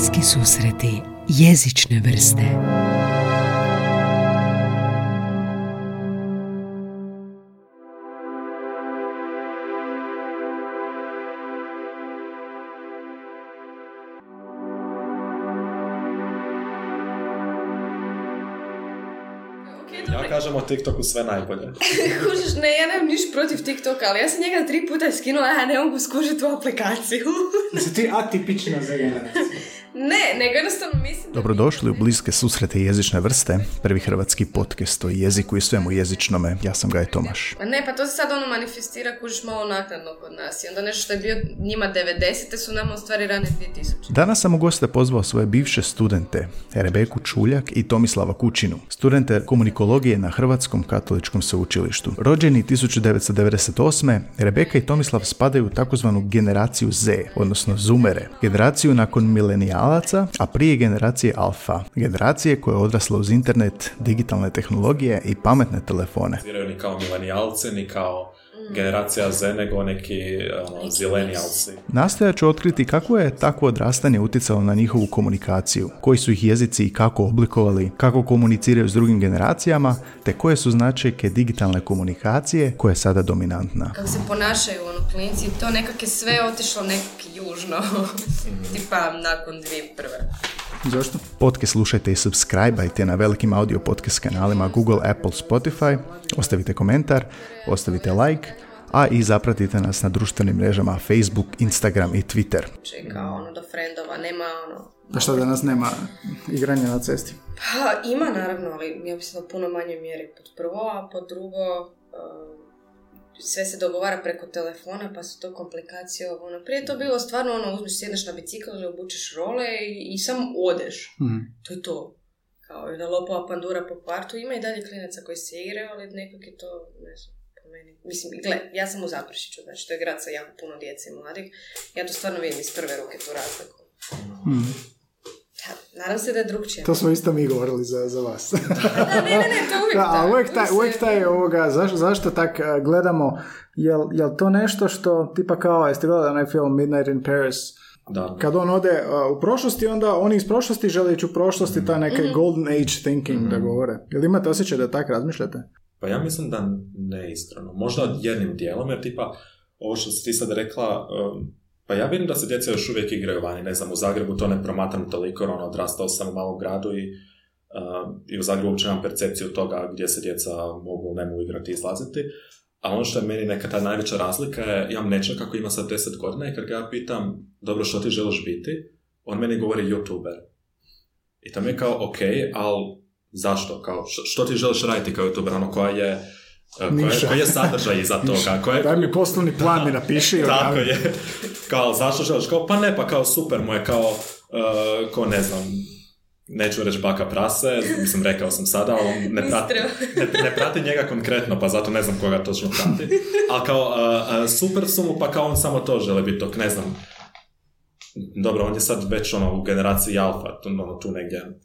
Bliski susreti jezične vrste Ja kažem o TikToku sve najbolje. Kužiš, ne, ja nemam niš protiv TikToka, ali ja sam njega tri puta skinula, ja ne mogu skužiti tu aplikaciju. Jesi ti atipična za generaciju? ne, nego jednostavno mislim... da- Dobrodošli u bliske susrete jezične vrste, prvi hrvatski podcast o jeziku i svemu jezičnome. Ja sam Gaj Tomaš. Pa ne, pa to se sad ono manifestira, kužiš, malo naknadno kod nas. I onda nešto što je bio njima 90. su nama u stvari rane 2000. Danas sam u goste pozvao svoje bivše studente, Rebeku Čuljak i Tomislava Kučinu, studente komunikologije na Hrvatskom katoličkom sveučilištu. Rođeni 1998. Rebeka i Tomislav spadaju u takozvanu generaciju Z, odnosno Zoomere, generaciju nakon milenijalaca, a prije generacije Alfa, generacije koja je odrasla uz internet, digitalne tehnologije i pametne telefone. Ni kao milenijalci, ni kao generacija Z, nego neki ono, zilenijalci. Nastojat ću otkriti kako je takvo odrastanje utjecalo na njihovu komunikaciju, koji su ih jezici i kako oblikovali, kako komuniciraju s drugim generacijama, te koje su značajke digitalne komunikacije koja je sada dominantna. Kako se ponašaju ono klinci, to nekak je sve otišlo nekak južno. Tipa nakon 2001. Zašto? Podcast slušajte i subscribeajte na velikim audio podcast kanalima Google, Apple, Spotify, ostavite komentar, ostavite like, a i zapratite nas na društvenim mrežama Facebook, Instagram i Twitter. Čeka, ono, do frendova, nema ono... Pa šta danas nema igranja na cesti? Pa ima naravno, ali ja mislim da u puno manjoj mjeri pod prvo, a pod drugo uh, sve se dogovara preko telefona pa su to komplikacije. ovo, Ono. Prije je to bilo stvarno ono, uzmeš, sjedneš na bicikl ili obučeš role i, i samo odeš. Mhm. To je to. Kao jedna lopova pandura po kvartu. Ima i dalje klinaca koji se igraju, ali nekako je to, ne znam, po meni. Mislim, gle, ja sam u Zaprešiću, znači to je grad sa jako puno djece i mladih. Ja to stvarno vidim iz prve ruke tu razliku. Mhm. Nadam se da je drugčije. To smo isto mi govorili za, za vas. Da, ne, ne, ne, to je uvijek Da, uvijek taj, uvijek taj ovoga, zašto, zašto tak a, gledamo, jel, jel to nešto što, tipa kao, jeste gledali onaj film Midnight in Paris, Da. kad on ode a, u prošlosti, onda oni iz prošlosti žele ići u prošlosti, taj neki Mhm. golden age thinking da govore. Jel imate osjećaj da tak razmišljate? Pa ja mislim da ne iskreno. Možda jednim dijelom, jer tipa, ovo što si ti sad rekla, um, pa ja vidim da se djeca još uvijek igraju vani, ne znam, u Zagrebu to ne promatram toliko, ono, odrastao sam u malom gradu i, um, i u Zagrebu uopće nemam percepciju toga gdje se djeca mogu, ne mogu igrati i izlaziti. A ono što je meni neka ta najveća razlika je, imam nečak kako ima sad 10 godina i kad ga ja pitam, dobro, što ti želiš biti, on meni govori youtuber. I to mi je kao, ok, ali zašto? Kao, što, ti želiš raditi kao youtuber? Ono, koja je, Niša. koji je sadržaj iza toga? Koja je, Daj mi poslovni plan mi napiši. tako je. Kao, zašto želiš? Kao, pa ne, pa kao super mu je, kao, uh, ko ne znam, neću reći baka prase, mislim, rekao sam sada, ali on ne prati, ne, ne prati njega konkretno, pa zato ne znam koga točno prati. Ali kao, uh, uh, super su mu, pa kao on samo to želi biti tok, ne znam. Dobro, on je sad već ono u generaciji alfa, tu, ono, tu negdje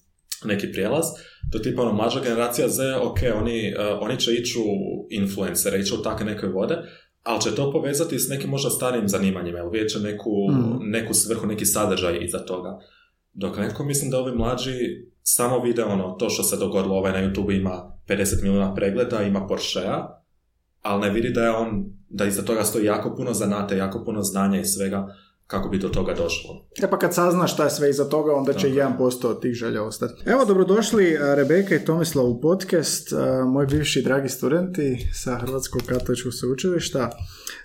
neki prijelaz. To tipa ono, mlađa generacija Z, ok, oni, uh, oni će ići u influencere, ići u takve neke vode, ali će to povezati s nekim možda starijim zanimanjima, ili vidjet će neku, Mhm. neku svrhu, neki sadržaj iza toga. Dok nekako mislim da ovi mlađi samo vide ono, to što se dogodilo, ovaj na YouTube ima 50 milijuna pregleda, ima Porschea, ali ne vidi da je on, da iza toga stoji jako puno zanate, jako puno znanja i svega kako bi do toga došlo. E pa kad saznaš šta je sve iza toga, onda će Tako je. 1% od tih želja ostati. Evo, dobrodošli a, Rebeka i Tomislav u podcast, a, moji bivši dragi studenti sa Hrvatskog katoličkog sveučilišta.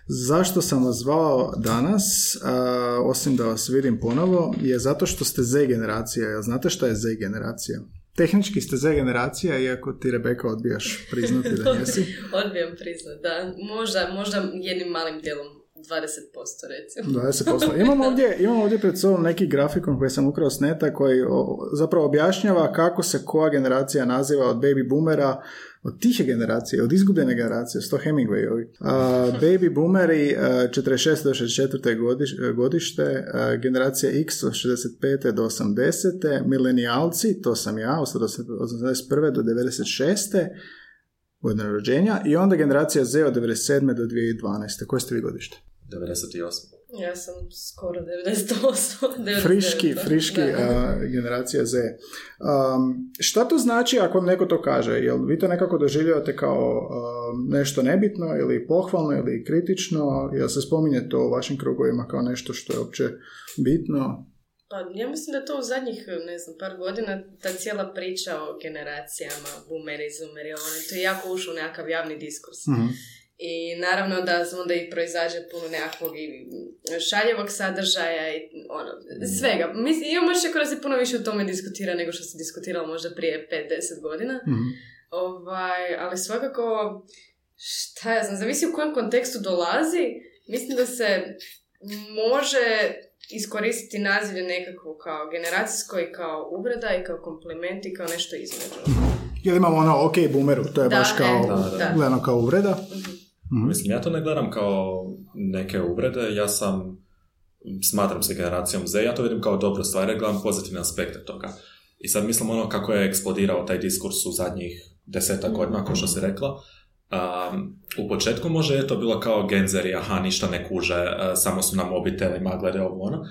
Zašto sam vas zvao danas, a, osim da vas vidim ponovo, je zato što ste Z generacija. Znate šta je Z generacija? Tehnički ste Z generacija, iako ti Rebeka odbijaš priznati da jesi. Odbijam priznat, da. Možda, možda jednim malim dijelom 20% recimo. 20%. Imam ovdje, imam ovdje pred sobom neki grafikon koji sam ukrao s neta koji o, zapravo objašnjava kako se koja generacija naziva od baby boomera od tihe generacije, od izgubljene generacije, sto Hemingwayovi. Baby boomeri a, 46. do 64. Godiš, godište, a, generacija X od 65. do 80. milenijalci, to sam ja, od 81. do 96. godine rođenja i onda generacija Z od 97. do 2012. Koje ste vi godište? 98. Ja sam skoro 98. 99. friški, friški a, generacija Z. Um, šta to znači ako vam neko to kaže? Jel vi to nekako doživljavate kao um, nešto nebitno ili pohvalno ili kritično? Jel se spominje to u vašim krugovima kao nešto što je uopće bitno? Pa ja mislim da to u zadnjih, ne znam, par godina, ta cijela priča o generacijama, boomeri, zoomeri, ono, to je jako ušlo u nekakav javni diskurs. Mhm. I naravno da onda i proizađe puno nekakvog i šaljevog sadržaja i ono, svega. Mislim, imam osjećaj kao da se puno više o tome diskutira nego što se diskutiralo možda prije 5-10 godina. Mhm. Ovaj, ali svakako, šta ja znam, zavisi u kojem kontekstu dolazi, mislim da se može iskoristiti nazivlje nekako kao generacijsko i kao uvreda i kao kompliment i kao nešto između. Jel imamo ono ok boomeru, to je Da, baš kao, e, da, da. gledano kao uvreda? Mhm. Mislim, ja to ne gledam kao neke uvrede, ja sam, smatram se generacijom Z, ja to vidim kao dobru stvar, jer gledam pozitivne aspekte toga. I sad mislim ono kako je eksplodirao taj diskurs u zadnjih deseta godina, kao što si rekla. Um, u početku može je to bilo kao genzeri, aha, ništa ne kuže, uh, samo su na mobitelima, gledaju ovo ono,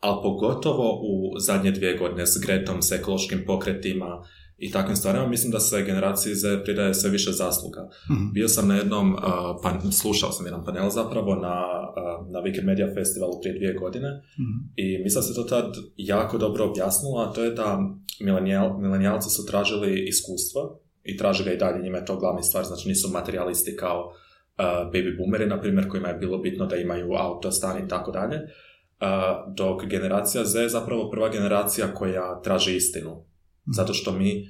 ali pogotovo u zadnje dvije godine s Gretom, s ekološkim pokretima i takvim stvarima, mislim da se generaciji Z pridaje sve više zasluga. Mhm. Bio sam na jednom, uh, pan, slušao sam jedan panel zapravo na, uh, na Weekend Media Festivalu prije dvije godine Mhm. i mislim da se to tad jako dobro objasnilo, a to je da milenijal, milenijalci su tražili iskustva i traže ga i dalje, njima je to glavni stvar, znači nisu materijalisti kao uh, baby boomeri, na primjer, kojima je bilo bitno da imaju auto, stan i tako dalje, Uh, dok generacija Z je zapravo prva generacija koja traži istinu. Zato što mi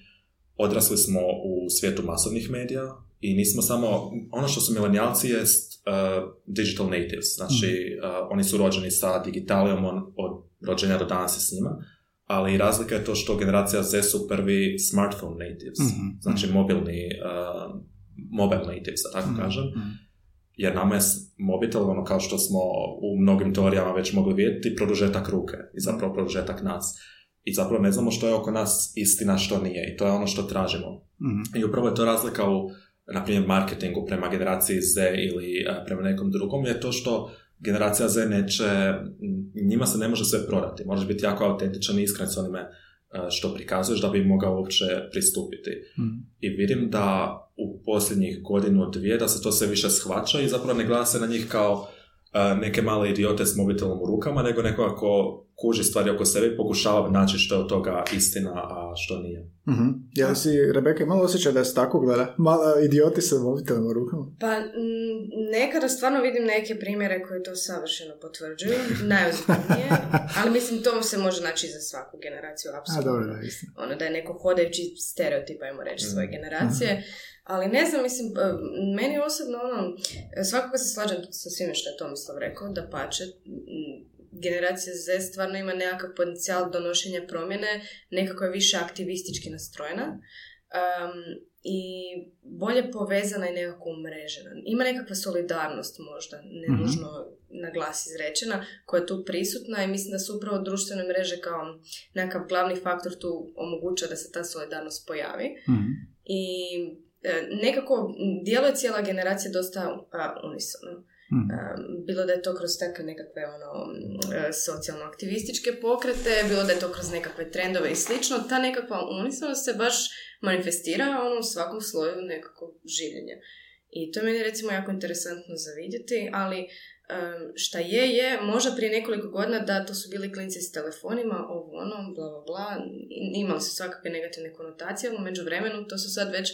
odrasli smo u svijetu masovnih medija i nismo samo, ono što su milenijalci jest uh, digital natives, znači uh, oni su rođeni sa digitalijom on, od rođenja do danas je s njima, ali razlika je to što generacija Z su prvi smartphone natives, Mhm. znači mobilni, uh, mobile natives, da tako kažem, Mhm. jer nama je mobitel, ono kao što smo u mnogim teorijama već mogli vidjeti, produžetak ruke i zapravo produžetak nas. I zapravo ne znamo što je oko nas istina, što nije i to je ono što tražimo. Mhm. I upravo je to razlika u, na primjer, marketingu prema generaciji Z ili e, prema nekom drugom, je to što generacija Z neće, njima se ne može sve prodati. Moraš biti jako autentičan i iskren s onime e, što prikazuješ da bi mogao uopće pristupiti. Mhm. I vidim da u posljednjih godinu, dvije, da se to sve više shvaća i zapravo ne gleda se na njih kao e, neke male idiote s mobitelom u rukama, nego nekoga ko kuži stvari oko sebe i pokušava naći što je od toga istina, a što nije. Mhm. Jel si, Rebeka, imala osjećaj da se tako gleda? Mala idioti sa mobitelima u rukama? Pa nekada stvarno vidim neke primjere koji to savršeno potvrđuju, najozbiljnije, ali mislim to se može naći za svaku generaciju, A, apsolutno. dobro, da, istina. ono da je neko hodajući stereotip, ajmo reći, svoje Mm. generacije. Ali ne znam, mislim, e, meni osobno, ono, svakako se slažem sa svime što je Tomislav rekao, da pače, generacija Z stvarno ima nekakav potencijal donošenja promjene, nekako je više aktivistički nastrojena. Um, i bolje povezana i nekako umrežena. Ima nekakva solidarnost možda, ne Mhm. nužno na glas izrečena, koja je tu prisutna i mislim da su upravo društvene mreže kao nekakav glavni faktor tu omogućuje da se ta solidarnost pojavi. Mhm. I e, nekako djeluje cijela generacija dosta a, Um, bilo da je to kroz takve nekakve ono, e, socijalno-aktivističke pokrete, bilo da je to kroz nekakve trendove i slično, ta nekakva unisonost se baš manifestira ono, u svakom sloju nekakvog življenja. I to je meni recimo jako interesantno za vidjeti, ali šta je, je, možda prije nekoliko godina da to su bili klinci s telefonima, ovo ono, bla bla bla, imali su svakakve negativne konotacije, ali u međuvremenu to su sad već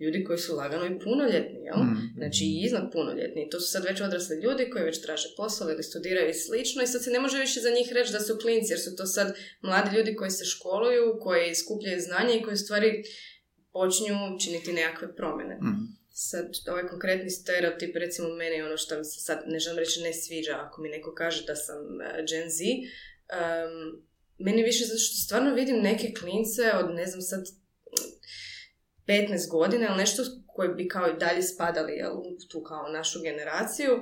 ljudi koji su lagano i punoljetni, jel? Mhm. Znači i iznad punoljetni. To su sad već odrasli ljudi koji već traže posao ili studiraju i slično i sad se ne može više za njih reći da su klinci jer su to sad mladi ljudi koji se školuju, koji skupljaju znanje i koji u stvari počinju činiti nekakve promjene. Mhm. Sad, ovaj konkretni stereotip, recimo meni ono što mi se sad, ne želim reći ne sviđa ako mi neko kaže da sam eh, Gen Z, em, meni više zato što stvarno vidim neke klince od, ne znam sad, 15 godina ili nešto koji bi kao i dalje spadali jel, u tu kao našu generaciju, e,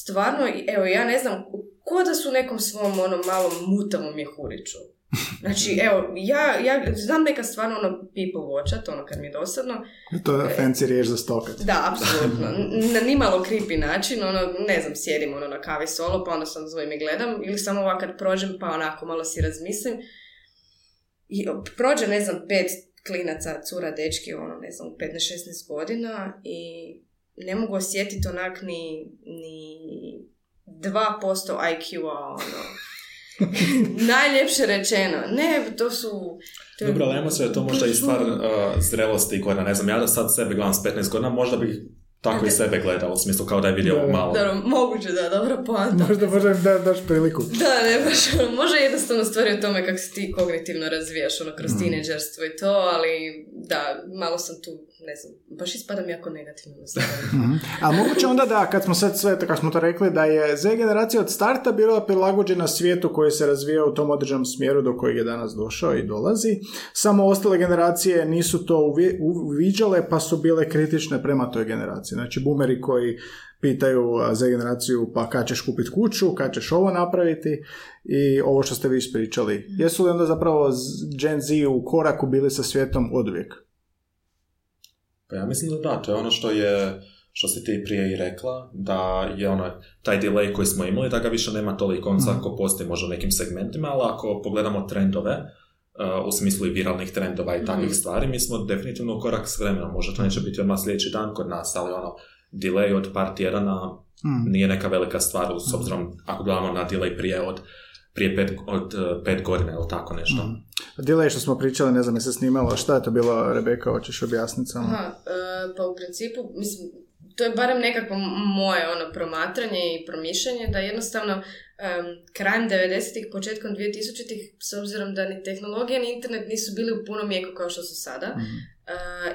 stvarno, evo ja ne znam, ko da su nekom svom onom malom mutavom mjehuriću. Znači, evo, ja, ja znam neka stvarno ono people watchat, ono kad mi je dosadno. To je fancy riječ za stokat. Da, apsolutno. Na nimalo kripi način, ono, ne znam, sjedim ono na kavi solo, pa onda sam zovem i gledam, ili samo ovako kad prođem, pa onako malo si razmislim. I prođe, ne znam, pet klinaca, cura, dečki, ono, ne znam, 15-16 godina i ne mogu osjetiti onak ni, ni 2% IQ-a, ono. Najljepše rečeno. Ne, to su... To Dobro, ali se je to možda i stvar uh, zrelosti koja, ne znam, ja da sad sebe gledam s 15 godina, možda bih tako i sebe gledao, u smislu kao da je vidio malo. Dobro, moguće da, dobra poanta. Možda možda da daš priliku. Da, ne, baš, može jednostavno stvari o tome kako se ti kognitivno razvijaš, ono, kroz mm. tineđerstvo i to, ali da, malo sam tu ne znam, baš ispadam jako negativno na mm A moguće onda da, kad smo sad sve, kako smo to rekli, da je Z generacija od starta bila prilagođena svijetu koji se razvija u tom određenom smjeru do kojeg je danas došao i dolazi. Samo ostale generacije nisu to uviđale pa su bile kritične prema toj generaciji. Znači, boomeri koji pitaju za generaciju pa kad ćeš kupiti kuću, kad ćeš ovo napraviti i ovo što ste vi ispričali. Jesu li onda zapravo Gen Z u koraku bili sa svijetom od uvijek? Pa ja mislim da da, to je ono što je, što si ti prije i rekla, da je ono, taj delay koji smo imali, da ga više nema toliko, on sad mhm. postoji možda u nekim segmentima, ali ako pogledamo trendove, uh, u smislu i viralnih trendova i takvih mm. stvari, mi smo definitivno u korak s vremenom, možda to neće biti odmah sljedeći dan kod nas, ali ono, delay od par tjedana mm. nije neka velika stvar, s obzirom, ako gledamo na delay prije od prije pet, od uh, pet godina ili tako nešto. Mm. Delay što smo pričali, ne znam, je se snimalo, šta je to bilo, Rebeka, hoćeš objasniti samo? Aha, uh, pa u principu, mislim, to je barem nekako moje ono promatranje i promišljanje da jednostavno um, krajem 90-ih, početkom 2000-ih, s obzirom da ni tehnologija ni internet nisu bili u punom mjeku kao što su sada, mm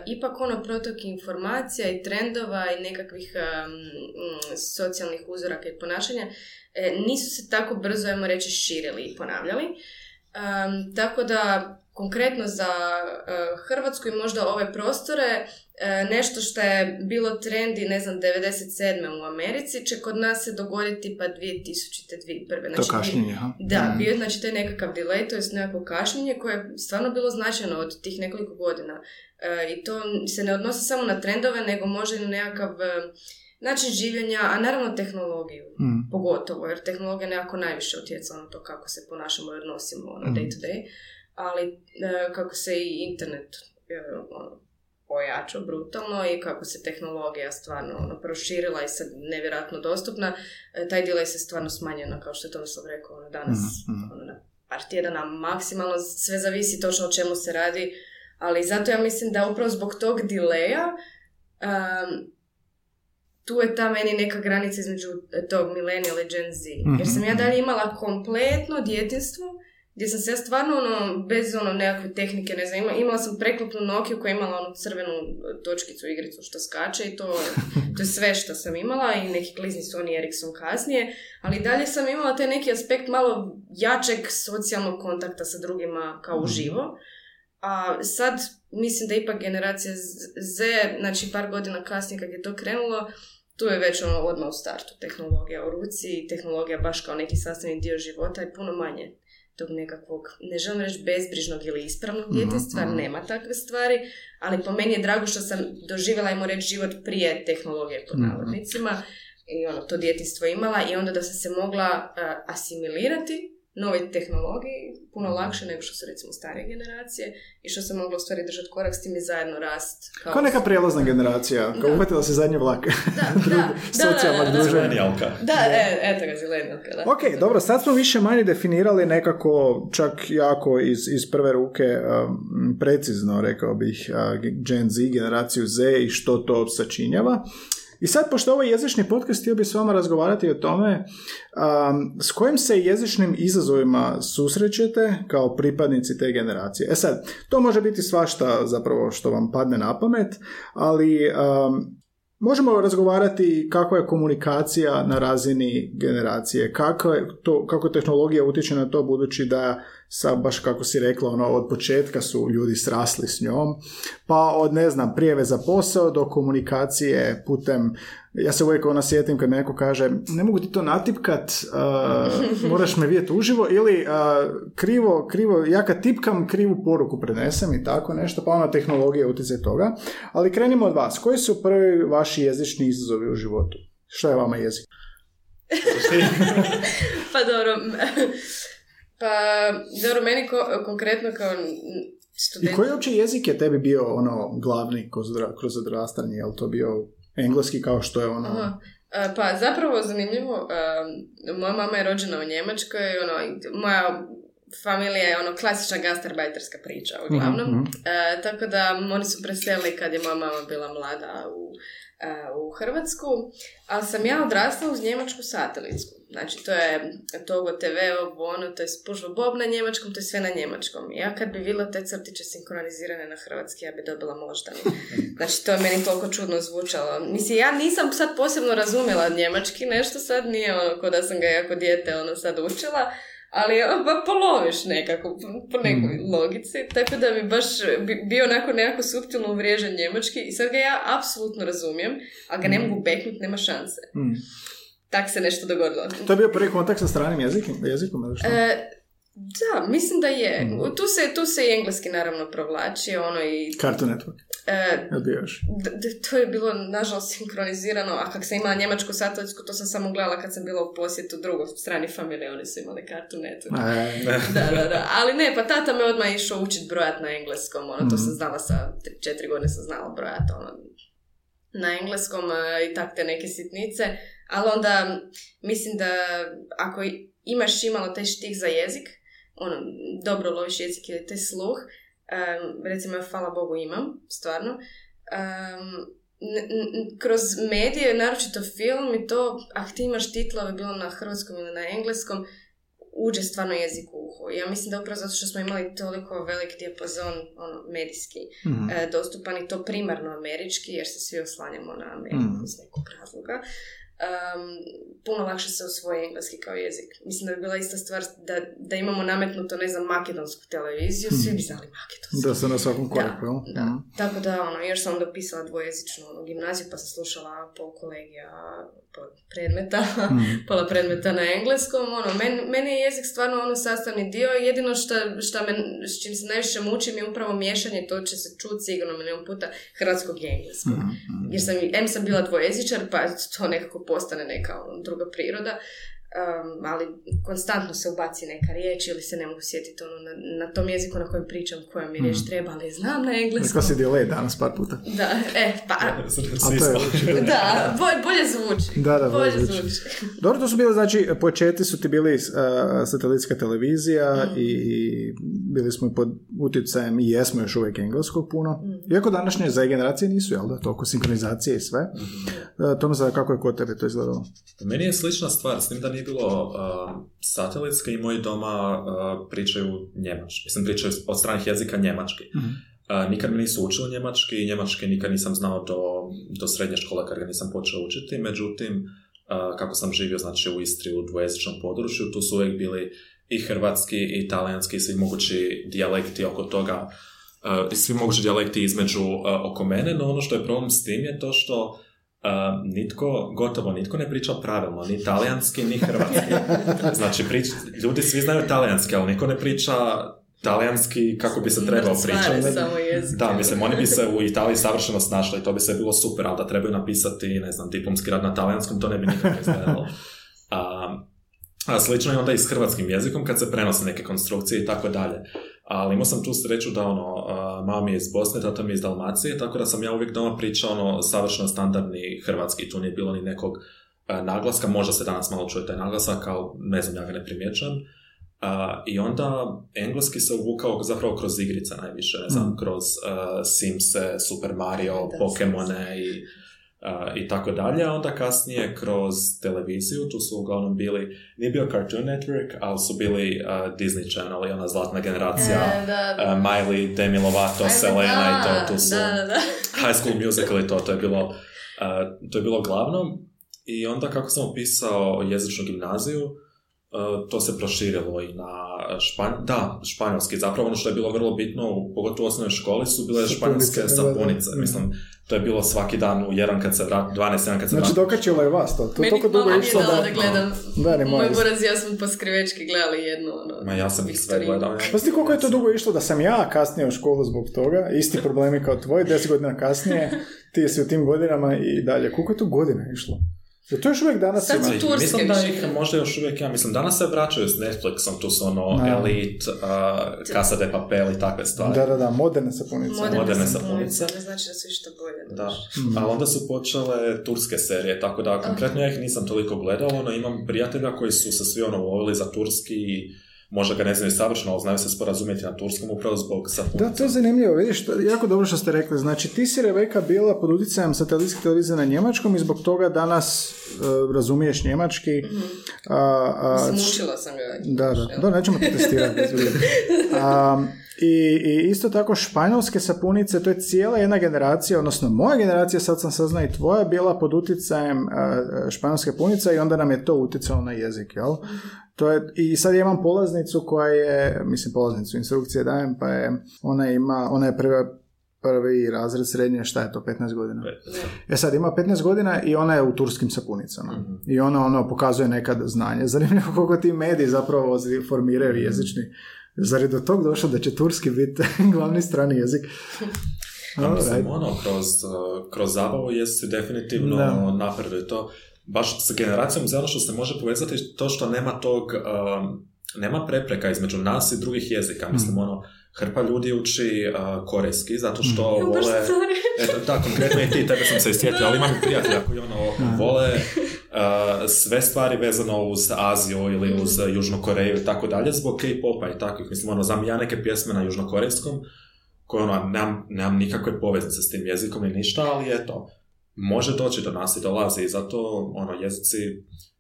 ipak ono protok informacija i trendova i nekakvih socijalnih uzoraka i ponašanja E, nisu se tako brzo, ajmo reći, širili i ponavljali. Um, tako da, konkretno za uh, Hrvatsku i možda ove prostore, uh, nešto što je bilo trendi, ne znam, 97. u Americi, će kod nas se dogoditi pa 2000. 2001. Znači, to kašnjenje, ha? Da, mm. bio znači to je nekakav delay, to je nekako kašnjenje koje je stvarno bilo značajno od tih nekoliko godina. Uh, I to se ne odnosi samo na trendove, nego može i na nekakav način življenja, a naravno tehnologiju, mm. pogotovo, jer tehnologija nekako najviše utjeca na to kako se ponašamo i odnosimo ono, day to day, ali e, kako se i internet e, ono, ojačao brutalno i kako se tehnologija stvarno ono, proširila i sad nevjerojatno dostupna, e, taj delay se stvarno smanjeno, kao što je Tomislav rekao, ono, danas mm ono, na par tjedana maksimalno, sve zavisi točno o čemu se radi, ali zato ja mislim da upravo zbog tog delaya um, tu je ta meni neka granica između e, tog millennial i Gen Z. Jer sam ja mhm. dalje imala kompletno djetinstvo gdje sam se ja stvarno ono, bez ono nekakve tehnike, ne znam, imala, sam preklopnu Nokia koja je imala onu crvenu e, točkicu igricu što skače i to, to je sve što sam imala i neki klizni Sony Ericsson kasnije, ali dalje sam imala taj neki aspekt malo jačeg socijalnog kontakta sa drugima kao mhm. uživo. A sad mislim da ipak generacija Z, znači par godina kasnije kad je to krenulo, tu je već ono odmah u startu tehnologija u ruci i tehnologija baš kao neki sastavni dio života je puno manje tog nekakvog, ne želim reći bezbrižnog ili ispravnog mhm, djetinstva, mm nema takve stvari, ali po meni je drago što sam doživjela, ajmo reći, život prije tehnologije pod mhm. navodnicima i ono, to djetinstvo imala i onda da sam se mogla asimilirati nove tehnologiji puno lakše nego što su recimo starije generacije i što se moglo u stvari držati korak s tim i zajedno rast. Kao, kao neka prijelazna generacija, kao uhvatila se zadnje vlak. Da, da, socijalnog druženja. Da, e, eto ga, zilenijalka, da. Ok, dobro, sad smo više manje definirali nekako, čak jako iz, iz prve ruke, um, precizno rekao bih, uh, Gen Z, generaciju Z i što to sačinjava. I sad, pošto ovo je jezični podcast, htio bih s vama razgovarati o tome um, s kojim se jezičnim izazovima susrećete kao pripadnici te generacije. E sad, to može biti svašta zapravo što vam padne na pamet, ali um, Možemo razgovarati kakva je komunikacija na razini generacije, kako, je to, kako tehnologija utječe na to budući da sa, baš kako si rekla, ono, od početka su ljudi srasli s njom, pa od, ne znam, prijeve za posao do komunikacije putem, ja se uvijek ono sjetim kad neko kaže, ne mogu ti to natipkat, uh, moraš me vidjeti uživo, ili uh, krivo, krivo, ja kad tipkam, krivu poruku prenesem i tako nešto, pa ona tehnologija utjecaj toga. Ali krenimo od vas. Koji su prvi vaši jezični izazovi u životu? Što je vama jezik? pa dobro, pa dobro, meni ko- konkretno kao student... I koji uopće jezik je tebi bio ono glavni kroz, kroz odrastanje? Je li to bio engleski kao što je ono... Aha. Pa zapravo zanimljivo, moja mama je rođena u Njemačkoj, ono, moja familija je ono klasična gastarbajterska priča uglavnom. Mhm, mhm. E, tako da oni su preselili kad je moja mama bila mlada u, u Hrvatsku, ali sam ja odrasla uz njemačku satelitsku. Znači, to je Togo TV, ovo, ono, to je Spužvo Bob na njemačkom, to je sve na njemačkom. Ja kad bi vidjela te crtiće sinkronizirane na hrvatski, ja bi dobila moždani. Znači, to je meni toliko čudno zvučalo. Mislim, ja nisam sad posebno razumjela njemački, nešto sad nije ono, ko da sam ga jako dijete ono sad učila, ali ono, pa poloviš nekako, po- nekoj logici, tako da mi baš bi- bio onako nekako suptilno uvriježen njemački i sad ga ja apsolutno razumijem, ali ga ne mogu beknut, nema šanse. Mm. Tak se nešto dogodilo. To je bio prvi kontakt sa stranim jezikom, jezikom ili što? E, da, mislim da je. Mhm. Tu se, tu se i engleski naravno provlači, ono i... Cartoon Network. E, to je bilo nažalost sinkronizirano, a kak sam imala njemačku satelitsku, to sam samo gledala kad sam bila u posjetu drugoj strani familije, oni su imali Cartoon Network. E, Da, da, da. Ali ne, pa tata me odmah išao učit brojat na engleskom, ono, to Mhm. sam znala sa četiri godine sam znala brojat, ono, na engleskom e, i tak te neke sitnice, ali onda mislim da ako imaš imalo taj štih za jezik, ono, dobro loviš jezik ili taj sluh, em, recimo ja hvala Bogu imam, stvarno, em, n- n- kroz medije, naročito film i to, ako ti imaš titlove bilo na hrvatskom ili na engleskom, uđe stvarno jezik u uho. Ja mislim da upravo zato što smo imali toliko velik dijapazon ono, medijski mhm. e, dostupan i to primarno američki, jer se svi oslanjamo na Ameriku Mm. iz nekog razloga. Um, puno lakše se usvoji engleski kao jezik. Mislim da bi bila ista stvar da, da imamo nametnuto, ne znam, makedonsku televiziju, svi bi znali makedonski. Da se na svakom koraku, jel? Da, Mhm. tako da, ono, još sam onda upisala dvojezičnu ono, gimnaziju, pa sam slušala pol kolegija, pola predmeta, Mhm. pola predmeta na engleskom, ono, men, meni je jezik stvarno ono sastavni dio, jedino što, što me, s čim se najviše mučim je upravo miješanje, to će se čuti sigurno milijon puta, hrvatskog i engleskog. Mhm. Jer sam, em sam bila dvojezičar, pa to nekako postane neka ono, druga priroda, um, ali konstantno se ubaci neka riječ ili se ne mogu sjetiti ono, na, na tom jeziku na kojem pričam koja mi riječ Mhm. treba, ali znam na engleskom. Rekla si delay danas par puta. Da, e, pa, A Svi to je smo. očigledno. da, bolje, bolje zvuči. Da, da, bolje bolje zvuči. zvuči. Dobro, to su bili, znači, početi su ti bili uh, satelitska televizija Mm. i bili smo pod utjecajem i jesmo još uvijek engleskog puno. Mm. Iako današnje za generacije nisu, jel da, toliko sinkronizacije i sve. Uh, Tomislav, kako je kod tebe to izgledalo? Meni je slična stvar, s tim da nije bilo uh, satelitska i moji doma uh, pričaju njemački. Mislim, pričaju od stranih jezika njemački. Mhm. Uh, nikad me nisu učili njemački i njemački nikad nisam znao do, do srednje škole kad ga nisam počeo učiti. Međutim, uh, kako sam živio znači, u Istri u dvojezičnom području, tu su uvijek bili i hrvatski i talijanski i svi mogući dijalekti oko toga uh, i svi mogući dijalekti između uh, oko mene, no ono što je problem s tim je to što Uh, nitko, gotovo nitko ne priča pravilno, ni talijanski, ni hrvatski. Znači, prič, ljudi svi znaju talijanski, ali niko ne priča talijanski kako bi se trebao pričati. Da, mislim, oni bi se u Italiji savršeno snašli to bi se bilo super, ali da trebaju napisati, ne znam, diplomski rad na talijanskom, to ne bi nikako izgledalo. A, a slično je onda i s hrvatskim jezikom kad se prenose neke konstrukcije i tako dalje. Ali imao sam tu sreću da ono, mama mi je iz Bosne, tata mi je iz Dalmacije, tako da sam ja uvijek doma pričao ono savršeno standardni hrvatski, tu nije bilo ni nekog naglaska, možda se danas malo čuje taj naglasak, ali ne znam, ja ga ne primjećujem. A, I onda engleski se uvukao zapravo kroz igrice najviše, ne znam, Mm. kroz uh, Simse, Super Mario, Da, Pokemone i, uh, i tako dalje, a onda kasnije kroz televiziju, tu su uglavnom bili, nije bio Cartoon Network, ali su bili uh, Disney Channel i ona zlatna generacija, E, da, da. uh, Miley, Demi Lovato, Selena i da, to, tu su Da, da, da. High School Musical i to, to je bilo, uh, to je bilo glavno. I onda kako sam upisao jezičnu gimnaziju, Uh, to se proširilo i na španj... da, španjolski. Zapravo ono što je bilo vrlo bitno, pogotovo u osnovnoj školi, su bile španjolske Sapunice. Mislim, to je bilo svaki dan u jedan kad se vrat, 12 jedan kad se Znači, vrati. dokačilo je vas to. To Meni toliko dugo išlo da... da gledam. Da, ne Moj buraz ja smo po skrivečki gledali jednu, ono... Ma ja sam ih sve gledao. Pa ti koliko je to dugo išlo da sam ja kasnije u školu zbog toga, isti problemi kao tvoj, deset godina kasnije, ti si u tim godinama i dalje. Koliko je to godina išlo? Jer to još uvijek danas Sad su turske Mislim da ih možda još uvijek, ja mislim, danas se vraćaju s Netflixom, tu su ono Da. Elite, uh, Casa de Papel i takve stvari. Da, da, da, moderne sapunice. Moderne, Moderne sapunice, ne znači da su išta bolje. Da, Mhm. ali onda su počele turske serije, tako da konkretno ja ih nisam toliko gledao, ono imam prijatelja koji su se svi ono volili za turski i možda ga ne znaju savršeno, ali znaju se sporazumjeti na turskom upravo zbog sapunica. Da, to je zanimljivo, vidiš, to je jako dobro što ste rekli. Znači, ti si, Rebeka, bila pod utjecajem satelitske televizije na njemačkom i zbog toga danas e, razumiješ njemački. A, a, Mislim, učila sam ga. Da, da, da, nećemo te testirati. Um, i, I isto tako španjolske sapunice, to je cijela jedna generacija, odnosno moja generacija, sad sam saznao i tvoja, bila pod utjecajem uh, španjolske punice i onda nam je to utjecalo na jezik, jel? To je, I sad ja imam polaznicu koja je, mislim polaznicu, instrukcije dajem, pa je, ona ima, ona je prva, prvi razred srednje, šta je to, 15 godina? E sad, ima 15 godina i ona je u turskim sapunicama. Mhm. I ona ono pokazuje nekad znanje. Zanimljivo koliko ti mediji zapravo formiraju Mhm. jezični. Zar je do tog došlo da će turski biti glavni strani jezik? Mislim, ono, kroz, kroz zabavu jesi definitivno Da. to. Baš s generacijom za ono što se može povezati, to što nema tog, um, nema prepreka između nas i drugih jezika. Mislim, ono, hrpa ljudi uči uh, korejski zato što Ja, baš vole... Eto, da, konkretno i ti, tebe sam se isjetio, ali imam i prijatelja koji ono, vole uh, sve stvari vezano uz Aziju ili uz uh, Južnu Koreju i tako dalje, zbog K-popa i takvih. Mislim, ono, znam ja neke pjesme na južnokorejskom, koje ono, nemam, nemam nikakve poveznice s tim jezikom i ništa, ali eto, može doći do nas i dolazi i zato, ono, jezici,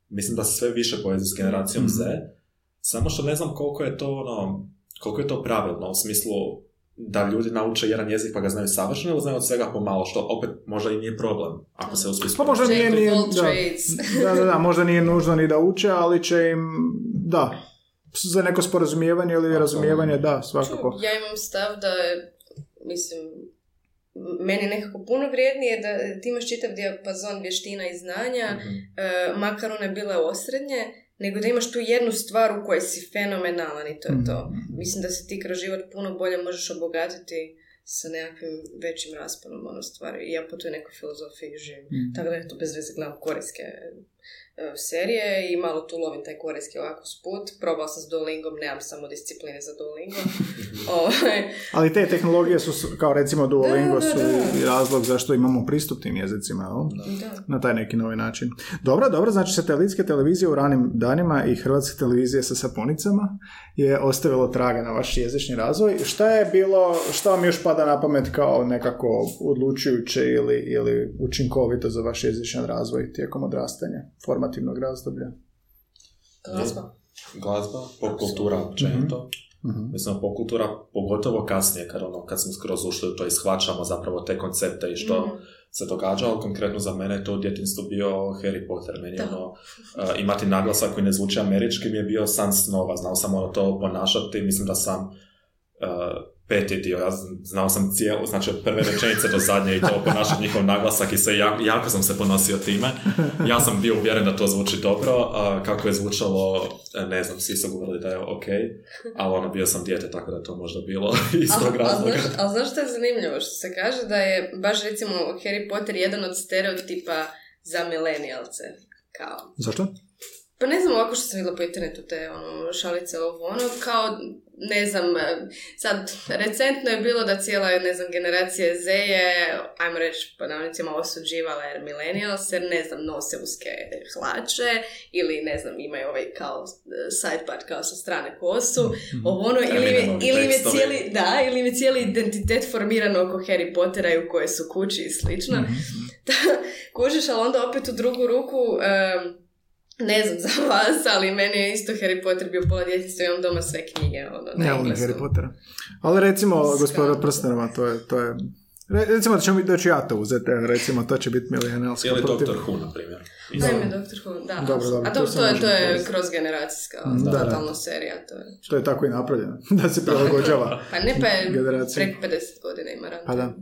mislim da se sve više povezi s generacijom Mhm. Z, samo što ne znam koliko je to, ono, koliko je to pravilno, u smislu da ljudi nauče jedan jezik pa ga znaju savršeno ili znaju od svega pomalo, što opet možda i nije problem, ako se uspije Pa možda nije, nije da, da, da, da, možda nije nužno ni da uče, ali će im, da, za neko sporazumijevanje ili razumijevanje, da, svakako. Ja imam stav da je, mislim, meni je nekako puno vrijednije da ti imaš čitav dijapazon vještina i znanja, Mhm. e, makar one bile osrednje, nego da imaš tu jednu stvar u kojoj si fenomenalan i to je to. Mislim da se ti kroz život puno bolje možeš obogatiti sa nekakvim većim rasponom ono stvari. I ja po toj nekoj filozofiji živim. Mhm. Tako da eto, bez veze gledam korejske e, serije i malo tu lovim taj korejski ovako sput. Probala sam s Duolingom, nemam samo discipline za Duolingo. Ovaj, Ali te tehnologije su, kao recimo Duolingo, Da, da, su da. i razlog zašto imamo pristup tim jezicima, na taj neki novi način. Dobro, dobro, znači satelitske televizije u ranim danima i hrvatske televizije sa sapunicama je ostavilo traga na vaš jezični razvoj. Šta je bilo, šta vam još pada na pamet kao nekako odlučujuće ili, ili učinkovito za vaš jezičan razvoj tijekom odrastanja, formativnog razdoblja? Glazba. Glazba, pop kultura općenito. Mhm. Mislim, pop kultura pogotovo kasnije, kad, ono, kad smo skroz ušli u to i shvaćamo zapravo te koncepte i što Mhm. se događa, ali konkretno za mene je to u djetinstvu bio Harry Potter. Meni Da. ono, uh, imati naglasak koji ne zvuči američki mi je bio san snova, znao sam ono to ponašati, mislim da sam uh, peti dio, ja znao sam cijelu, znači od prve rečenice do zadnje i to ponašati njihov naglasak i sve, ja- jako sam se ponosio time. Ja sam bio uvjeren da to zvuči dobro, a kako je zvučalo, e, ne znam, svi su govorili da je ok, ali ono, bio sam dijete, tako da je to možda bilo iz tog razloga. znaš, ali znaš što je zanimljivo? Što se kaže da je baš recimo Harry Potter jedan od stereotipa za milenijalce. Kao, Zašto? Pa ne znam ovako što sam vidjela po internetu te ono, šalice ovo ono, kao ne znam, e, sad recentno je bilo da cijela ne znam generacija Z je, ajmo reći po navodnicima osuđivala jer millennials jer ne znam nose uske hlače ili ne znam imaju ovaj kao e, side part kao sa strane kosu, ovo ono, ili, ili im je cijeli, da, ili im je cijeli identitet formiran oko Harry Pottera i u koje su kući i slično. Kužiš, ali onda opet u drugu ruku, em, ne znam za vas, ali meni je isto Harry Potter bio pola djetinjstva, imam doma sve knjige, ono, Ne volim engleskom. Harry Pottera. Ali recimo Skandal. gospodara prstenova, to je, to je Re- Recimo da, ćemo, da ću ja to uzeti, recimo, to će biti milenijalsko. Ili protiv- Dr. Who, na primjer. Ajme, Dr. Who, da. Dobro, dobro, A to to, to, je, to je koristiti. kroz generacijska Da, da. totalno serija. To je. To je tako i napravljeno, da se prilagođava. Pa ne, pa je preko 50 godina ima ranta. Pa da.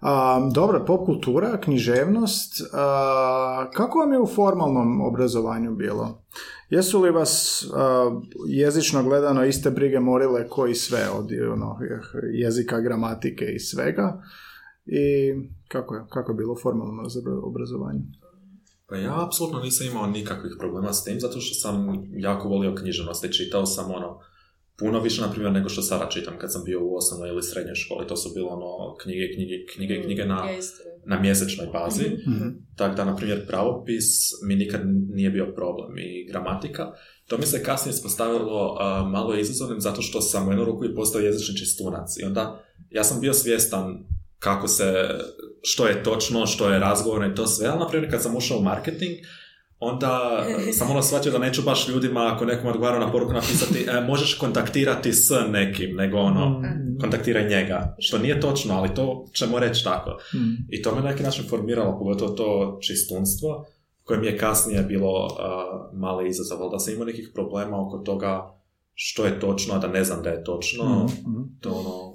A, dobro, pop kultura, književnost. A, kako vam je u formalnom obrazovanju bilo? Jesu li vas a, jezično gledano iste brige morile koji sve od ono, jezika, gramatike i svega? I kako je, kako je bilo u formalnom obrazovanju? Pa ja apsolutno nisam imao nikakvih problema s tim, zato što sam jako volio književnost i čitao sam ono, puno više, na primjer, nego što sada čitam kad sam bio u osnovnoj ili srednjoj školi. To su bilo ono, knjige, knjige, knjige, knjige na, na mjesečnoj bazi. Mhm. Tako da, na primjer, pravopis mi nikad nije bio problem i gramatika. To mi se kasnije ispostavilo a, malo izazovnim zato što sam u jednu ruku i postao jezični čistunac. I onda ja sam bio svjestan kako se, što je točno, što je razgovorno i to sve, ali na primjer kad sam ušao u marketing, onda sam ono shvatio da neću baš ljudima, ako nekom odgovara na poruku napisati, e, možeš kontaktirati s nekim, nego ono, Mhm. kontaktiraj njega. Što nije točno, ali to ćemo reći tako. Mhm. I to me na neki način formiralo, pogotovo to čistunstvo, koje mi je kasnije bilo uh, mali izazov, ali da sam imao nekih problema oko toga što je točno, a da ne znam da je točno, Mhm. to ono,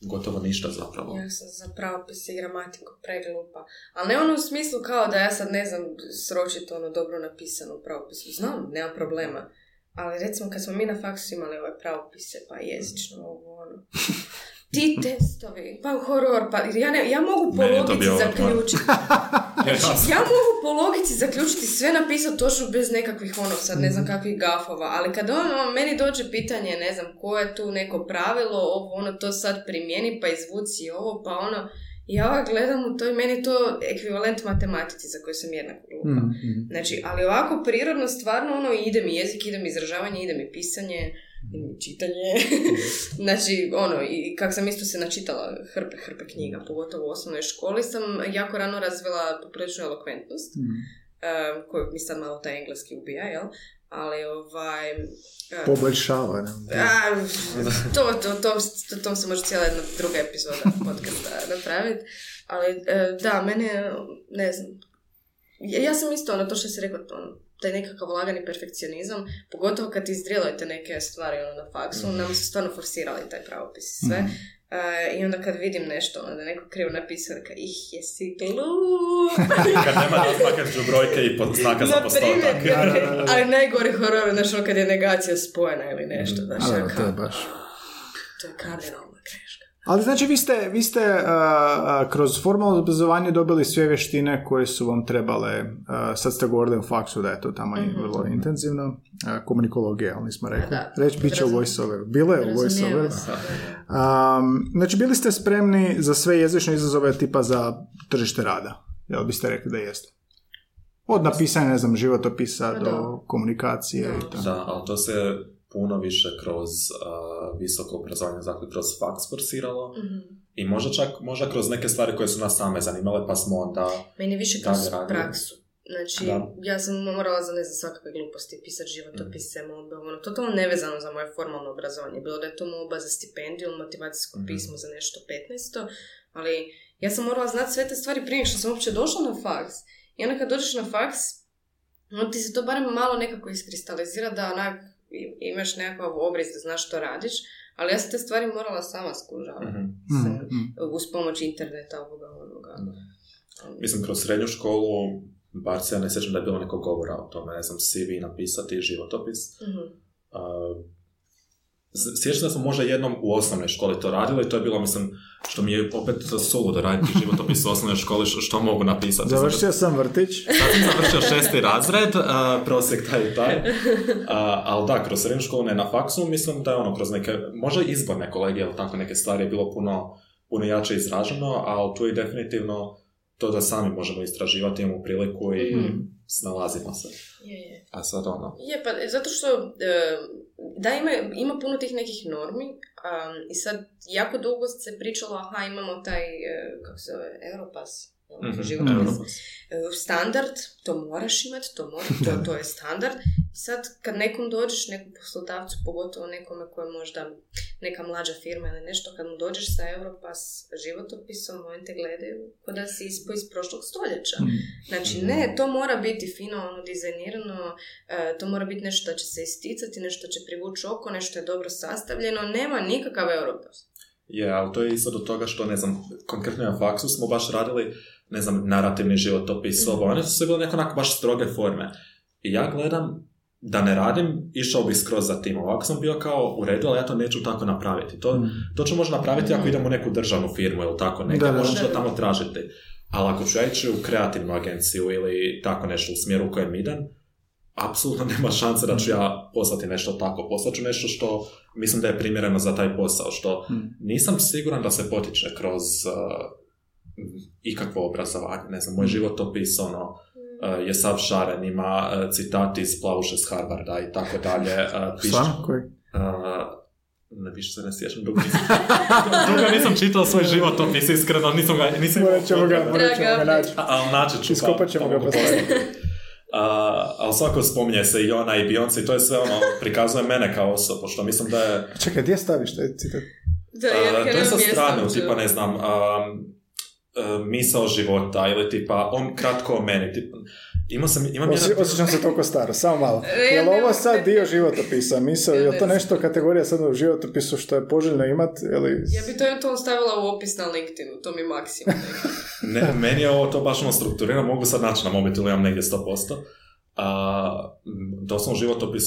gotovo ništa zapravo. Ja sam za pravopis i gramatiku preglupa. Ali ne ono u smislu kao da ja sad ne znam sročiti ono dobro napisano u pravopisu. Znam, nema problema. Ali recimo kad smo mi na faksu imali ove pravopise, pa jezično ovo ono. Ti testovi, pa horor, pa ja, ne, ja mogu po to logici zaključiti. Ja mogu po logici zaključiti sve napisati točno bez nekakvih ono sad ne znam kakvih gafova, ali kad ono meni dođe pitanje ne znam koje je tu neko pravilo, ovo ono to sad primjeni pa izvuci ovo pa ono ja gledam u to i meni to ekvivalent matematici za koju sam jednako glupa. Mhm. Znači, ali ovako prirodno stvarno ono ide mi jezik, ide mi izražavanje, ide mi pisanje, čitanje. znači, ono, i kak sam isto se načitala hrpe, hrpe knjiga, pogotovo u osnovnoj školi, sam jako rano razvila popriličnu elokventnost, Mhm. uh, koju mi sad malo taj engleski ubija, jel? Ali ovaj... uh, Poboljšava. ne? a, to, to, to, to, to se može cijela jedna druga epizoda podcasta napraviti. Ali e, da, mene, ne znam, ja, ja sam isto ono, to što si rekla, ono, taj nekakav lagani perfekcionizam, pogotovo kad izdrilujete neke stvari ono, na faksu, nam su stvarno forsirali taj pravopis i sve. E, I onda kad vidim nešto, ono, da je neko krivo napisao, ka ih, jesi glup. Kad nema razlaka između brojke i pod- znaka za postotak. Da, da, da, da. ali najgori horor, znaš, ono kad je negacija spojena ili nešto, znaš, Ali ja evo, to kao, je baš... to je kardinalna greška. Ali znači vi ste, vi ste a, a, kroz formalno obrazovanje dobili sve vještine koje su vam trebale, a, sad ste govorili o faksu da je to tamo i vrlo intenzivno, a, komunikologija, ali nismo rekli. Da. Reći bit će u voiceover. Bilo je u voiceover. Um, znači bili ste spremni za sve jezične izazove tipa za tržište rada? Jel biste rekli da jeste? Od napisanja, ne znam, životopisa Pa do da. komunikacije i tako. Da, ali to se puno više kroz uh, visoko obrazovanje, dakle kroz faks forsiralo Mhm. i možda čak možda kroz neke stvari koje su nas same zanimale, pa smo onda... Meni više kroz praksu. Znači, Da. ja sam morala za ne znam svakakve gluposti pisati životopise, molbe, ono, totalno nevezano za moje formalno obrazovanje. Bilo da je to molba za stipendiju ili motivacijsko Mhm. pismo za nešto 15. Ali ja sam morala znati sve te stvari prije što sam uopće došla na faks. I onda kad dođeš na faks, onda ti se to barem malo nekako iskristalizira da onak imaš nekakav obris da znaš što radiš. Ali ja sam te stvari morala sama skužavati. Mhm. Mm, Sam- mm. Uz pomoć interneta, ovoga, onoga. Mislim, kroz srednju školu, bar se ja ne sjećam da je bilo nekog govora o tome, ne znam, CV napisati, životopis. Mhm. Uh, sjećam da smo možda jednom u osnovnoj školi to radili i to je bilo, mislim, što mi je opet suludo raditi životopis u osnovnoj školi, što, što mogu napisati. Završio sam vrtić. Sad sam završio šesti razred, a, prosjek taj i taj. A, ali da, kroz srednju školu ne na faksu, mislim da je ono kroz neke, možda izborne kolegije ili tako neke stvari je bilo puno, puno jače izraženo, ali tu je definitivno to da sami možemo istraživati, imamo priliku i Mhm. snalazimo se. Je, je. A sad ono, Je, pa zato što, e, da, ima, ima puno tih nekih normi um, i sad jako dugo se pričalo, aha, imamo taj, e, kako se zove, Europass, Mhm. E, standard, to moraš imati, to, mora, to, to je standard. Sad kad nekom dođeš, nekom poslodavcu, pogotovo nekome koje možda neka mlađa firma ili nešto, kad mu dođeš sa Europass životopisom, oni te gledaju kao da si iz, iz prošlog stoljeća. Mm. Znači, ne, to mora biti fino, ono, dizajnirano, e, to mora biti nešto da će se isticati, nešto će privući oko, nešto je dobro sastavljeno, nema nikakav Europass. Je, ali to je isto do toga što, ne znam, konkretno na faksu smo baš radili, ne znam, narativni životopis, ovo, one su sve bile neko onako baš stroge forme. I ja gledam, da ne radim, išao bi skroz za tim. Ovako sam bio kao u redu, ali ja to neću tako napraviti. To, Mm. to ću možda napraviti ako idem u neku državnu firmu ili tako neka, Da, da. možda to tamo tražiti. Ali ako ću ja ići u kreativnu agenciju ili tako nešto u smjeru u kojem idem, apsolutno nema šanse da ću ja poslati nešto tako. Poslat ću nešto što mislim da je primjereno za taj posao, što Mm. nisam siguran da se potiče kroz uh, ikakvo obrazovanje. Ne znam, moj životopis, ono, uh, je sav šaren, ima uh, citati iz Plauše s Harvarda i tako dalje. Uh, piše- Stvarno? Koji? Uh, ne više se ne sjećam, dugo nisam, dugo nisam čitao svoj životopis, iskreno, nisam ga, nisam Morat ćemo ga, morat ćemo ga naći. A- Ali naći ću Iskopat ćemo ga postaviti. A, ali svako spominje se i ona i Beyoncé i to je sve ono, prikazuje mene kao osobu, što mislim da je Čekaj, gdje staviš taj citat? Da, A, jer, to je sa strane, uopće. tipa ne znam, um, uh, misao života ili tipa on kratko o meni. Tipa, imao sam, imam Osje- jedan... osjećam se toliko staro, samo malo. E, Je li ne, ovo sad dio životopisa? Misao, je to nešto kategorija sad u životopisu što je poželjno imat? Ili... Ja bi to eventualno stavila u opis na LinkedInu, to mi je maksimum. Ne, meni je ovo to baš ono strukturirano, mogu sad naći na mobitelu, imam negdje 100%. A, doslovno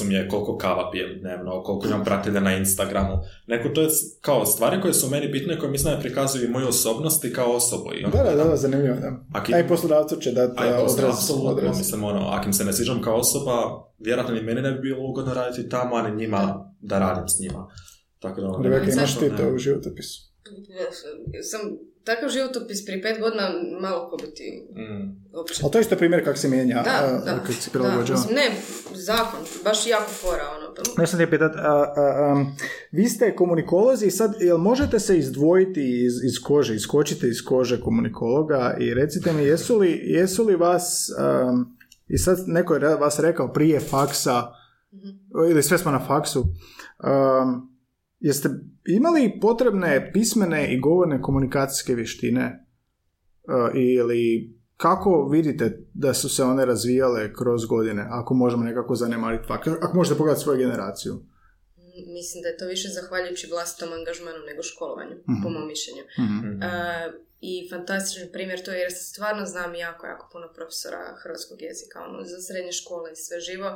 mi je koliko kava pijem dnevno, koliko imam pratitelja na Instagramu. Neko to je kao stvari koje su meni bitne, koje mislim da prikazuju i moju osobnost i kao osobu. I Da, da, da, zanimljivo, da. Ako A i poslodavcu će dati A je odraz. apsolutno, mislim, ono, ako im se ne sviđam kao osoba, vjerojatno ni meni ne bi bilo ugodno raditi tamo, a ni njima da radim s njima. Tako da, ono, Rebeka, imaš ti to u životopisu? Sam takav životopis prije pet godina malo ko bi ti Mm. uopće. Ali to je isto primjer kako se mijenja, Da, a, da, kako se da, prilagođava. mislim, ne, zakon, baš jako fora, ono. pa- Ja sam te pitat, a, a, a, vi ste komunikolozi i sad, jel možete se izdvojiti iz, iz kože, iskočite iz kože komunikologa i recite mi, jesu li, jesu li vas, um, i sad neko je vas rekao prije faksa, ili sve smo na faksu, um, jeste imali potrebne pismene i govorne komunikacijske vještine uh, ili kako vidite da su se one razvijale kroz godine, ako možemo nekako zanemariti fakt, ako možete pogledati svoju generaciju? Mislim da je to više zahvaljujući vlastitom angažmanu nego školovanju, Mhm. po mom mišljenju. Mhm. E, I fantastičan primjer to je jer stvarno znam jako, jako puno profesora hrvatskog jezika, ono, za srednje škole i sve živo.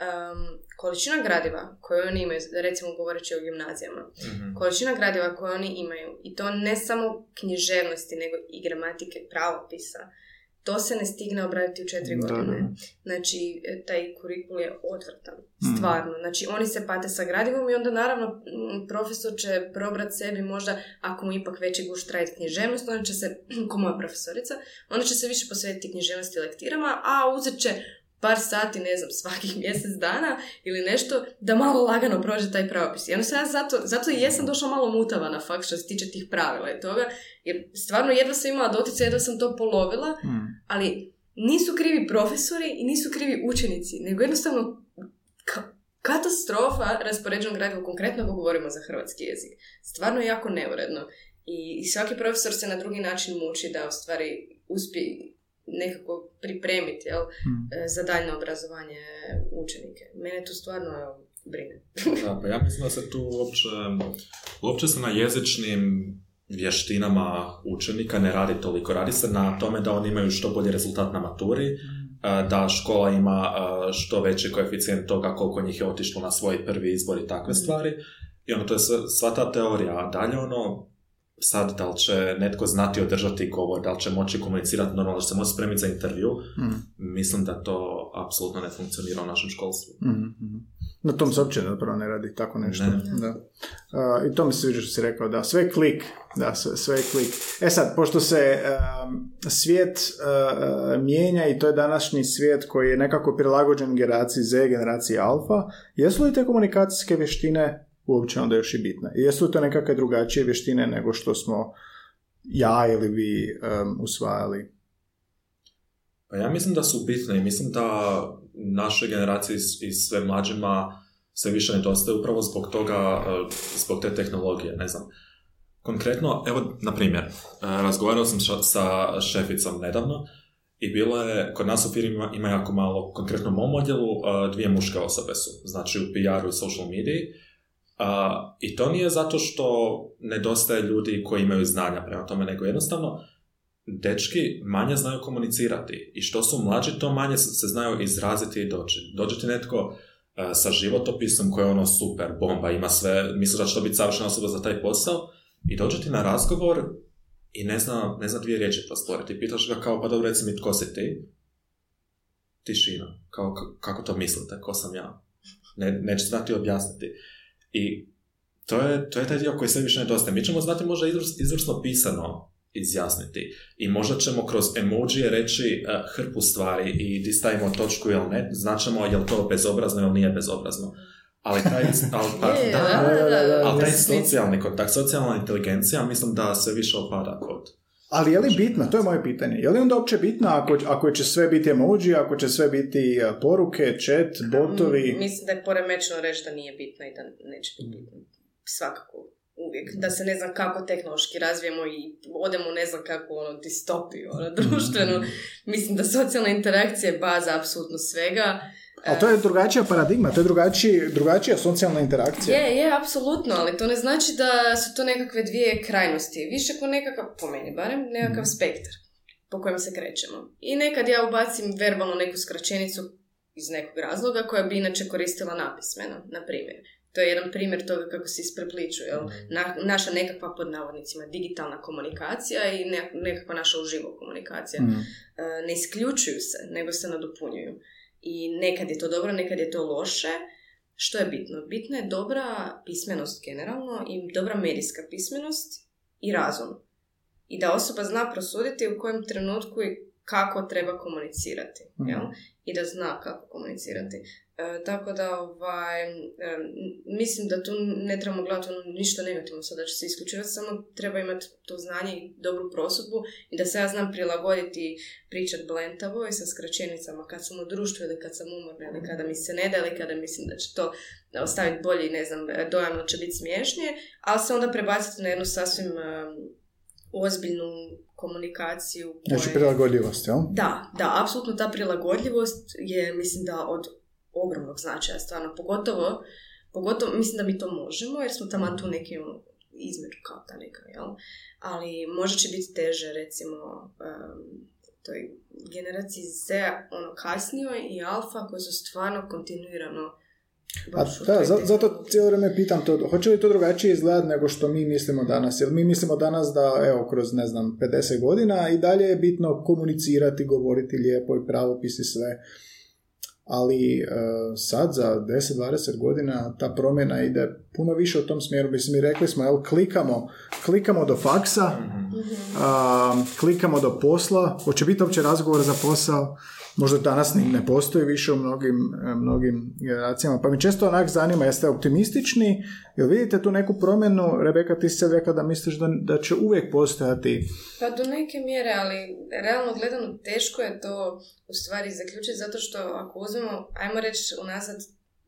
Em, količina gradiva koju oni imaju, recimo govoreći o gimnazijama, Mhm. količina gradiva koje oni imaju, i to ne samo književnosti, nego i gramatike, pravopisa, to se ne stigne obraditi u četiri Da, godine. da. Znači, e, taj kurikul je odvrtan, Mm. stvarno. Znači, oni se pate sa gradivom i onda naravno profesor će probrat sebi možda, ako mu ipak veći gušt raditi književnost, onda će se, ko moja profesorica, onda će se više posvetiti književnosti i lektirama, a uzet će par sati, ne znam, svakih mjesec dana ili nešto, da malo lagano prođe taj pravopis. I onda sam ja zato, zato i jesam došla malo mutava na fakt što se tiče tih pravila i toga, jer stvarno jedva sam imala doticaj, jedva sam to polovila, Mm. ali nisu krivi profesori i nisu krivi učenici, nego jednostavno ka- katastrofa raspoređenog gradiva, konkretno ako govorimo za hrvatski jezik. Stvarno jako neuredno. I, i svaki profesor se na drugi način muči da u stvari uspije nekako pripremiti jel, Mm. e, za daljno obrazovanje učenike. Mene tu stvarno brine. Da, pa ja mislim da se tu uopće, uopće se na jezičnim vještinama učenika ne radi toliko. Radi se na tome da oni imaju što bolji rezultat na maturi, a, da škola ima a, što veći koeficijent toga koliko njih je otišlo na svoj prvi izbor i takve stvari. I ono, to je sva ta teorija. A dalje ono, sad da li će netko znati održati govor, da li će moći komunicirati normalno, da će se moći spremiti za intervju, Mm. mislim da to apsolutno ne funkcionira u našem školstvu. Mhm, mhm. Na tom se uopće zapravo ne radi tako nešto. Ne. Da. A, I to mi se sviđa što si rekao, da, sve klik. Da, sve, sve klik. E sad, pošto se um, svijet uh, mijenja i to je današnji svijet koji je nekako prilagođen generaciji Z, generaciji alfa, jesu li te komunikacijske vještine uopće onda još i bitne? I jesu to nekakve drugačije vještine nego što smo ja ili vi um, usvajali? Pa ja mislim da su bitne i mislim da naše generacije i, sve mlađima sve više nedostaje upravo zbog toga, e, zbog te tehnologije, ne znam. Konkretno, evo, na primjer, e, razgovarao sam sa šeficom nedavno i bilo je, kod nas u firmi ima, jako malo, konkretno u mom odjelu, e, dvije muške osobe su, znači u PR-u i social mediji, a, I to nije zato što nedostaje ljudi koji imaju znanja prema tome, nego jednostavno dečki manje znaju komunicirati i što su mlađi, to manje se znaju izraziti i doći. Dođe ti netko e, sa životopisom koji je ono super, bomba, ima sve, misliš da će to biti savršena osoba za taj posao i dođe ti na razgovor i ne zna, ne zna dvije riječi prostoriti. Pitaš ga kao, pa dobro, reci mi, tko si ti? Tišina. Kao, kako to mislite? Ko sam ja? Ne, neće znati objasniti. I to je, to je taj dio koji sve više nedostaje. Mi ćemo znati možda izvrs, izvrsno pisano izjasniti. I možda ćemo kroz emojije reći uh, hrpu stvari i di stavimo točku ili ne, značemo je li to bezobrazno ili nije bezobrazno. Ali taj, ali, pa, Je, da, da, da, da. ali taj socijalni kontakt, socijalna inteligencija, mislim da sve više opada kod Ali je li bitno, to je moje pitanje, je li onda uopće bitno ako, ako će sve biti emoji, ako će sve biti a, poruke, chat, botovi? Mm, Mislim da je poremećeno reći da nije bitno i da neće biti bitno. Svakako. Uvijek. Da se ne znam kako tehnološki razvijemo i odemo ne znam kako ono distopiju, ono društvenu. Mislim da socijalna interakcija je baza apsolutno svega. Ali to je drugačija paradigma, to je drugačiji, drugačija socijalna interakcija. Je, je, apsolutno, ali to ne znači da su to nekakve dvije krajnosti. Više ko nekakav, po meni barem, nekakav spektar po kojem se krećemo. I nekad ja ubacim verbalno neku skraćenicu iz nekog razloga koja bi inače koristila napismeno, na primjer. To je jedan primjer toga kako se isprepliču, jel? Na, naša nekakva pod navodnicima digitalna komunikacija i ne- nekakva naša uživo komunikacija. Mm. Ne isključuju se, nego se nadopunjuju. I nekad je to dobro, nekad je to loše. Što je bitno? Bitna je dobra pismenost generalno i dobra medijska pismenost i razum. I da osoba zna prosuditi u kojem trenutku i kako treba komunicirati. Mhm. Jel? I da zna kako komunicirati. E, tako da, ovaj, e, mislim da tu ne trebamo gledati ono ništa negativno sada će se isključivati, samo treba imati to znanje i dobru prosudbu i da se ja znam prilagoditi pričat blentavo i sa skraćenicama kad sam u društvu ili kad sam umorna ili kada mi se ne da ili kada mislim da će to ostaviti bolji, ne znam, dojam da će biti smiješnije, ali se onda prebaciti na jednu sasvim um, ozbiljnu komunikaciju. Znači koja- prilagodljivost, jel? da, da, apsolutno ta prilagodljivost je, mislim da, od ogromnog značaja, stvarno, pogotovo, pogotovo, mislim da mi to možemo, jer smo tamo tu neki, ono, između kao ta neka, jel? Ali možda će biti teže, recimo, um, toj generaciji Z, ono, kasnijoj i alfa, koje su stvarno kontinuirano A da, za- zato cijelo vrijeme pitam to, hoće li to drugačije izgledati nego što mi mislimo danas? Jer mi mislimo danas da, evo, kroz, ne znam, 50 godina i dalje je bitno komunicirati, govoriti lijepo i pravopis i sve. Ali e, sad za 10-20 godina ta promjena ide puno više u tom smjeru. Mislim, mi rekli smo, jel, klikamo, klikamo do faksa, a, klikamo do posla, hoće biti uopće razgovor za posao, možda danas ni ne postoji više u mnogim, e, mnogim generacijama, pa mi često onak zanima, jeste optimistični, jel vidite tu neku promjenu, Rebeka ti sad rekla da misliš da, da će uvijek postojati. Pa do neke mjere, ali realno gledano teško je to u stvari zaključiti zato što ako uzmemo, ajmo reći unazad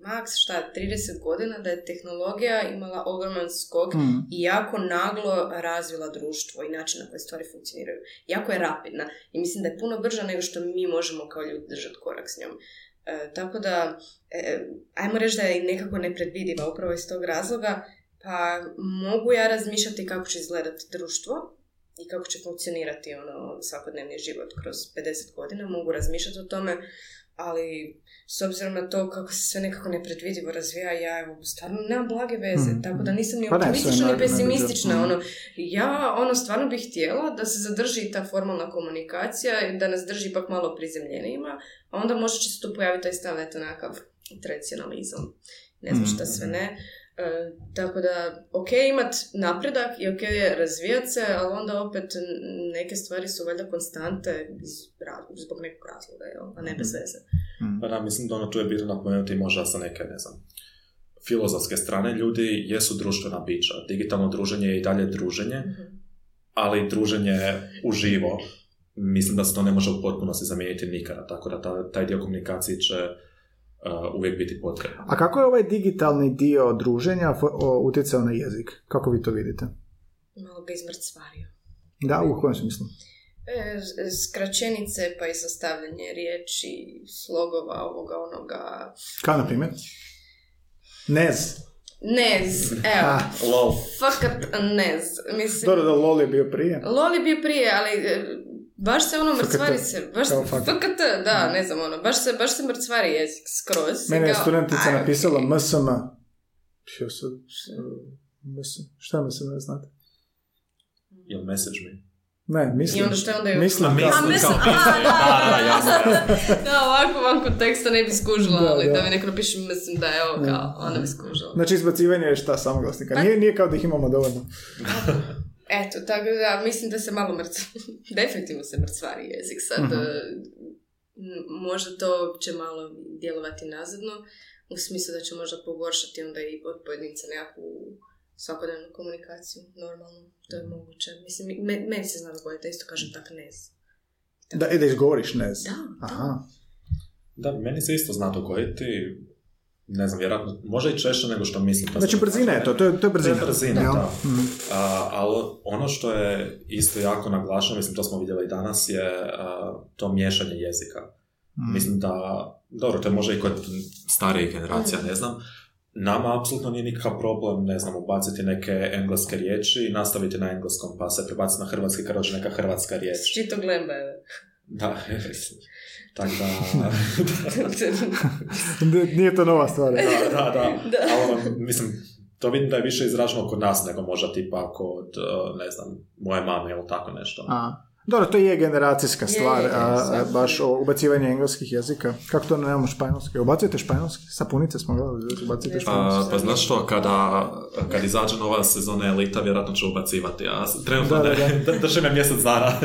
maks šta, 30 godina da je tehnologija imala ogroman skok Hmm. i jako naglo razvila društvo i način na koji stvari funkcioniraju. Jako je rapidna i mislim da je puno brža nego što mi možemo kao ljudi držati korak s njom. E, tako da, e, ajmo reći da je nekako nepredvidiva upravo iz tog razloga, pa mogu ja razmišljati kako će izgledati društvo i kako će funkcionirati ono svakodnevni život kroz 50 godina, mogu razmišljati o tome, ali s obzirom na to kako se sve nekako nepredvidivo razvija, ja evo, stvarno nemam blage veze, Mhm. tako da nisam ni Pa optimistična ni pesimistična, ono, ja ono stvarno bih htjela da se zadrži ta formalna komunikacija i da nas drži ipak malo prizemljenijima, a onda možda će se tu pojaviti taj stav, eto, nekakav tradicionalizam, ne znam šta sve ne. E, tako da, ok imat napredak i ok je razvijat se, ali onda opet neke stvari su valjda konstante iz, zbog nekog razloga, jel? a ne bez veze. Pa da, mislim da ono tu je bitno napomenuti možda sa neke, ne znam, filozofske strane ljudi jesu društvena bića. Digitalno druženje je i dalje druženje, Mhm. ali druženje uživo, mislim da se to ne može u potpunosti zamijeniti nikada, tako da ta, taj dio komunikacije će uh, uvijek biti potrebno. A kako je ovaj digitalni dio druženja utjecao na jezik? Kako vi to vidite? Malo ga izmrcvario. Da, u kojem smislu? E, skraćenice pa i sastavljanje riječi, slogova, ovoga, onoga. Kao na primjer? Nez. Nez, evo. Ah, Lol. Fakat nez. Mislim, Dobro da LOL je bio prije. Lol je bio prije, ali e, baš se ono mrcvari se. Baš, Kao fakat. FKT, da, ne znam ono. Baš se, baš se mrcvari jezik skroz. Mene je studentica napisala. MSM. Što sad? MSM. Šta je MSM, ne znate? Ili message me. Ne, mislim. I onda što je onda... Mislim, kao- A, mislim, a. Da, da, jasno. Da, ovako van konteksta ne bi skužila, Da, ali da. da mi neko napiše, mislim da je ovo kao, onda bi skužila. Znači izbacivanje je šta samoglasnika. Nije, nije kao da ih imamo dovoljno. Eto, tako da mislim da se malo mrcva, definitivno se mrcvari jezik. Sad, Mhm. možda to će malo djelovati nazadno, u smislu da će možda pogoršati onda i od pojedinca nekakvu svakodnevnu komunikaciju, normalno, to je moguće. Mislim, me- meni se zna dogoditi da isto kažem tak ne. Da, i da izgovoriš nez. Da, da. Aha. Da, meni se isto zna dogoditi, ne znam, vjerojatno, možda i češće nego što mislim. Znači brzina je to, to je, to je brzina. To je brzina, da. Mhm. A, ali ono što je isto jako naglašeno, mislim to smo vidjeli i danas, je a, to miješanje jezika. Mislim da, dobro, to je možda i kod starijih generacija, ne znam, nama apsolutno nije nikakav problem, ne znam, ubaciti neke engleske riječi i nastaviti na engleskom, pa se prebaciti na hrvatski kad dođe neka hrvatska riječ. Čito glemba je. Da, tako da, Nije to nova stvar. da, da, da. Da. Ali, ono, mislim, to vidim da je više izraženo kod nas nego možda tipa kod, ne znam, moje mame ili tako nešto. A, dobro, to je generacijska Je, stvar, je, a, a, svakako. baš o ubacivanje engleskih jezika. Kako to nemamo španjolski? Ubacujete španjolski? Sapunice smo gledali, da ubacujete španjolski. A, pa znaš što, kada, kad izađe nova sezona Elita, vjerojatno ću ubacivati, a trenutno Da, da, da. drži me mjesec dana.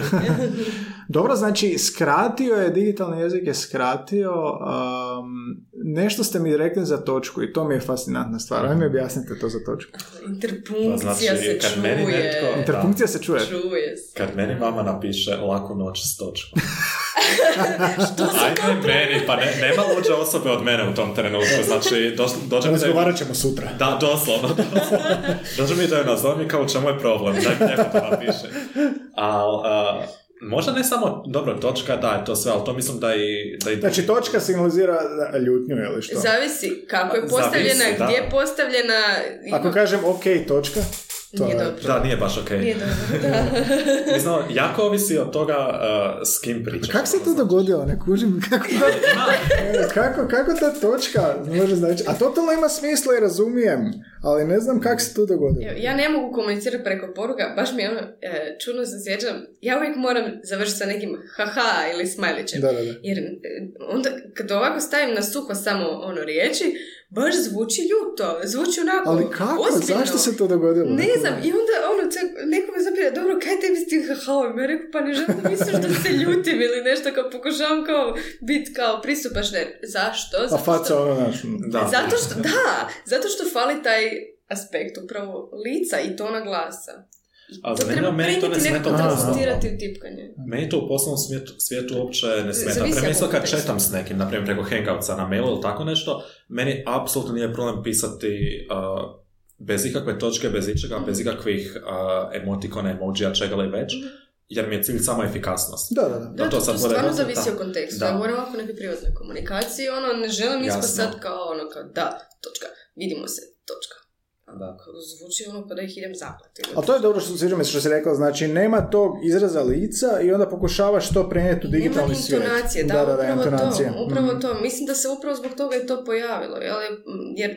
Dobro, znači skratio je, digitalni jezik je skratio, um, nešto ste mi rekli za točku i to mi je fascinantna stvar. Ajme mi objasnite to za točku. Interpunkcija Pa znači, se kad čuje. meni netko- Interpunkcija se čuje. Čuje se. Kad meni mama napiše laku noć s točkom. Što se Ajde meni, pa ne, nema luđe osobe od mene u tom trenutku, znači doš, dođe mi da Razgovarat ćemo sutra. Da, doslovno, doslovno. Dođe mi da je nazove mi kao u čemu je problem, daj mi neko to napiše. Al, a, možda ne samo, dobro, točka, da, je to sve, ali to mislim da i... Da i Znači, točka signalizira ljutnju ili što? Zavisi kako je Zavisi, postavljena, da. gdje je postavljena... Ako kažem ok, točka, to Nije je... dobro. Da, nije baš okej. Nije dobro, da. Mislim, jako ovisi od toga uh, s kim pričaš. Kako se to dogodilo? Ne kužim kako, Ima, kako, kako ta točka može znači? A totalno ima smisla i razumijem, ali ne znam kako se to dogodilo. Ja ne mogu komunicirati preko poruka, baš mi je ono, e, čudno se sjećam, ja uvijek moram završiti sa nekim haha ili smajlićem. Da, da, da. Jer e, onda kad ovako stavim na suho samo ono riječi, baš zvuči ljuto, zvuči onako Ali kako? ozbiljno. Zašto se to dogodilo? Ne kužim. znam, i onda ono, ce- neko me zapira, dobro, kaj tebi s tim hahaom? Ja rekao, pa ne želim da misliš da se ljutim ili nešto, kao pokušavam kao biti kao pristupačne. Zašto? A Zato faca što- ono naš... da. zato što, da, zato što fali taj aspekt upravo lica i tona glasa. A to zanimljivo, treba meni to ne prenijeti smeta nekako u u tipkanje. Meni to u poslovnom svijetu, svijetu uopće ne smeta. Prema isto ako kad četam s nekim, na primjer preko Hangoutsa na mailu ili tako nešto, meni apsolutno nije problem pisati uh, bez ikakve točke, bez ičega, bez ikakvih uh, emotikona, emojija, čega li već, jer mi je cilj samo efikasnost. Da, da, da. Da, to to, to, stvarno zavisi da. o kontekstu. Da. Ja govorim ovako o nekoj privatnoj komunikaciji, ono, ne želim ispast Jasno. sad kao ono, kao da, točka, vidimo se, točka. Da. Zvuči ono kao da ih idem zaplati. A to je dobro što sviđa mi što si rekla, znači nema tog izraza lica i onda pokušavaš to prenijeti u Nema digitalni ni svijet. intonacije, da, da, da, upravo intonacije. to, upravo Mhm. to. Mislim da se upravo zbog toga je to pojavilo, jel? jer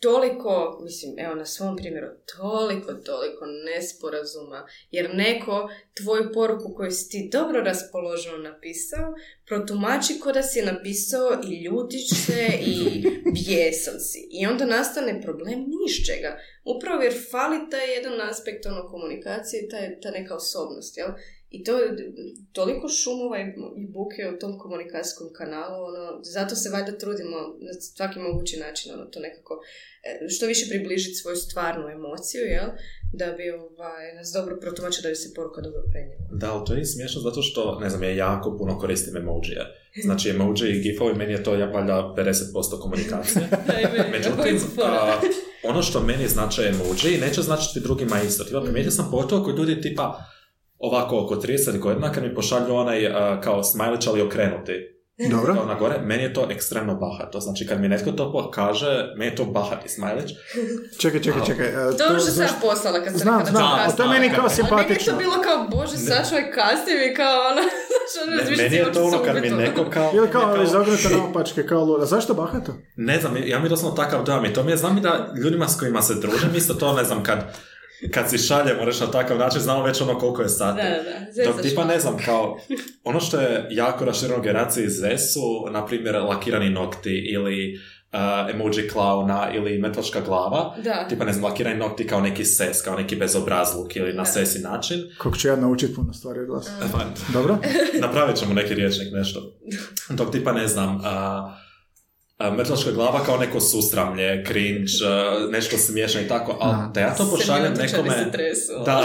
toliko, mislim, evo na svom primjeru, toliko, toliko nesporazuma, jer neko tvoju poruku koju si ti dobro raspoloženo napisao, protumači ko da si je napisao i ljutiš se i bijesan si. I onda nastane problem ni iz čega. Upravo jer fali taj jedan aspekt ono komunikacije, taj, ta neka osobnost, jel? I to je toliko šumova i i buke u tom komunikacijskom kanalu, ono, zato se valjda trudimo na svaki mogući način, ono, to nekako, e, što više približiti svoju stvarnu emociju, jel? Da bi ovaj, nas dobro protumačio, da bi se poruka dobro prenijela. Da, ali to je smiješno zato što, ne znam, ja jako puno koristim emojije. Znači, emoji i gifovi, meni je to ja, valjda 50% komunikacije. Međutim, a, ono što meni znači emoji, neće značiti drugima isto. Tipa, primijetio sam pogotovo kod ljudi tipa ovako oko 30 godina kad mi pošalju onaj a, kao smajlić ali okrenuti. Dobro. Kao na gore, meni je to ekstremno bahato. Znači, kad mi netko to pokaže, meni je to bahati smajlić. Čekaj, čekaj, čekaj. e, To je što sam ja poslala kad sam Znam, rekla da znam, ću ali to je kasnije. meni kao Ali meni je simpatično. to bilo kao, bože, sačuvaj kasnije i kao ono, ono, Ne, razmišljati meni je to ono kad mi neko kao... Ili kao izognuta naopačke, kao luda. Zašto bahato? Ne znam, ja mi je doslovno takav dojam i to mi je, znam i da ljudima s kojima se družim, isto to ne znam, kad, kad si šaljemo reći na takav način, znamo već ono koliko je sati. Da, da, da. Dok tipa ne znam, kao, ono što je jako rašireno generaciji Z su, na primjer, lakirani nokti ili uh, emoji klauna ili metlačka glava. Da. Tipa, ne znam, lakirani nokti kao neki ses, kao neki bezobrazluk ili na Da. sesi način. Kako ću ja naučiti puno stvari od vas. Pa, Dobro? Napravit ćemo neki riječnik, nešto. Dok tipa, ne znam, a, mrtvačka glava kao neko susramlje, cringe, nešto smiješno i tako, ali da ja to pošaljem nekome... Da,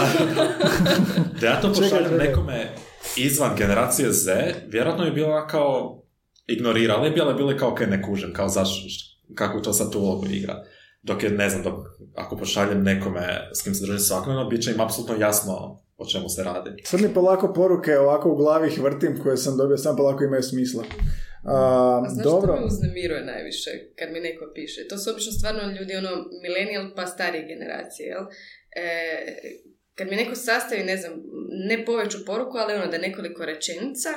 da ja to pošaljem nekome izvan generacije Z, vjerojatno bi bila kao ignorirali bi, ali bili kao kaj ne kužim, kao zašto, kako to sad tu ulogu igra. Dok je, ne znam, dok, ako pošaljem nekome s kim se držim svakodnevno, bit će im apsolutno jasno o čemu se radi. Sad mi polako poruke ovako u glavi vrtim koje sam dobio, sam polako imaju smisla. A, A Znaš dobro. što me uznemiruje najviše kad mi neko piše? To su obično stvarno ljudi ono millennial pa starije generacije, jel? E, kad mi neko sastavi, ne znam, ne poveću poruku, ali ono da nekoliko rečenica,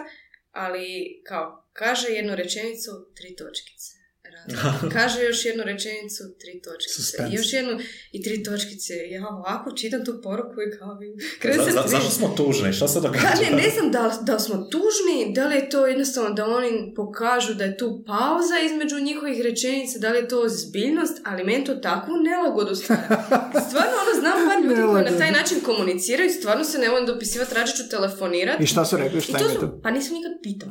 ali kao kaže jednu rečenicu, tri točkice. Kaže još jednu rečenicu, tri točkice. Suspense. I još jednu i tri točkice. Ja ovako čitam tu poruku i kao bi... Za, za, zašto smo tužni? Šta se događa? Da, ne, ne znam da da smo tužni, da li je to jednostavno da oni pokažu da je tu pauza između njihovih rečenica, da li je to zbiljnost, ali meni to takvu nelagodu. Stvarno, ono, znam par ljudi koji na taj način komuniciraju, stvarno se ne volim dopisivati, rađe ću telefonirati. I šta su rekli, I šta je su, to? pa nisam nikad pitao.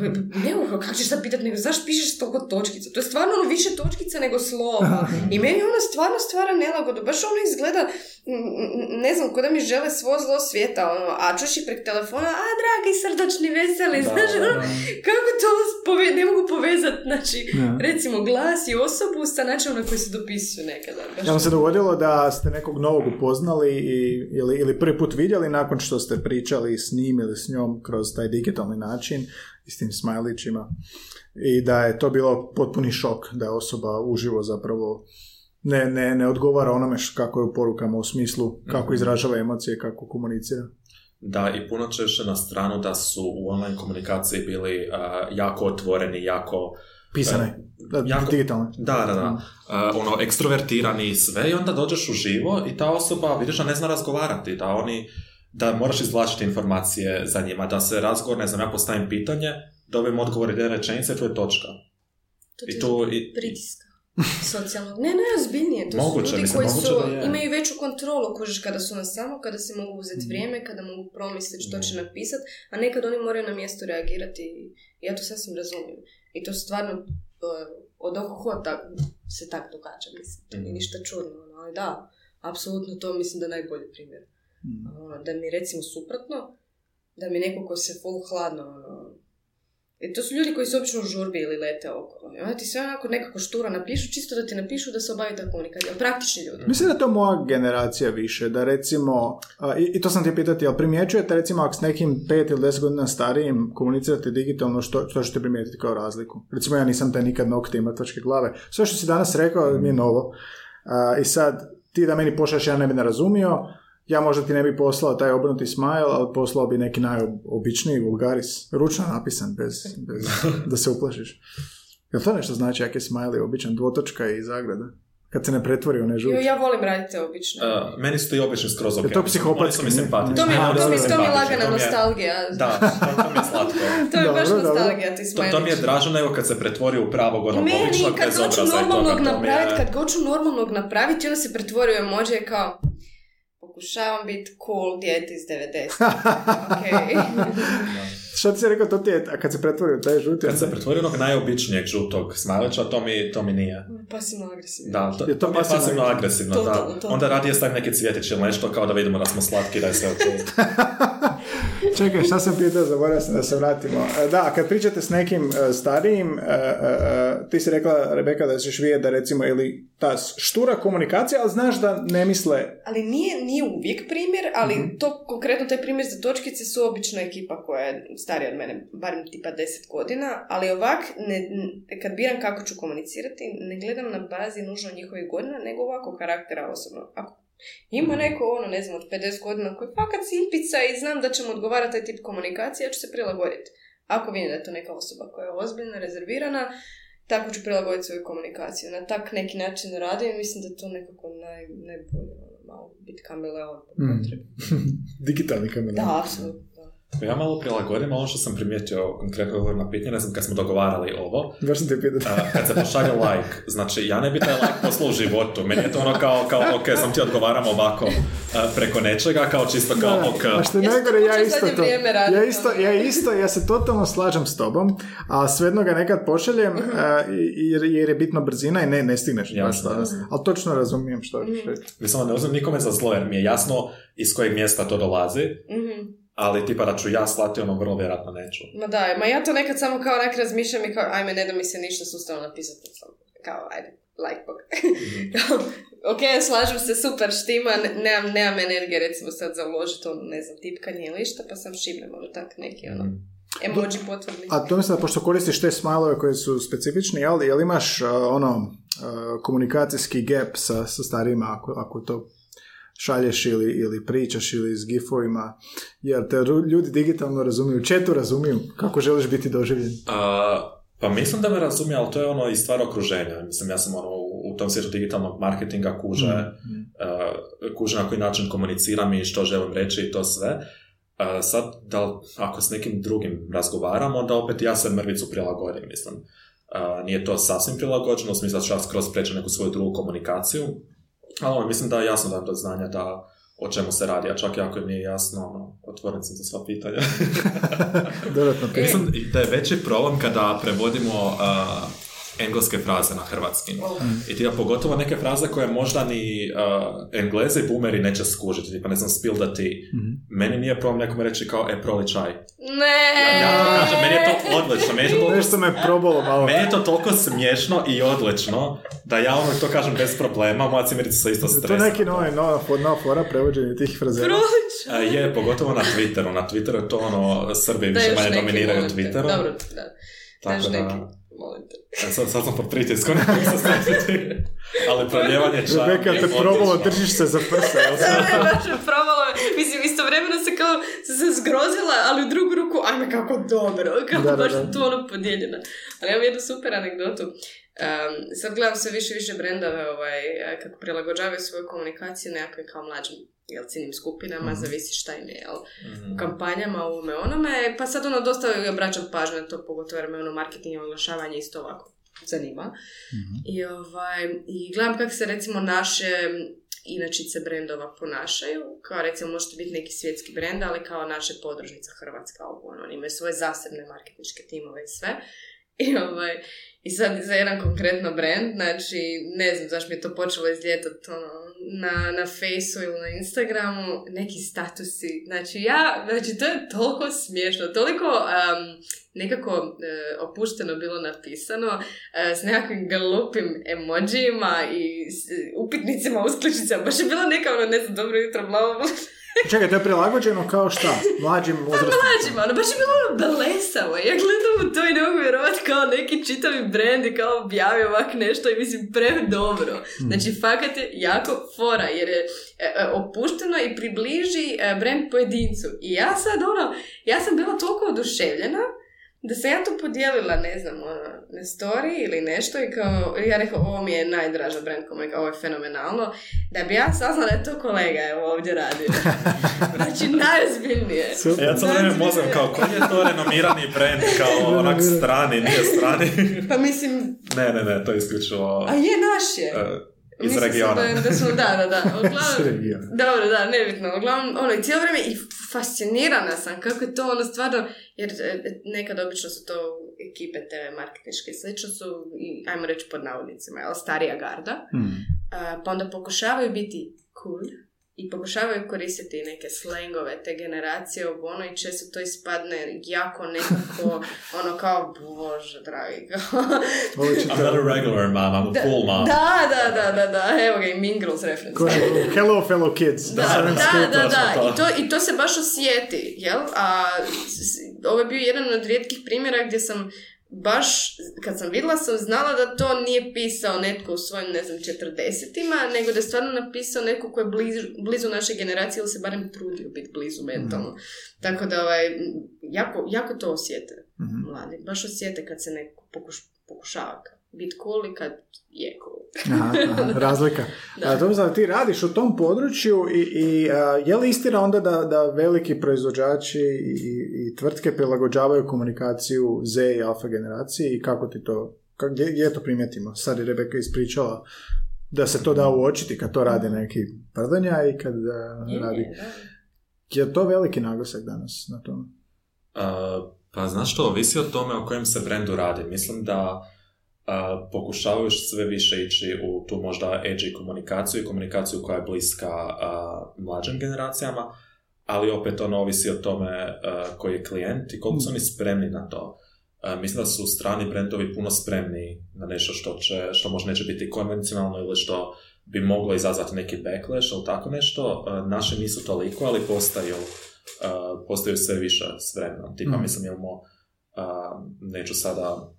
ne, kako ćeš sad pitati, nego zašto pišeš toliko točkica? To je stvarno ono više točkica nego slova. I meni ono stvarno stvara nelagodu. Baš ono izgleda, ne znam, ko da mi žele svo zlo svijeta, ono, a čuš i prek telefona, a dragi, srdačni, veseli, Da, znaš, ono, kako to pove- ne mogu povezati, znači, Da. recimo, glas i osobu sa načinom na koji se dopisuju nekada. Baš Jel vam se dogodilo da ste nekog novog upoznali i, ili, ili prvi put vidjeli nakon što ste pričali s njim ili s njom kroz taj digitalni način i s tim smajlićima i da je to bilo potpuni šok da je osoba uživo zapravo ne, ne, ne odgovara onome š- kako je u porukama u smislu kako Mhm. izražava emocije, kako komunicira. Da, i puno češće na stranu da su u online komunikaciji bili a, jako otvoreni, jako... Pisane, da, jako- digitalne. Da, da, da. A, ono, ekstrovertirani i sve i onda dođeš u živo i ta osoba, vidiš da ne zna razgovarati, da oni, da moraš izvlačiti informacije za njima, da se razgovor, ne znam, ja postavim pitanje, dobijem odgovor jedne rečenice, to je točka. To I tu, i, pritiska socijalnog. Ne, ne, ozbiljnije. To Moguće, su ljudi mislim, koji su, da je. imaju veću kontrolu, kužiš kada su na samo, kada se mogu uzeti Mhm. vrijeme, kada mogu promisliti što će Mhm. napisati, a nekad oni moraju na mjestu reagirati i ja to sasvim razumijem. I to stvarno uh, od oko se tak događa, mislim. To nije Mhm. ništa čudno, ono, ali da, apsolutno to mislim da je najbolji primjer. Ono, da mi recimo suprotno, da mi neko ko se full hladno, ono, i to su ljudi koji su obično u žurbi ili lete okolo. I onda ti sve onako nekako štura napišu, čisto da ti napišu da se obavi ta komunikacija. Praktični ljudi. Mislim da je to moja generacija više, da recimo, a, i, i to sam ti pitati, jel primjećujete recimo ako s nekim pet ili deset godina starijim komunicirate digitalno, što, što ćete primijetiti kao razliku? Recimo ja nisam taj nikad nokte i mrtvačke glave. Sve što si danas rekao mi je novo. A, I sad, ti da meni pošalješ, ja ne bi ne razumio, ja možda ti ne bi poslao taj obrnuti smile, ali poslao bi neki najobičniji vulgaris, ručno napisan, bez, bez da se uplašiš. Jel to nešto znači jak je smiley običan, dvotočka i zagrada? Kad se ne pretvori u ne Jo, ja volim raditi obično. uh, meni su to i obični skroz ok. Je to psihopatski, Oni su mi simpatični. to mi je, to mi, to je lagana je- nostalgija. Da, to, to mi je slatko. To je baš nostalgija, ti To, smajlići. to mi je draže nego kad se pretvori u pravog onog Meni, običnog kad bezobraza hoću i toga, normalnog je- napraviti, kad hoću normalnog napraviti, onda se pretvori u emoji kao pokušavam biti cool dijete iz 90. ok. Što ti si rekao, to ti je, a kad se pretvori u taj žuti... Kad se pretvori onog najobičnijeg žutog smajlića, to mi, to mi nije. Pasivno agresivno. Da, to, Je to to mi je pasivno pasivno agresivno, da. Totalno, totalno. Onda radije stavim neke cvjetiće ili nešto kao da vidimo da smo slatki, da je sve okej. Čekaj, šta sam pitao, zaboravio sam da se vratimo. E, Da, a kad pričate s nekim e, starijim, e, ti si rekla, Rebeka, da ćeš vidjeti da recimo, ili ta štura komunikacija, ali znaš da ne misle... Ali nije, nije uvijek primjer, ali Mhm. to konkretno taj primjer za točkice su obično ekipa koja je starija od mene, barem tipa 10 godina, ali ovak, ne, kad biram kako ću komunicirati, ne gledam na bazi nužno njihovih godina, nego ovako karaktera osobno. Ako ima neko, ono, ne znam, od 50 godina koji fakat simpica i znam da će mu odgovarati taj tip komunikacije, ja ću se prilagoditi. Ako vidim da je to neka osoba koja je ozbiljna, rezervirana, tako ću prilagoditi svoju komunikaciju. Na tak neki način radim i mislim da to nekako naj, najbolje, ono, malo biti kameleon po Mm. potrebi. Digitalni kamera. Da, apsolutno. Da. Ja malo prilagodim ono što sam primijetio konkretno odgovor na pitanje, ne znam kad smo dogovarali ovo, Baš sam te pitao. a, kad se pošalje like, znači ja ne bi taj like poslao u životu, meni je to ono kao, kao ok, sam ti odgovaram ovako a, preko nečega, kao čisto kao Da, ok. a što je najgore, ja isto to. Ja isto, ono. ja isto, ja se totalno slažem s tobom, a svejedno ga nekad pošaljem, Mhm. a, i- jer, jer je bitno brzina i ne, ne stigneš. Jasno. Ali točno razumijem što Mhm. ćeš reći. Mislim, ne uzmem nikome za zlo, jer mi je jasno iz kojeg mjesta to dolazi, Mhm. Ali tipa da ću ja slati ono vrlo vjerojatno neću. Ma da, ma ja to nekad samo kao onak razmišljam i kao, ajme, ne da mi se ništa sustavno napisati. sam Kao, ajde, like bog. Kao, ok, slažem se, super štima, ne- nemam, nemam energije recimo sad za uložiti ono, ne znam, tipkanje ili išta, pa sam šibnem ono tak neki ono, Mhm. emoji potvrdni. A to mislim da pošto koristiš te smajlove koji su specifični, jel, jel imaš a, ono a, komunikacijski gap sa, sa starijima ako, ako to šalješ ili, ili pričaš ili s gifovima, jer te ljudi digitalno razumiju, četu razumiju kako želiš biti doživljen. A, pa mislim da me razumije, ali to je ono i stvar okruženja. Mislim, ja sam ono u, u tom svijetu digitalnog marketinga kuže, Mhm. a, kuže na koji način komuniciram i što želim reći i to sve. A, sad, da ako s nekim drugim razgovaram, onda opet ja se mrvicu prilagodim, mislim. A, nije to sasvim prilagođeno, u smislu da ću ja skroz preći neku svoju drugu komunikaciju, ali ono, mislim da je jasno dajem do znanja da o čemu se radi, a čak i ako im nije jasno, ono, otvoren sam za sva pitanja. Dodatno pitanje. Mislim da je veći problem kada prevodimo uh, engleske fraze na hrvatski. I ti pogotovo neke fraze koje možda ni uh, englezi i boomeri neće skužiti, tipa ne znam, spill the tea. Meni nije problem nekome reći kao, e, proli čaj. Ne! Ja to kažem, meni je to odlično, meni je to toliko, Nešto me probalo malo. meni je to toliko smiješno i odlično, da ja ono to kažem bez problema, moja cimerica se isto To je stresa. neki novi, nova, nova fora prevođenje tih frazera. Prolično. Uh, je, pogotovo na Twitteru. Na Twitteru je to ono, Srbi Da, više manje dominiraju. Twitterom. Dobro, da. Tako Daš da- neki, molim te. E, Sad, sad sam pod pritiskom. Ali proljevanje čaja Rebeka je te probalo, držiš se za prsa, Da, ne, baš me probalo. Mislim, istovremeno se kao se zgrozila, ali u drugu ruku, ajme kako dobro, kako Da, da, baš da. sam tu ono podijeljena. Ali imam jednu super anegdotu. Um, sad gledam sve više i više brendove ovaj, eh, kako prilagođavaju svoju komunikaciju nekakvim kao mlađim jel, ciljnim skupinama, zavisi šta im je, jel, Mhm. u kampanjama, u ovome onome, pa sad ono dosta obraćam pažnju na to, pogotovo jer me ono marketing i oglašavanje isto ovako zanima. I, ovaj, I gledam kako se recimo naše inačice brendova ponašaju, kao recimo možete biti neki svjetski brend, ali kao naše podružnica Hrvatska, ovo, ono, oni imaju svoje zasebne marketinške timove i sve. I, ovaj, I sad za jedan konkretno brand, znači ne znam zašto mi je to počelo izljetati ono, na, na Faceu ili na Instagramu, neki statusi, znači ja, znači to je toliko smiješno, toliko um, nekako e, opušteno bilo napisano, e, s nekakvim glupim emojijima i s, upitnicima, uskličicama, baš je bilo neka ono, ne znam, dobro jutro, bla, bla, bla. Čekaj, to je prilagođeno kao šta? Mlađim uzrastom. Mlađima, ono, baš je bilo ono belesavo. Ja gledam u to i ne mogu vjerovati kao neki čitavi brand i kao objavio ovak nešto i mislim pre dobro. Znači, fakat je jako fora jer je e, e, opušteno i približi e, brand pojedincu. I ja sad ono, ja sam bila toliko oduševljena da sam ja to podijelila, ne znam, ono, na story ili nešto i kao, ja rekao, ovo mi je najdraža brand komunika, ovo je fenomenalno, da bi ja saznala da je to kolega evo ovdje radio. znači, najozbiljnije. Super. Ja sad ne mozam kao, koji je to renomirani brand, kao onak strani, nije strani. Pa mislim, ne, ne, ne, to je isključivo... a je naš je. e, Iz regiona. Da, da, smo, da, da, da. Uglavnom. Dobro, da, nebitno. Uglavnom, ono, i cijelo vrijeme i fascinirana sam kako je to ono stvarno, jer e, nekad obično su to ekipe TV marketinške i slično su, i, ajmo reći pod navodnicima, jel, starija garda, Mm. a, pa onda pokušavaju biti cool i pokušavaju koristiti neke slangove te generacije ovo ono i često to ispadne jako nekako ono kao bože dragi I'm not a regular mom, I'm a full mom. da, da, da, da, da, evo ga i Mean Girls reference Hello fellow kids. Da, Da, da, da. I, to, i to se baš osjeti, jel? A ovo je bio jedan od rijetkih primjera gdje sam baš, kad sam vidjela sam znala da to nije pisao netko u svojim, ne znam, četrdesetima, nego da je stvarno napisao neko ko je blizu, blizu naše generacije ili se barem trudio biti blizu mentalno. Tako da, ovaj, jako, jako to osjete Mhm. mladi. Baš osjete kad se neko pokuš, pokušava biti cool i kad je cool. Aha, aha, razlika. Da. A, znači, ti radiš u tom području i, i a, je li istina onda da, da veliki proizvođači i, i tvrtke prilagođavaju komunikaciju Z i alfa generaciji i kako ti to, kak, gdje, gdje to primijetimo? Sad je Rebeka ispričala da se to da uočiti kad to rade neki prdanja i kad a, Je, radi. Je to veliki naglasak danas na tom? Uh, pa znaš što, ovisi o tome o kojem se brendu radi. Mislim da uh, pokušavaju sve više ići u tu možda edgy komunikaciju i komunikaciju koja je bliska uh, mlađim generacijama, ali opet ono ovisi o tome koji je klijent i koliko su oni spremni na to. Mislim da su strani brendovi puno spremni na nešto što, će, što možda neće biti konvencionalno ili što bi moglo izazvati neki backlash ili tako nešto. Naši nisu toliko, ali postaju postaju sve više s vremenom. Tipa, Mhm. mislim, imamo, neću sada,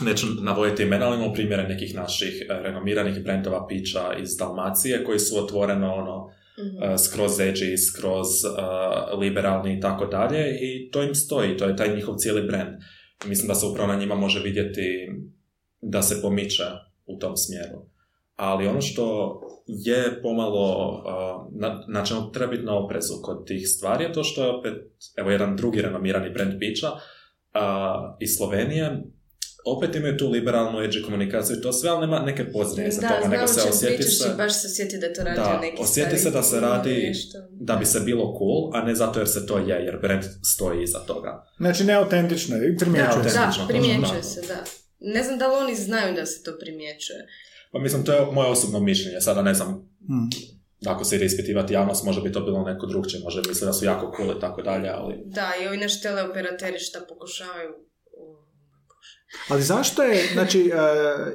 neću navoditi imena, ali imamo primjere nekih naših uh, renomiranih brendova pića iz Dalmacije koji su otvoreno ono, Mhm. uh, skroz edgy, skroz uh, liberalni i tako dalje i to im stoji, to je taj njihov cijeli brand. Mislim da se upravo na njima može vidjeti da se pomiče u tom smjeru. Ali ono što je pomalo, uh, na, na čemu treba biti na oprezu kod tih stvari je to što je opet, evo jedan drugi renomirani brand pića uh, iz Slovenije, opet imaju tu liberalnu edgy komunikaciju i to sve, ali nema neke pozadine za Da, toga, nego se osjeti se i baš se osjeti da to radio Da, neki osjeti se da se radi nešto. da bi se bilo cool, a ne zato jer se to je, jer brand stoji iza toga. Znači, neautentično je i Da, primjećuje se. da, Autentično, primjećuje se, da. Ne znam da li oni znaju da se to primjećuje. Pa mislim, to je moje osobno mišljenje. Sada ne znam, Mm. ako se ide ispitivati javnost, možda bi to bilo neko drugčije, možda bi da su jako cool i tako dalje, ali... Da, i ovi naši teleoperateri šta pokušavaju Ali zašto je, znači, e,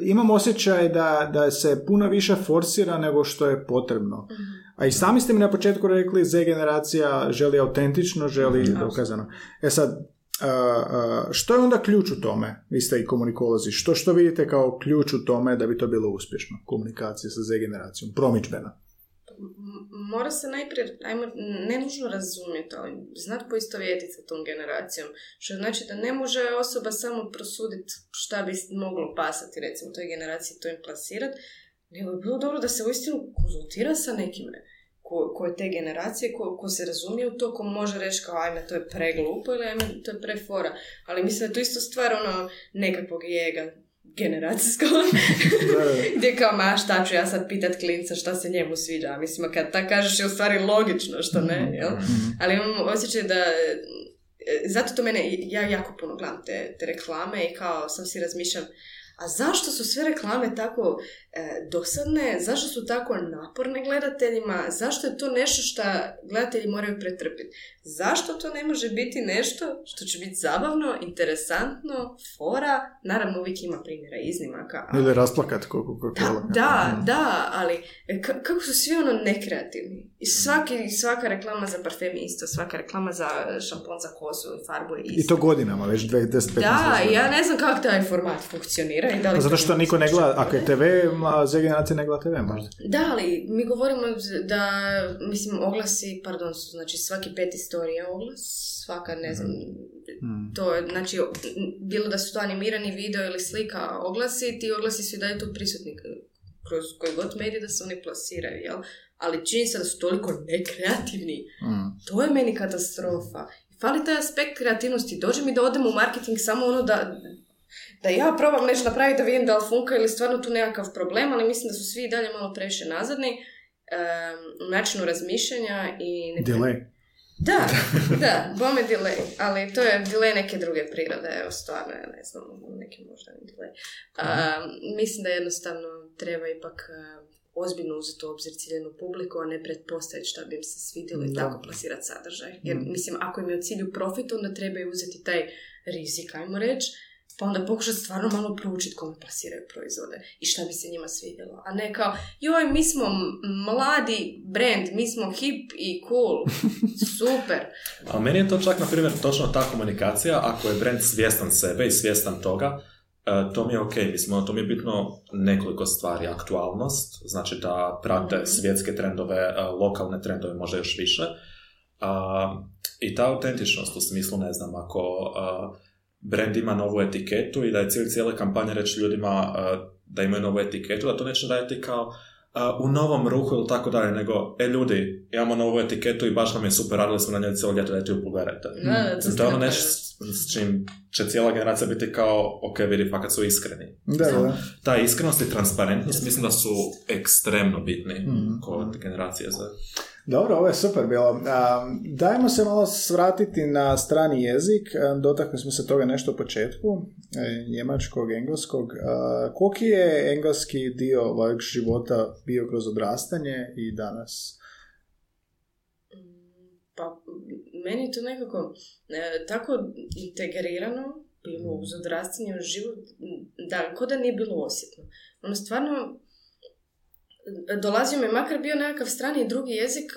imam osjećaj da, da se puno više forsira nego što je potrebno. A i sami ste mi na početku rekli, Z generacija želi autentično, želi Mhm. dokazano. E sad, a, a, što je onda ključ u tome? Vi ste i komunikolozi. Što, što vidite kao ključ u tome da bi to bilo uspješno? Komunikacija sa Z generacijom, promičbena. Mora se najprije, ajmo, ne nužno razumjeti, ali znat poistovjetiti sa tom generacijom. Što znači da ne može osoba samo prosuditi šta bi moglo pasati, recimo, toj generaciji to im plasirati, nego bi bilo dobro da se uistinu konzultira sa nekime ko, ko je te generacije, ko, ko se razumije u to, ko može reći kao ajme to je preglupo ili ajme to je prefora. Ali mislim da je to isto stvar ono nekakvog jega generacijskog, gdje kao ma šta ću ja sad pitat klinca šta se njemu sviđa. Mislim, kad tak kažeš je u stvari logično što ne, jel? Ali imam osjećaj da e, zato to mene, ja jako puno gledam te, te reklame i kao sam si razmišljam a zašto su sve reklame tako dosadne, zašto su tako naporne gledateljima, zašto je to nešto što gledatelji moraju pretrpiti? Zašto to ne može biti nešto što će biti zabavno, interesantno, fora, naravno uvijek ima primjera iznimaka, ali- Ili rasplakat koliko da, kola. da, da, ali e, ka- kako su svi ono nekreativni. I svaki, svaka reklama za parfem je isto, svaka reklama za šampon za kosu i farbu je isto. I to godinama, već 10-15 Da, ja ne znam kako taj format funkcionira i da li Pa Zato to što niko ne gleda, ako je TV, a Z generacija ne gleda TV možda. Da, ali mi govorimo da, mislim, oglasi, pardon, su, znači svaki peti story je oglas, svaka, ne znam, Mm. to je, znači, bilo da su to animirani video ili slika oglasi, ti oglasi su i dalje tu prisutni kroz koji god medij da se oni plasiraju, jel? Ali čini se da su toliko nekreativni, Mm. to je meni katastrofa. Fali taj aspekt kreativnosti, dođe mi da odem u marketing samo ono da da ja probam nešto napraviti da vidim da li funka ili stvarno tu nekakav problem, ali mislim da su svi i dalje malo previše nazadni um, u načinu razmišljanja i... Neka... Delay. Da, da, bome delay, ali to je delay neke druge prirode, evo stvarno, ja ne znam, neki možda delay. Um, mislim da jednostavno treba ipak uh, ozbiljno uzeti u obzir ciljenu publiku, a ne pretpostaviti šta bi im se svidjelo i Da. tako plasirati sadržaj. Jer, Mm. mislim, ako im je u cilju profit, onda trebaju uzeti taj rizik, ajmo reći, pa onda pokušati stvarno malo proučiti kome plasiraju proizvode i šta bi se njima svidjelo. A ne kao, joj, mi smo mladi brand, mi smo hip i cool, super. A meni je to čak, na primjer, točno ta komunikacija, ako je brand svjestan sebe i svjestan toga, e, to mi je ok, mislim, to mi je bitno nekoliko stvari. Aktualnost, znači da prate Mhm. svjetske trendove, e, lokalne trendove možda još više. I ta autentičnost u smislu, ne znam, ako a, brand ima novu etiketu i da je cilj cijele kampanje reći ljudima a, da imaju novu etiketu, da to neće raditi kao a, u novom ruhu ili tako dalje, nego, e ljudi, imamo novu etiketu i baš nam je super, radili smo na njoj cijelo ljeto, dajte ju pogledajte. Da, da, Mislim, to je ono nešto s čim će cijela generacija biti kao, ok, vidi, fakat su iskreni. Da, da. Ta iskrenost i transparentnost mislim da su ekstremno bitni Mhm. kod generacije Z. Dobro, ovo je super bilo. Dajmo se malo svratiti na strani jezik. Dotakli smo se toga nešto u početku, e, njemačkog, engleskog. Koliki je engleski dio vašeg života bio kroz odrastanje i danas? Pa, meni je to nekako e, tako integrirano bilo uz odrastanje u život, da, ko da nije bilo osjetno. Ono, stvarno, dolazio me, makar bio nekakav strani drugi jezik,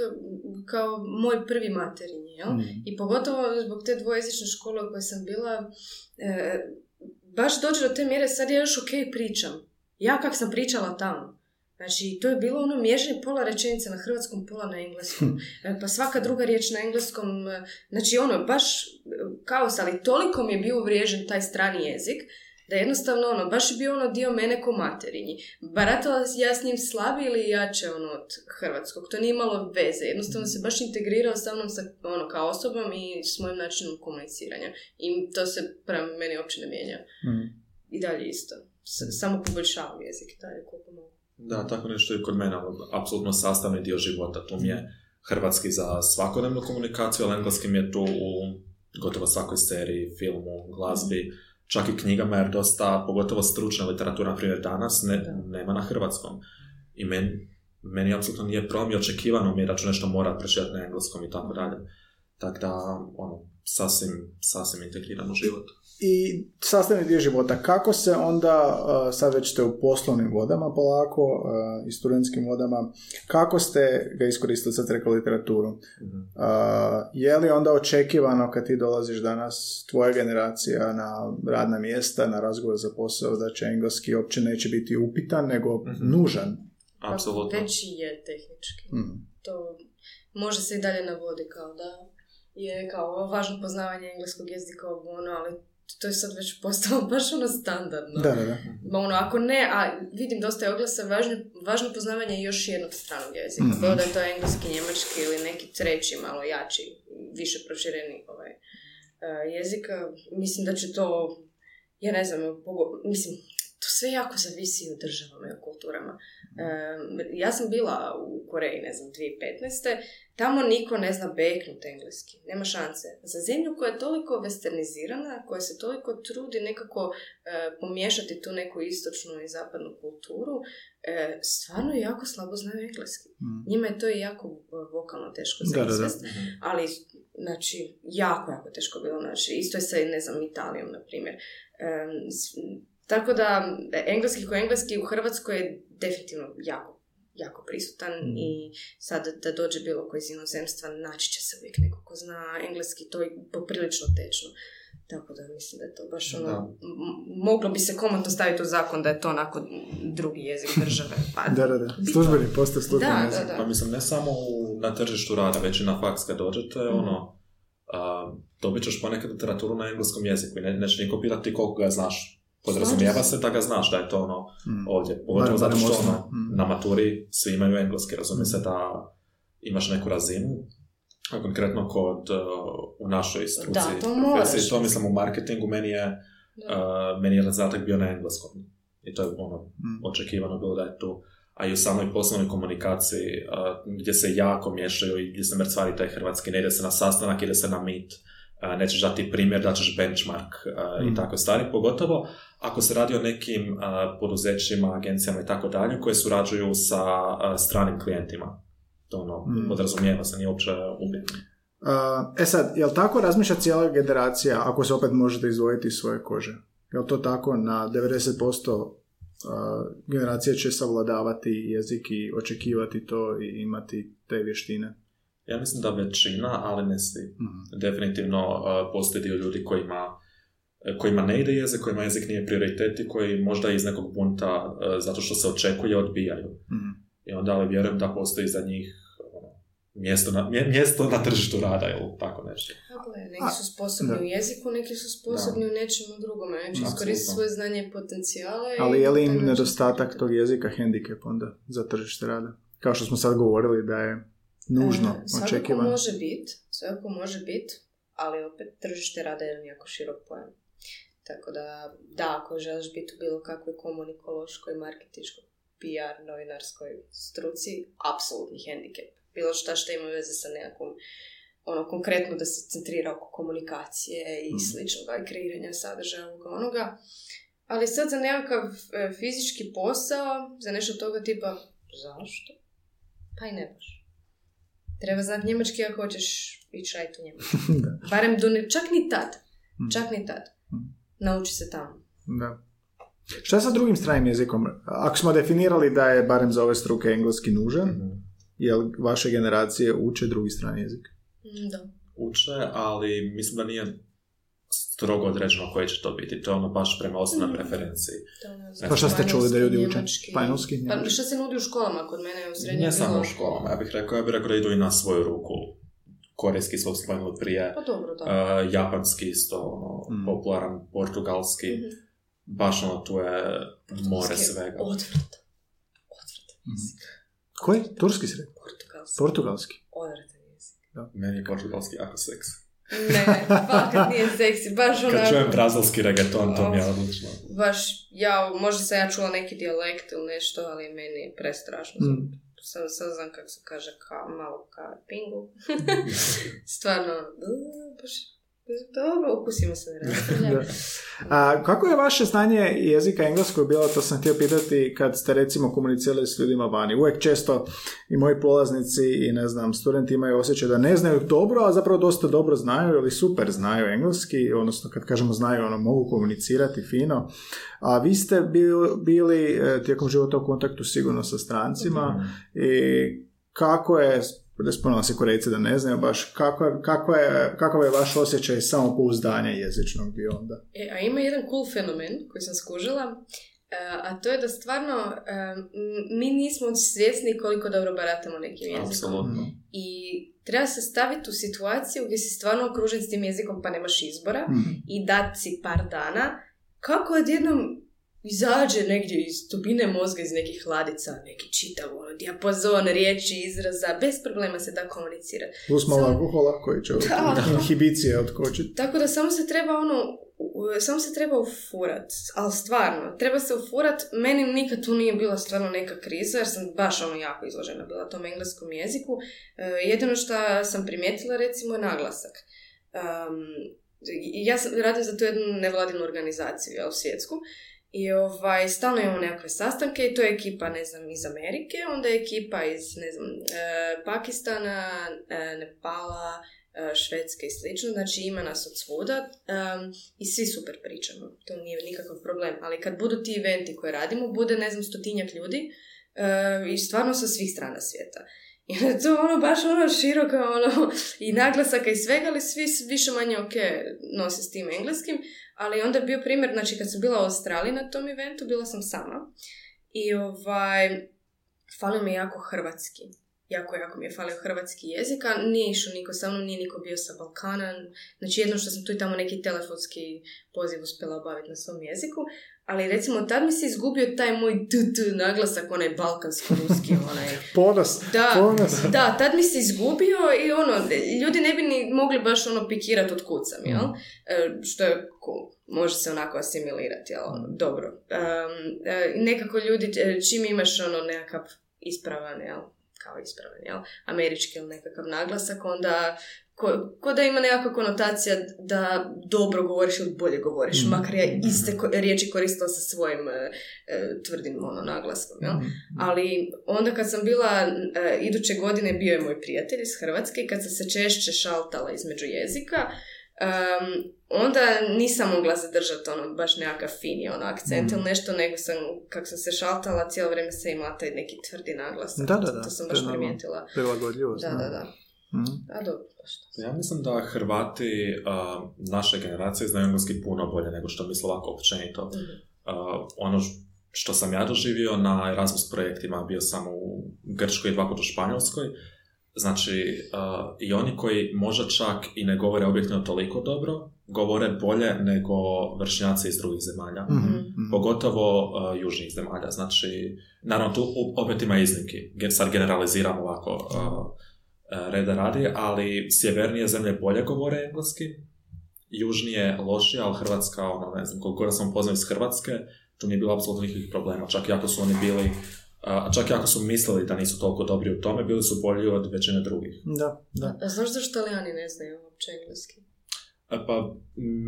kao moj prvi materinji, jel? Mm. I pogotovo zbog te dvojezične škole u kojoj sam bila, e, baš dođe do te mjere, sad ja još ok pričam. Ja kak sam pričala tamo. Znači, to je bilo ono miješanje pola rečenice na hrvatskom, pola na engleskom. E, Pa svaka druga riječ na engleskom, e, znači ono, baš e, kaos, ali toliko mi je bio uvriježen taj strani jezik, da jednostavno ono, baš je bio ono dio mene ko materinji. Baratala ja s njim slabije ili jače ono od hrvatskog, to nije imalo veze, jednostavno se baš integrirao sa mnom sa, ono, kao osobom i s mojim načinom komuniciranja. I to se prema meni uopće ne mijenja. Mm. I dalje isto. S- samo poboljšavam jezik dalje koliko mogu. Da, tako nešto je kod mene, ono, apsolutno sastavni dio života. Tu mi je hrvatski za svakodnevnu komunikaciju, ali engleski mi je tu u gotovo svakoj seriji, filmu, glazbi, čak i knjigama, jer dosta, pogotovo stručna literatura, na primjer danas, ne, Da. nema na hrvatskom. I meni, meni apsolutno nije problem i očekivano mi je da ću nešto morat pročitati na engleskom i tako dalje. Tako da, ono, sasvim, sasvim integriran u život. I sastavni dio života. Kako se onda, uh, sad već ste u poslovnim vodama polako uh, i studentskim vodama, kako ste ga iskoristili, sad rekli literaturu? Mhm. Uh, je li onda očekivano kad ti dolaziš danas, tvoja generacija na radna mjesta, na razgovor za posao, da će engleski uopće neće biti upitan, nego Mhm. nužan? Apsolutno. Već i je tehnički. Mm. to može se i dalje navodi kao da je kao važno poznavanje engleskog jezika ovo ono, ali to je sad već postalo baš ono standardno. Da, da, da. Ma ono, ako ne, a vidim dosta je oglasa, važno, važno poznavanje još jednog stranog jezika. Mhm. Bilo da je to engleski, njemački ili neki treći, malo jači, više prošireni ovaj, e, jezika. Mislim da će to, ja ne znam, mislim, to sve jako zavisi od državama i od kulturama. E, ja sam bila u Koreji, ne znam, 2015. Tamo niko ne zna beknut engleski. Nema šanse. Za zemlju koja je toliko westernizirana, koja se toliko trudi nekako e, pomiješati tu neku istočnu i zapadnu kulturu, e, stvarno jako slabo znaju engleski. Mm. Njima je to i jako e, vokalno teško za ali znači jako, jako teško bilo. Znači, isto je sa, ne znam, Italijom, na primjer. S- tako da, engleski ko engleski u Hrvatskoj je definitivno jako, jako prisutan Mhm. i sad da dođe bilo koji iz inozemstva, naći će se uvijek neko ko zna engleski, to je poprilično tečno. Tako da mislim da je to baš ono, Da. m- moglo bi se komotno staviti u zakon da je to onako drugi jezik države. Pa, Da, da, da. Službeni, postoje službeni Da, jezik. da, da. Pa mislim, ne samo u, na tržištu rada, već i na faks kad dođete, Mhm. ono, a, dobit ćeš ponekad literaturu na engleskom jeziku i ne, neće niko pitati koliko ga znaš. Podrazumijeva se da ga znaš, da je to ono Mm. ovdje. Pogotovo zato što ono. Mm. na maturi svi imaju engleski, razumije se Mm. da imaš neku razinu. A konkretno kod, uh, u našoj struci, Da, to moraš. profesiji, to mislim u marketingu, meni je. Uh, meni je zadatak bio na engleskom. I to je ono, Mm. očekivano bilo da je tu. A i u samoj poslovnoj komunikaciji, uh, gdje se jako miješaju i gdje se mrcvari taj hrvatski, ne ide se na sastanak, ide se na meet, uh, nećeš dati primjer, daćeš benchmark uh, Mm. i tako stvari, pogotovo ako se radi o nekim poduzećima, agencijama i tako dalje, koje surađuju sa stranim klijentima. To ono, Mm. podrazumijeva se, nije uopće upitno. E sad, jel tako razmišlja cijela generacija ako se opet možete izdvojiti iz svoje kože? Jel to tako na 90% uh, generacije će savladavati jezik i očekivati to i imati te vještine? Ja mislim da većina, ali ne svi. Mhm. definitivno uh, postoji dio ljudi kojima, kojima ne ide jezik, kojima jezik nije prioritet i koji možda iz nekog bunta, uh, zato što se očekuje, odbijaju. Mhm. I onda ali vjerujem da postoji za njih ono, mjesto na, mje- mjesto na tržištu rada ili tako nešto. Tako je, neki su sposobni da. u jeziku, neki su sposobni u nečemu drugome. Neće iskoristiti svoje znanje i potencijale. Ali je li im nedostatak tog jezika hendikep onda za tržište rada? Kao što smo sad govorili da je nužno, E, očekivano. može biti, svakako može biti, ali opet tržište rada je jako širok pojam. Tako da, da, ako želiš biti u bilo kakvoj komunikološkoj, marketinškoj, PR, novinarskoj struci, apsolutni hendikep. Bilo šta što ima veze sa nekakvom, ono, konkretno da se centrira oko komunikacije i Mhm. sličnoga i kreiranja sadržaja ovoga onoga. Ali sad za nekakav e, fizički posao, za nešto toga tipa, zašto? Pa i ne baš. Treba znati njemački ako hoćeš ići raditi u Njemačku. Barem do ne, čak ni tad. Mhm. Čak ni tad. Mhm. Nauči se tamo. Da. Šta sa drugim stranim jezikom? Ako smo definirali da je barem za ove struke engleski nužan, jel vaše generacije uče drugi strani jezik? Mm, Da. Uče, ali mislim da nije strogo određeno koje će to biti. To je ono baš prema osobnoj Mhm. preferenciji. Ne Pa znam, šta ste čuli da ljudi uče? Španjolski, Pa šta se nudi u školama? Kod mene je u srednjem Ne samo u školama, ja bih rekao, ja bih rekao da idu i na svoju ruku. Korejski smo spomenuli prije, Pa dobro, da. uh, japanski isto, ono, Mm. popularan, portugalski, Mhm. baš ono, tu je more svega. Odvrat. Odvrat. Koji? Turski sred? Portugalski. Portugalski. Odvratan jezik. Meni je portugalski jako seksi. Ne, fakat nije seksi, baš onako. Kad čujem brazilski reggaeton, to mi je odlično. Baš, ja, možda sam ja čula neki dijalekt ili nešto, ali meni je prestrašno. Mm. Sad, sad znam kako se kaže, ka, malo ka pingu. Stvarno, uh, baš, dobro, ukusimo se. A, kako je vaše znanje jezika engleskog bilo, to sam htio pitati kad ste recimo komunicirali s ljudima vani. Uvijek često i moji polaznici i ne znam, studenti imaju osjećaj da ne znaju dobro, a zapravo dosta dobro znaju ili super znaju engleski, odnosno kad kažemo znaju, ono, mogu komunicirati fino. A vi ste bili, bili e, tijekom života u kontaktu sigurno sa strancima i kako je, da spomenula se Korejci da ne znaju baš, kako je, kako je, kakav je vaš osjećaj samopouzdanja jezičnog bio onda? E, a ima jedan cool fenomen koji sam skužila, e, a to je da stvarno e, mi nismo svjesni koliko dobro baratamo nekim jezikom. Apsolutno. I treba se staviti u situaciju gdje si stvarno okružen s tim jezikom pa nemaš izbora Mhm. i dat si par dana, kako odjednom izađe negdje iz dubine mozga iz nekih ladica, neki čitav ono, dijapazon, riječi, izraza, bez problema se da komunicirati. Plus malo Samo- alkohola koji će Da. inhibicije otkočiti. Tako da samo se treba ono, u- samo se treba ufurat, ali stvarno, treba se ufurat, meni nikad tu nije bila stvarno neka kriza, jer sam baš ono jako izložena bila tom engleskom jeziku. E, jedino što sam primijetila recimo je naglasak. Um, ja sam radim za tu jednu nevladinu organizaciju, jel, svjetsku, i ovaj, stalno imamo nekakve sastanke i to je ekipa, ne znam, iz Amerike, onda je ekipa iz, ne znam, e, Pakistana, e, Nepala, e, Švedske i slično, znači ima nas od svuda em, i svi super pričamo, to nije nikakav problem, ali kad budu ti eventi koje radimo, bude, ne znam, stotinjak ljudi e, i stvarno sa svih strana svijeta. Je to ono baš ono široko ono, i naglasaka i svega, ali svi više manje ok nose s tim engleskim, ali onda je bio primjer, znači kad sam bila u Australiji na tom eventu, bila sam sama i ovaj, falio mi jako hrvatski. Jako, jako mi je falio hrvatski jezik, a nije išao niko sa mnom, nije niko bio sa Balkana. Znači jedno što sam tu i tamo neki telefonski poziv uspjela obaviti na svom jeziku, ali recimo tad mi se izgubio taj moj t naglasak, onaj balkansko-ruski, onaj... Ponos, Da, ponos. da, tad mi se izgubio i ono, ljudi ne bi ni mogli baš ono pikirati od kucam, jel? E, što je cool. Može se onako asimilirati, jel? Ono, dobro. E, nekako ljudi, e, čim imaš ono nekakav ispravan, jel? Kao ispravan, jel? Američki ili nekakav naglasak, onda ko, ko da ima nekakva konotacija da dobro govoriš ili bolje govoriš, Mhm. makar ja iste ko- riječi koristila sa svojim e, e, tvrdim ono, naglaskom, jel? Ali onda kad sam bila, e, iduće godine bio je moj prijatelj iz Hrvatske i kad sam se češće šaltala između jezika, em, onda nisam mogla zadržati ono baš nekakav fini ono akcent ili nešto, nego sam, kako sam se šaltala, cijelo vrijeme sam imala taj neki tvrdi naglas. Da, da, da, To sam to je baš primijetila. Prilagodljivost. Da, da, da. Mhm. A dobro, pa? Ja mislim da Hrvati uh, naše generacije znaju engleski puno bolje nego što misle ovako općenito. Mhm. Uh, ono što sam ja doživio na Erasmus projektima, bio sam u Grčkoj i dva u Španjolskoj, znači uh, i oni koji možda čak i ne govore objektivno toliko dobro, govore bolje nego vršnjaci iz drugih zemalja. Mhm, Mhm. mhm. Pogotovo uh, južnih zemalja, znači, naravno tu opet ima iznimki, sad generaliziram ovako uh, reda radi, ali sjevernije zemlje bolje govore engleski, južnije lošije, ali Hrvatska, ono, ne znam, koliko sam poznao iz Hrvatske, tu nije bilo apsolutno nikakvih problema, čak i ako su oni bili, a čak i ako su mislili da nisu toliko dobri u tome, bili su bolji od većine drugih. Da, da. A znaš zašto Italijani ne znaju uopće engleski? E, Pa,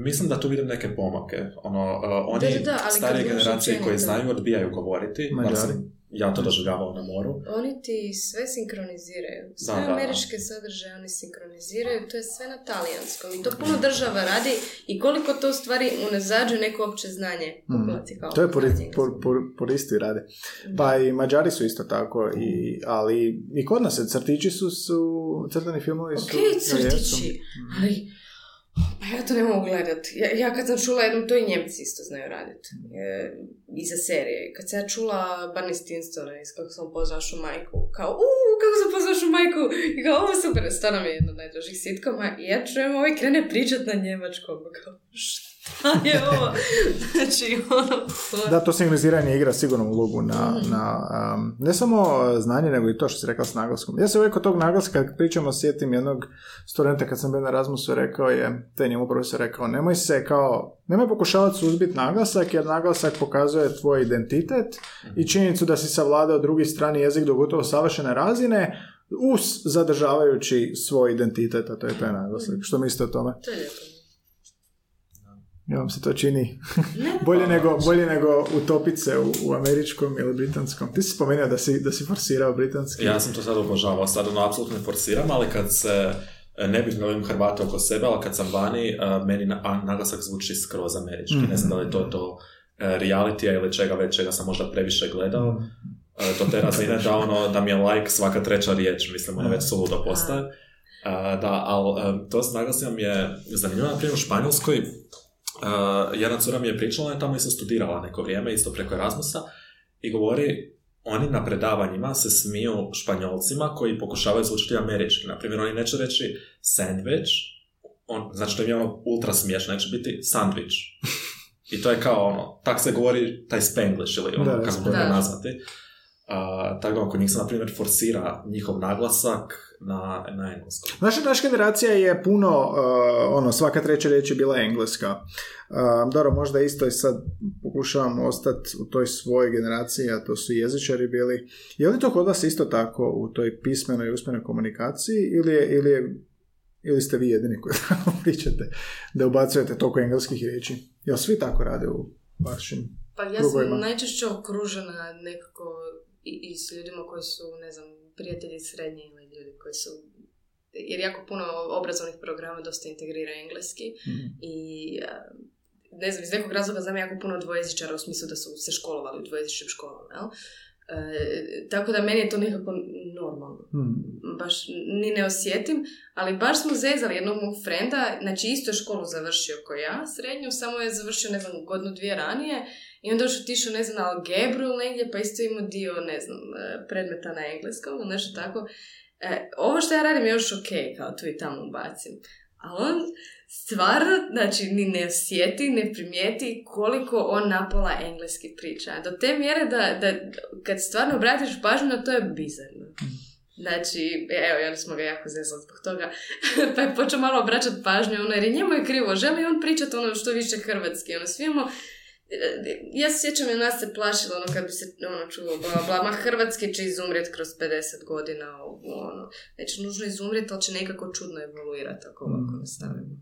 mislim da tu vidim neke pomake. Ono, uh, oni Da, da, da, ali starije generacije koji općenito. znaju odbijaju govoriti, Mađari. Ja to doživljavao na moru. Oni ti sve sinkroniziraju. Sve Da, da, da. američke sadržaje oni sinkroniziraju, to je sve na talijanskom. I to puno država radi i koliko to u stvari unezađuje neko opće znanje populacije kao To je puri, populacije por, por, puristi rade. Pa i Mađari su isto tako, i, ali i kod nas se crtići su, su crtani filmovi su... Ok, da, jesu. crtići, ali pa ja to ne mogu gledat. Ja, ja kad sam čula jednom, to i Njemci isto znaju raditi. E, I za serije. Kad sam ja čula Barney Stinstona iz kako sam upoznao našu majku, kao, uuu, kako sam upoznao našu majku, i kao, ovo super, stvarno mi je jedno od najdražih sitkoma, i ja čujem ovaj krene pričat na njemačkom, kao, šta je ovo? znači, ono, Da, to signaliziranje igra sigurno ulogu na, Mhm. na um, ne samo znanje, nego i to što si rekao s naglaskom. Ja se uvijek od tog naglaska, kad pričamo, sjetim jednog studenta kad sam bio na Erasmusu, rekao je, te njemu profesor rekao, nemoj se kao, nemoj pokušavati suzbiti naglasak, jer naglasak pokazuje tvoj identitet i činjenicu da si savladao drugi strani jezik do gotovo savršene razine, us zadržavajući svoj identitet, a to je taj naglasak. Što mislite o tome? to je lijepo. Ja vam se to čini bolje nego, bolje nego utopice u, u američkom ili britanskom. Ti si spomenuo da si, da si forsirao britanski. Ja sam to sad obožavao, sad ono apsolutno ne forsiram, ali kad se e, ne bih imam Hrvata oko sebe, ali kad sam vani, e, meni na, naglasak zvuči skroz američki. Ne znam da li je to to e, realitija ili čega već, čega sam možda previše gledao. Do te razine da, ono, da mi je like svaka treća riječ, mislim, ono već suludo postaje. Da, ali to s naglaskom je zanimljivo, na primjer u Španjolskoj, e, jedna cura mi je pričala, ona je tamo isto studirala neko vrijeme, isto preko Erasmusa, i govori, oni na predavanjima se smiju španjolcima koji pokušavaju zvučiti američki. Na primjer, oni neće reći sandwich, on, znači to im je ono ultra smiješno, neće biti sandvič. I to je kao ono, tak se govori taj spanglish ili ono, Da, da, kako spanglish. ga Da. nazvati. A, tako da, kod njih se, na primjer, forsira njihov naglasak na, na engleskom. Naša, naša generacija je puno, uh, ono, svaka treća riječ je bila engleska. Uh, dobro, možda isto i sad pokušavam ostati u toj svojoj generaciji, a to su jezičari bili. Je li to kod vas isto tako u toj pismenoj i usmenoj komunikaciji ili, je, ili, je, ili ste vi jedini koji tako pričate da ubacujete toliko engleskih riječi? Jel svi tako rade u vašim Pa ja krugovima? sam najčešće okružena nekako i, i s ljudima koji su, ne znam, prijatelji srednje ili ljudi koji su jer jako puno obrazovnih programa dosta integrira engleski Mhm. i a, ne znam, iz nekog razloga znam jako puno dvojezičara u smislu da su se školovali u dvojezičnim školama, jel? E, tako da meni je to nekako normalno. Mhm. Baš ni ne osjetim, ali baš smo zezali jednog mog frenda, znači isto je školu završio kao ja, srednju, samo je završio, ne znam, godinu dvije ranije I onda još otišao, ne znam, na algebru ili negdje, pa isto imao dio, ne znam, e, predmeta na engleskom nešto tako. E, ovo što ja radim je još ok, kao tu i tamo ubacim. Ali on stvarno, znači, ni ne osjeti, ne primijeti koliko on napola engleski priča. Do te mjere da, da kad stvarno obratiš pažnju to je bizarno. Znači, evo, i onda smo ga jako zezali zbog toga. pa je počeo malo obraćati pažnju, ono, jer je njemu je krivo. Želi on pričati ono što više hrvatski. Ono, svi imamo ja se sjećam i nas se plašilo ono kad bi se ono čulo bla bla, ma hrvatski će izumrijeti kroz 50 godina ono, neće nužno izumrijeti, ali će nekako čudno evoluirati ako ovako nastavimo.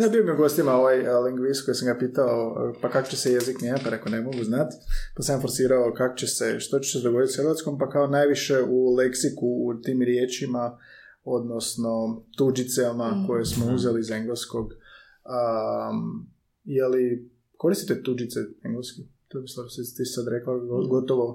Ja bio mi u gostima ovaj lingvist koji sam ga pitao pa kako će se jezik mijenjati, pa rekao ne mogu znati. Pa sam forsirao kako će se, što će se dogoditi s hrvatskom, pa kao najviše u leksiku, u tim riječima, odnosno tuđicama mm. koje smo uzeli iz engleskog. Um, je li koristite tuđice engleski? To bi se ti sad rekla gotovo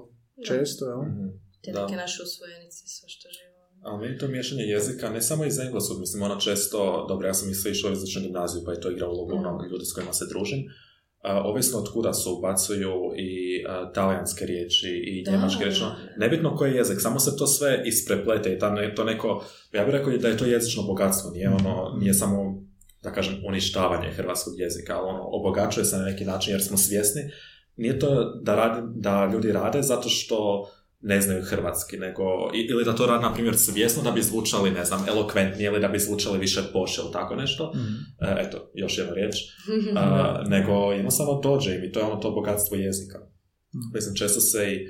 često, jel? Mm-hmm. Te neke naše usvojenice, sve što živo. Ali meni to miješanje jezika, ne samo iz engleskog, mislim, ono često, dobro, ja sam isto išao u gimnaziju, pa je to igralo ulogu mm. ljudi s kojima se družim. Uh, ovisno od kuda se ubacuju i uh, talijanske riječi i njemačke riječi. Ono, nebitno koji je jezik, samo se to sve ispreplete i ta, to neko, ja bih rekao da je to jezično bogatstvo, nije ono, nije samo da kažem, uništavanje hrvatskog jezika, ali ono, obogačuje se na neki način jer smo svjesni. Nije to da, radi, da ljudi rade zato što ne znaju hrvatski, nego, ili da to rade, na primjer, svjesno da bi zvučali, ne znam, elokventnije ili da bi zvučali više poše ili tako nešto. mm eto, još jedna riječ. Uh, nego jednostavno dođe im i to je ono to bogatstvo jezika. mm Mislim, često se i,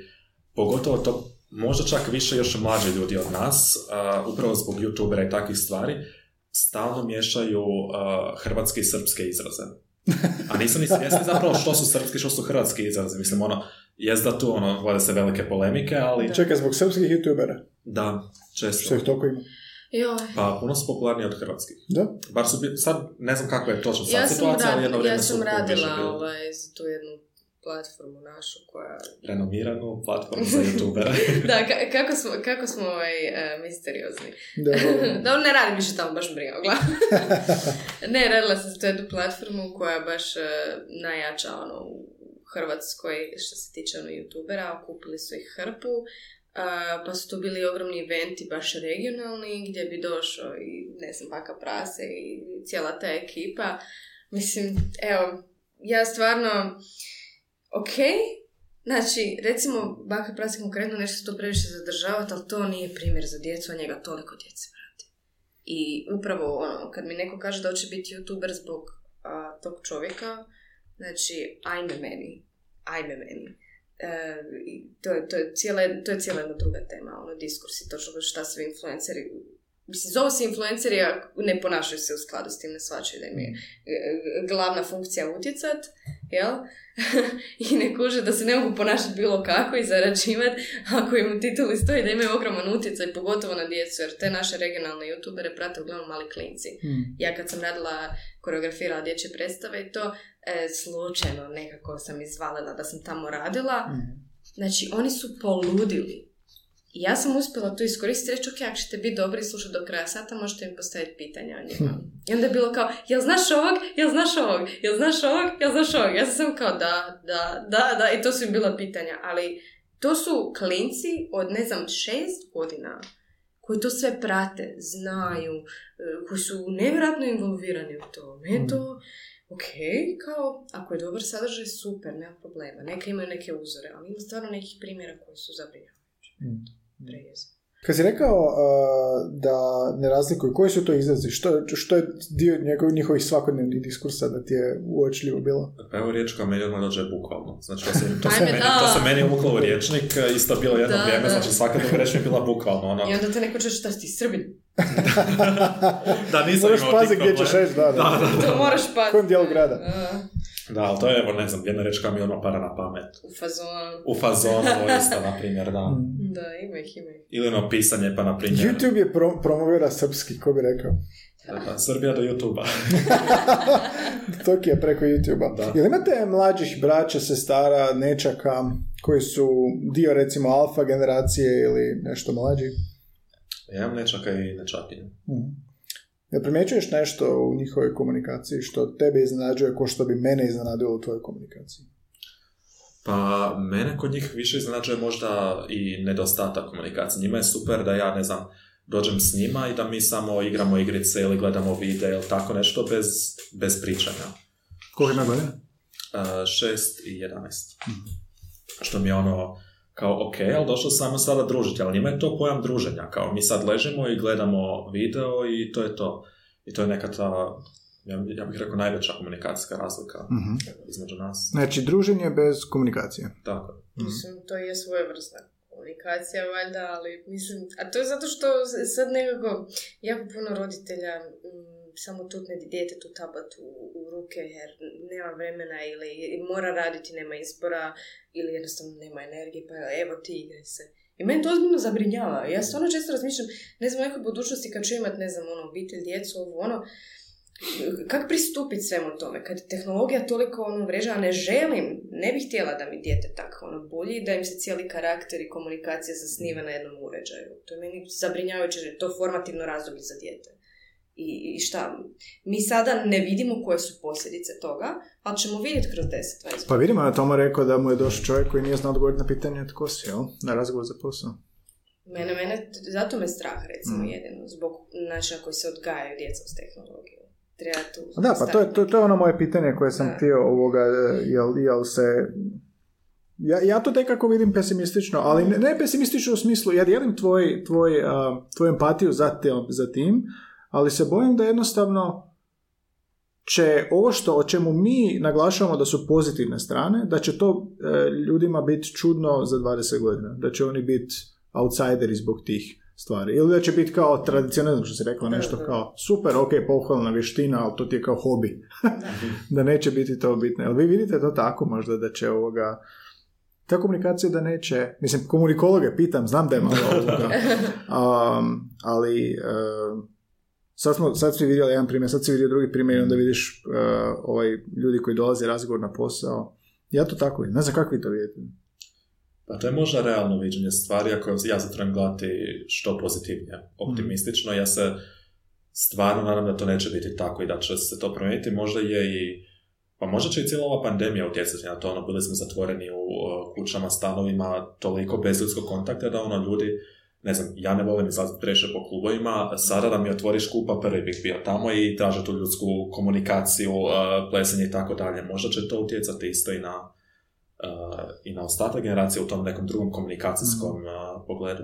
pogotovo to, možda čak više još mlađi ljudi od nas, uh, upravo zbog youtubera i takvih stvari, stalno miješaju uh, hrvatske i srpske izraze. A nisu ni svjesni zapravo što su srpski, što su hrvatski izraze. Mislim, ono, jest da tu, ono, vode se velike polemike, ali... Čekaj, zbog srpskih youtubera? Da, često. Što ih toliko ima? Joj. Pa puno su popularniji od hrvatskih. Da? Bar su, sad ne znam kakva je točno sad ja situacija, ali jedno vrijeme Ja sam radila ovaj, za tu jednu platformu našu koja... Renomiranu platformu za youtubere. da, kako smo, kako smo ovaj, uh, misteriozni. Da, da, ne radim više tamo baš briga, Ne, radila sam tu jednu platformu koja baš uh, najjača ono, u Hrvatskoj što se tiče ono, youtubera, okupili su ih hrpu. Uh, pa su tu bili ogromni eventi baš regionalni gdje bi došao i ne znam baka prase i cijela ta ekipa. Mislim, evo, ja stvarno ok, znači, recimo, baka prasi konkretno nešto to previše zadržavati, ali to nije primjer za djecu, a njega toliko djece vrati. I upravo ono, kad mi neko kaže da hoće biti youtuber zbog a, tog čovjeka, znači, ajme meni, ajme meni. E, to, je, to, je cijela, to je cijela jedna druga tema, ono, diskursi, točno šta sve influenceri Mislim, zove se influenceri, a ne ponašaju se u skladu s tim, ne svačaju da im je e, glavna funkcija utjecat, jel? I ne kuže da se ne mogu ponašati bilo kako i zarađivati ako im u tituli stoji da imaju ogroman utjecaj, pogotovo na djecu, jer te naše regionalne youtubere prate uglavnom mali klinci. Hmm. Ja kad sam radila, koreografirala dječje predstave i to, e, slučajno nekako sam izvalila da sam tamo radila, hmm. znači oni su poludili i ja sam uspjela to iskoristiti reći, ok, ako ćete biti dobri i slušati do kraja sata, možete mi postaviti pitanja o njima. Hm. I onda je bilo kao, jel znaš ovog, jel znaš ovog, jel znaš ovog, jel znaš ovog. Ja sam kao, da, da, da, da, i to su im bila pitanja. Ali to su klinci od, ne znam, šest godina koji to sve prate, znaju, e, koji su nevjerojatno involvirani u to. Meni to, ok, kao, ako je dobar sadržaj, super, nema problema. Neka imaju neke uzore, ali ima stvarno nekih primjera koji su zabrinjavajući. Mm. Kad si rekao uh, da ne razlikuju, koji su to izrazi? Što, što je dio njegov, njihovih svakodnevnih diskursa da ti je uočljivo bilo? Pa evo riječ koja meni odmah dođe bukvalno. Znači, to se, to se, meni, to se meni umuklo u riječnik, isto bilo jedno da, vrijeme, da. znači svaka druga reč mi je bila bukvalno. Ono. I onda te neko češ šta si ti srbin? da, nisam Moraš paziti gdje ćeš reći, da, da. da, da, To moraš paziti. Kojem dijelu grada? Uh. Da, ali to je, evo, ne znam, jedna reč koja mi ono para na pamet. U fazonu. U fazonu, isto, na primjer, da. Mm. Da, ima ih, ima ih. Ili ono pisanje, pa na primjer... YouTube je pro- promovira srpski, ko bi rekao? Da, Srbija do YouTube-a. Tokija preko YouTube-a. Da. Jel imate mlađih braća, sestara, nečaka koji su dio recimo alfa generacije ili nešto mlađi? Ja imam nečaka i nečakinju. Mm. Jel primjećuješ nešto u njihovoj komunikaciji što tebe iznenađuje ko što bi mene iznenadilo u tvojoj komunikaciji? Pa mene kod njih više iznenađuje možda i nedostatak komunikacije. Njima je super da ja, ne znam, dođem s njima i da mi samo igramo igrice ili gledamo videa ili tako nešto bez, bez pričanja. Koliko ima godina? Uh, šest i jedanest. Što mi je ono, kao ok, ali došao sam samo sada družiti, ali njima je to pojam druženja, kao mi sad ležimo i gledamo video i to je to. I to je neka ta, ja, ja bih rekao, najveća komunikacijska razlika Mhm. između nas. Znači, druženje bez komunikacije. Tako. Mhm. Mislim, to je svojevrsna komunikacija, valjda, ali mislim, a to je zato što sad nekako jako puno roditelja mm, samo tutne djetetu tablet u, u ruke jer nema vremena ili mora raditi, nema izbora ili jednostavno nema energije, pa evo ti igraj se. I meni to ozbiljno zabrinjava. Ja stvarno često razmišljam, ne znam, u nekoj budućnosti kad ću imat, ne znam, ono, obitelj, djecu, ovo, ono, kako pristupiti svemu tome, kad tehnologija toliko ono vreža, a ne želim, ne bih htjela da mi dijete tako ono bolji, da im se cijeli karakter i komunikacija zasniva na jednom uređaju. To je meni zabrinjavajuće, je to formativno razdoblje za dijete. I, šta, mi sada ne vidimo koje su posljedice toga, ali ćemo vidjeti kroz 10-20 Pa vidimo, na Tomo rekao da mu je došao čovjek koji nije znao odgovoriti na pitanje tko si, jel? Na razgovor za posao. Mene, mene, zato me strah recimo Mm. jedino, zbog načina koji se odgajaju djeca uz tehnologiju. Treba tu Da, pa to je, to, to je ono moje pitanje koje sam Da. htio ovoga, jel, jel se... Ja, ja to tekako vidim pesimistično, ali ne, ne pesimistično u smislu, ja dijelim tvoj, tvoj, a, tvoju empatiju za, te, za tim, ali se bojim da jednostavno će ovo što, o čemu mi naglašavamo da su pozitivne strane, da će to e, ljudima biti čudno za 20 godina, da će oni biti outsideri zbog tih stvari. Ili da će biti kao tradicionalno, što si rekla, nešto kao super, ok, pohvalna vještina, ali to ti je kao hobi. da neće biti to bitno. Jel vi vidite to tako možda da će ovoga ta komunikacija da neće, mislim, komunikologe pitam, znam da je malo ovoga, um, ali um, sad, smo, sad si vidjeli jedan primjer, sad si vidio drugi primjer i onda vidiš uh, ovaj, ljudi koji dolaze razgovor na posao. Ja to tako vidim, ne znam kako vi to vidite. Pa to je možda realno viđenje stvari, ako ja se trebam gledati što pozitivnije, optimistično, ja se stvarno nadam da to neće biti tako i da će se to promijeniti, možda je i pa možda će i cijela ova pandemija utjecati na to, ono, bili smo zatvoreni u uh, kućama, stanovima, toliko bez ljudskog kontakta da ono ljudi, ne znam, ja ne volim izlaziti previše po klubovima, sada da mi otvoriš klub, pa prvi bih bio tamo i traže tu ljudsku komunikaciju, uh, plesanje i tako dalje. Možda će to utjecati isto i na uh, i na ostatak generacije u tom nekom drugom komunikacijskom uh, pogledu.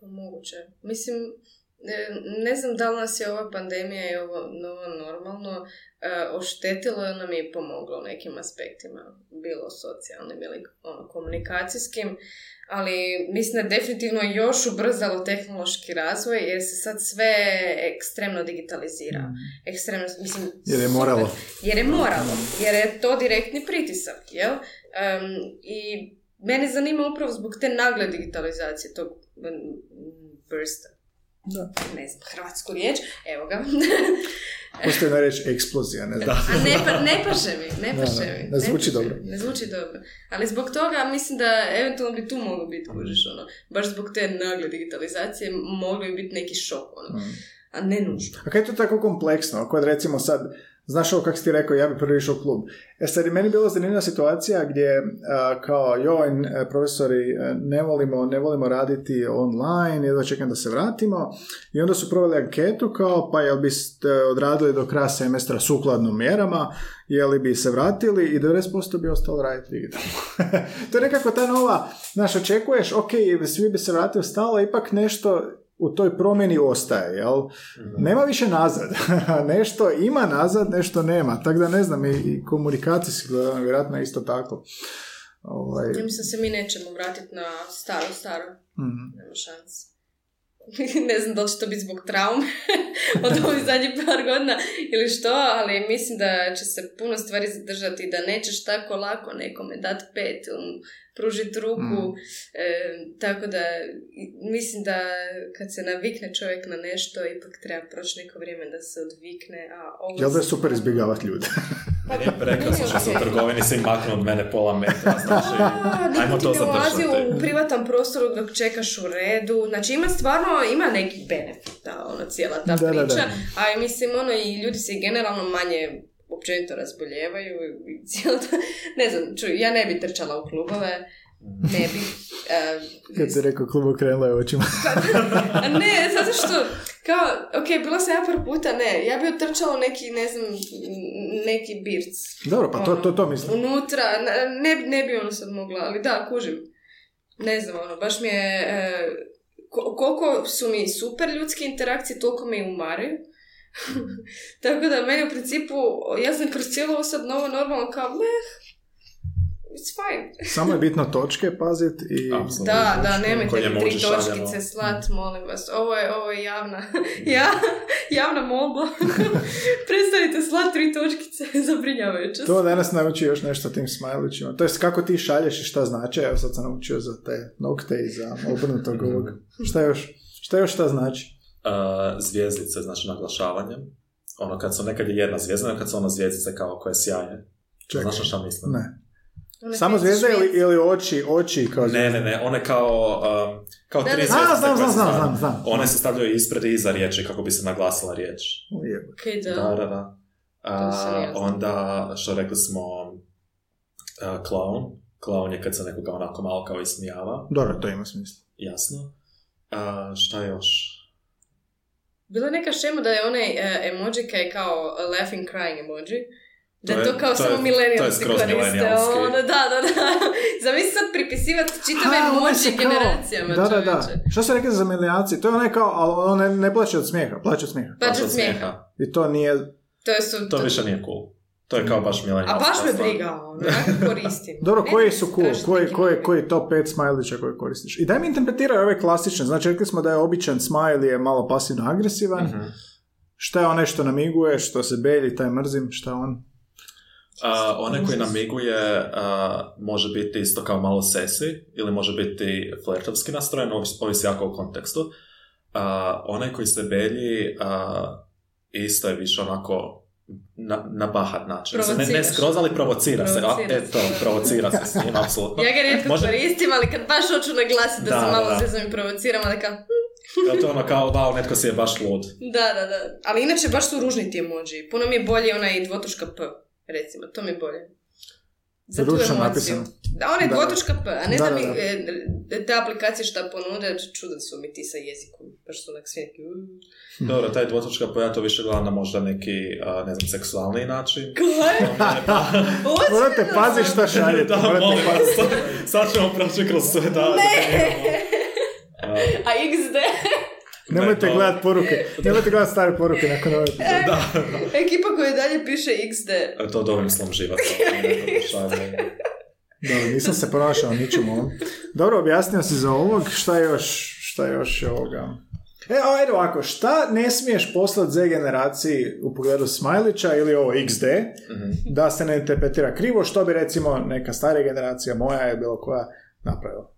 Pa moguće. Mislim, ne znam da li nas je ova pandemija i ovo novo normalno oštetilo ili nam je i pomoglo u nekim aspektima, bilo socijalnim ili ono, komunikacijskim, ali mislim da je definitivno još ubrzalo tehnološki razvoj jer se sad sve ekstremno digitalizira. Ekstremno, mislim, Jer je super. moralo. Jer je moralo, jer je to direktni pritisak, jel? Em, I mene zanima upravo zbog te nagle digitalizacije tog mm, bursta. Da. Ne znam, hrvatsku riječ, evo ga. Postoji jedna reč eksplozija, ne znam. A ne, pa, ne paše mi, ne paše mi. ne zvuči paše dobro. Ne zvuči dobro. Ali zbog toga mislim da eventualno bi tu moglo biti, kužiš, ono, baš zbog te nagle digitalizacije moglo bi biti neki šok, ono. Mm. A ne nužno. A kaj je to tako kompleksno? Kod recimo sad, znaš ovo kako si ti rekao, ja bi prvi išao u klub. E sad, meni bila zanimljiva situacija gdje a, kao, joj, n- profesori, e, ne volimo, ne volimo raditi online, jedva čekam da se vratimo. I onda su proveli anketu kao, pa jel biste odradili do kraja semestra sukladno mjerama, je li bi se vratili i 90% bi ostalo raditi digitalno. to je nekako ta nova, znaš, očekuješ, ok, svi bi se vratili stalo, ipak nešto u toj promjeni ostaje, jel? Nema više nazad. nešto ima nazad, nešto nema. Tako da ne znam, i, i komunikacijski gledano, vjerojatno isto tako. Ovaj, Ja mislim se mi nećemo vratiti na staro, staro. mhm. Nema šanse. ne znam da li će to biti zbog traume od ovih zadnjih par godina ili što, ali mislim da će se puno stvari zadržati i da nećeš tako lako nekome dati pet ili mu pružiti ruku. Mm. E, tako da mislim da kad se navikne čovjek na nešto, ipak treba proći neko vrijeme da se odvikne. A ovo Jel da je super izbjegavati ljude? Meni je prekrasno što se u trgovini se maknu od mene pola metra, znači, A, niko ajmo ti to ne ulazi u zadržati. privatan prostoru dok čekaš u redu. Znači ima stvarno, ima neki benefita, ono, cijela ta Da, da, priča. da. A i mislim, ono, i ljudi se generalno manje općenito razboljevaju i cijelo to, ne znam, čuj, ja ne bi trčala u klubove, ne bi. e, Kad si rekao klub okrenula je očima. a ne, zato što, kao, ok, bila sam ja par puta, ne, ja bi otrčala neki, ne znam, neki birc. Dobro, pa to, to, to mislim. Unutra, ne, bi- ne bi ono sad mogla, ali da, kužim. Ne znam, ono, baš mi je, e, ko- koliko su mi super ljudske interakcije, toliko me i umaraju. Tako da, meni u principu, ja sam kroz cijelo ovo sad novo normalno kao, meh, it's fine. Samo je bitno točke pazit i... Da, da, nemojte Koje mi tri točkice slat, molim vas. Ovo je, ovo je javna, ja, javna molba. Prestanite slat tri točkice, zabrinjavajuće. To danas nauči još nešto o tim smajlićima. To jest kako ti šalješ i šta znači. Evo sad sam naučio za te nokte i za obrnutog ovog. Šta još? Šta još šta znači? Uh, zvijezdice, znači naglašavanje. Ono, kad su nekad je jedna zvijezda, kad su ono zvijezdice kao koje sjaje. Čekaj. Znaš na šta mislim? Ne. One Samo zvijezda ili, ili oči, oči kao Ne, zvijezda? ne, ne, one kao, um, kao Da, tri A, znam, znam, znam, stavljaju. znam, znam. One se stavljaju ispred i iza riječi kako bi se naglasila riječ. Ujebe. Ok, da. Da, da, da. A, onda, što rekli smo, uh, clown. Clown je kad se nekoga onako malo kao ismijava, Dobro, to ima smisla. jasno. A, šta još? Bila je neka šema da je onaj uh, emoji kaj je kao laughing crying emoji. Da To je to kao to je- samo to skroz koriste. milenijalski. Ono, da, da, da. Zamisli sad pripisivati čitave emoji generacijama. Da, da, da. Šta se rekli za milenijalci? To je onaj kao, ali on ne, ne plaće od smijeha, plaće od smijeha. Baš od smijeha. I to nije... To, su, To više nije cool. To je kao baš A milenijalska baš me briga, ono, ja koristim. Dobro, Ne koji su cool? Koji, koji, koji top 5 smajlića koje koristiš? I daj mi interpretiraj ove klasične. Znači, rekli smo da je običan smajl je malo pasivno agresivan. Mhm. Šta je onaj što namiguje, što se belji, taj mrzim, šta je on? A, onaj koji namiguje a, može biti isto kao malo sesi ili može biti flertovski nastrojen, ovis- ovisi jako o kontekstu. A, onaj koji se belji a, isto je više onako na, na bahat način. Ne, ne skroz, ali provocira se. A, Provocira to, se, da. provocira se s njim, apsolutno. Ja ga rijetko Može- koristim, ali kad baš hoću naglasiti da, Da, se malo da. zezam i provociram, onda kao, Ja, to je ono kao, wow, netko si je baš lud. da, da, da. Ali inače baš su ružni ti emoji. Puno mi je bolje onaj dvotočka P, recimo, to mi je bolje. Za tu Ručno emociju. napisano. Da, onaj Da. dvotočka P, a ne Da, da, da, mi, da. e, te aplikacije šta ponude, čudan su mi ti sa jezikom. Baš su onak svi neki. Dobro, taj dvotočka pa ja to više gledam na možda neki, a, ne znam, seksualni način. Kaj? Morate paziti šta šaljete. da, molim vas, sad- ćemo proći kroz sve, da. A, A XD? Nemojte Ne, to- gledat poruke. Nemojte gledat stare poruke nakon ove epizode. da, Ekipa koja dalje piše XD. to dobrim slom šalje. Dobro, nisam se ponašao ničemu ovom. Dobro, objasnio si za ovog. Šta još, šta još ovoga? E, a, ajde ovako, šta ne smiješ poslati Z generaciji u pogledu Smajlića ili ovo XD, Mhm. da se ne interpretira krivo, što bi recimo neka starija generacija, moja je bilo koja, napravila.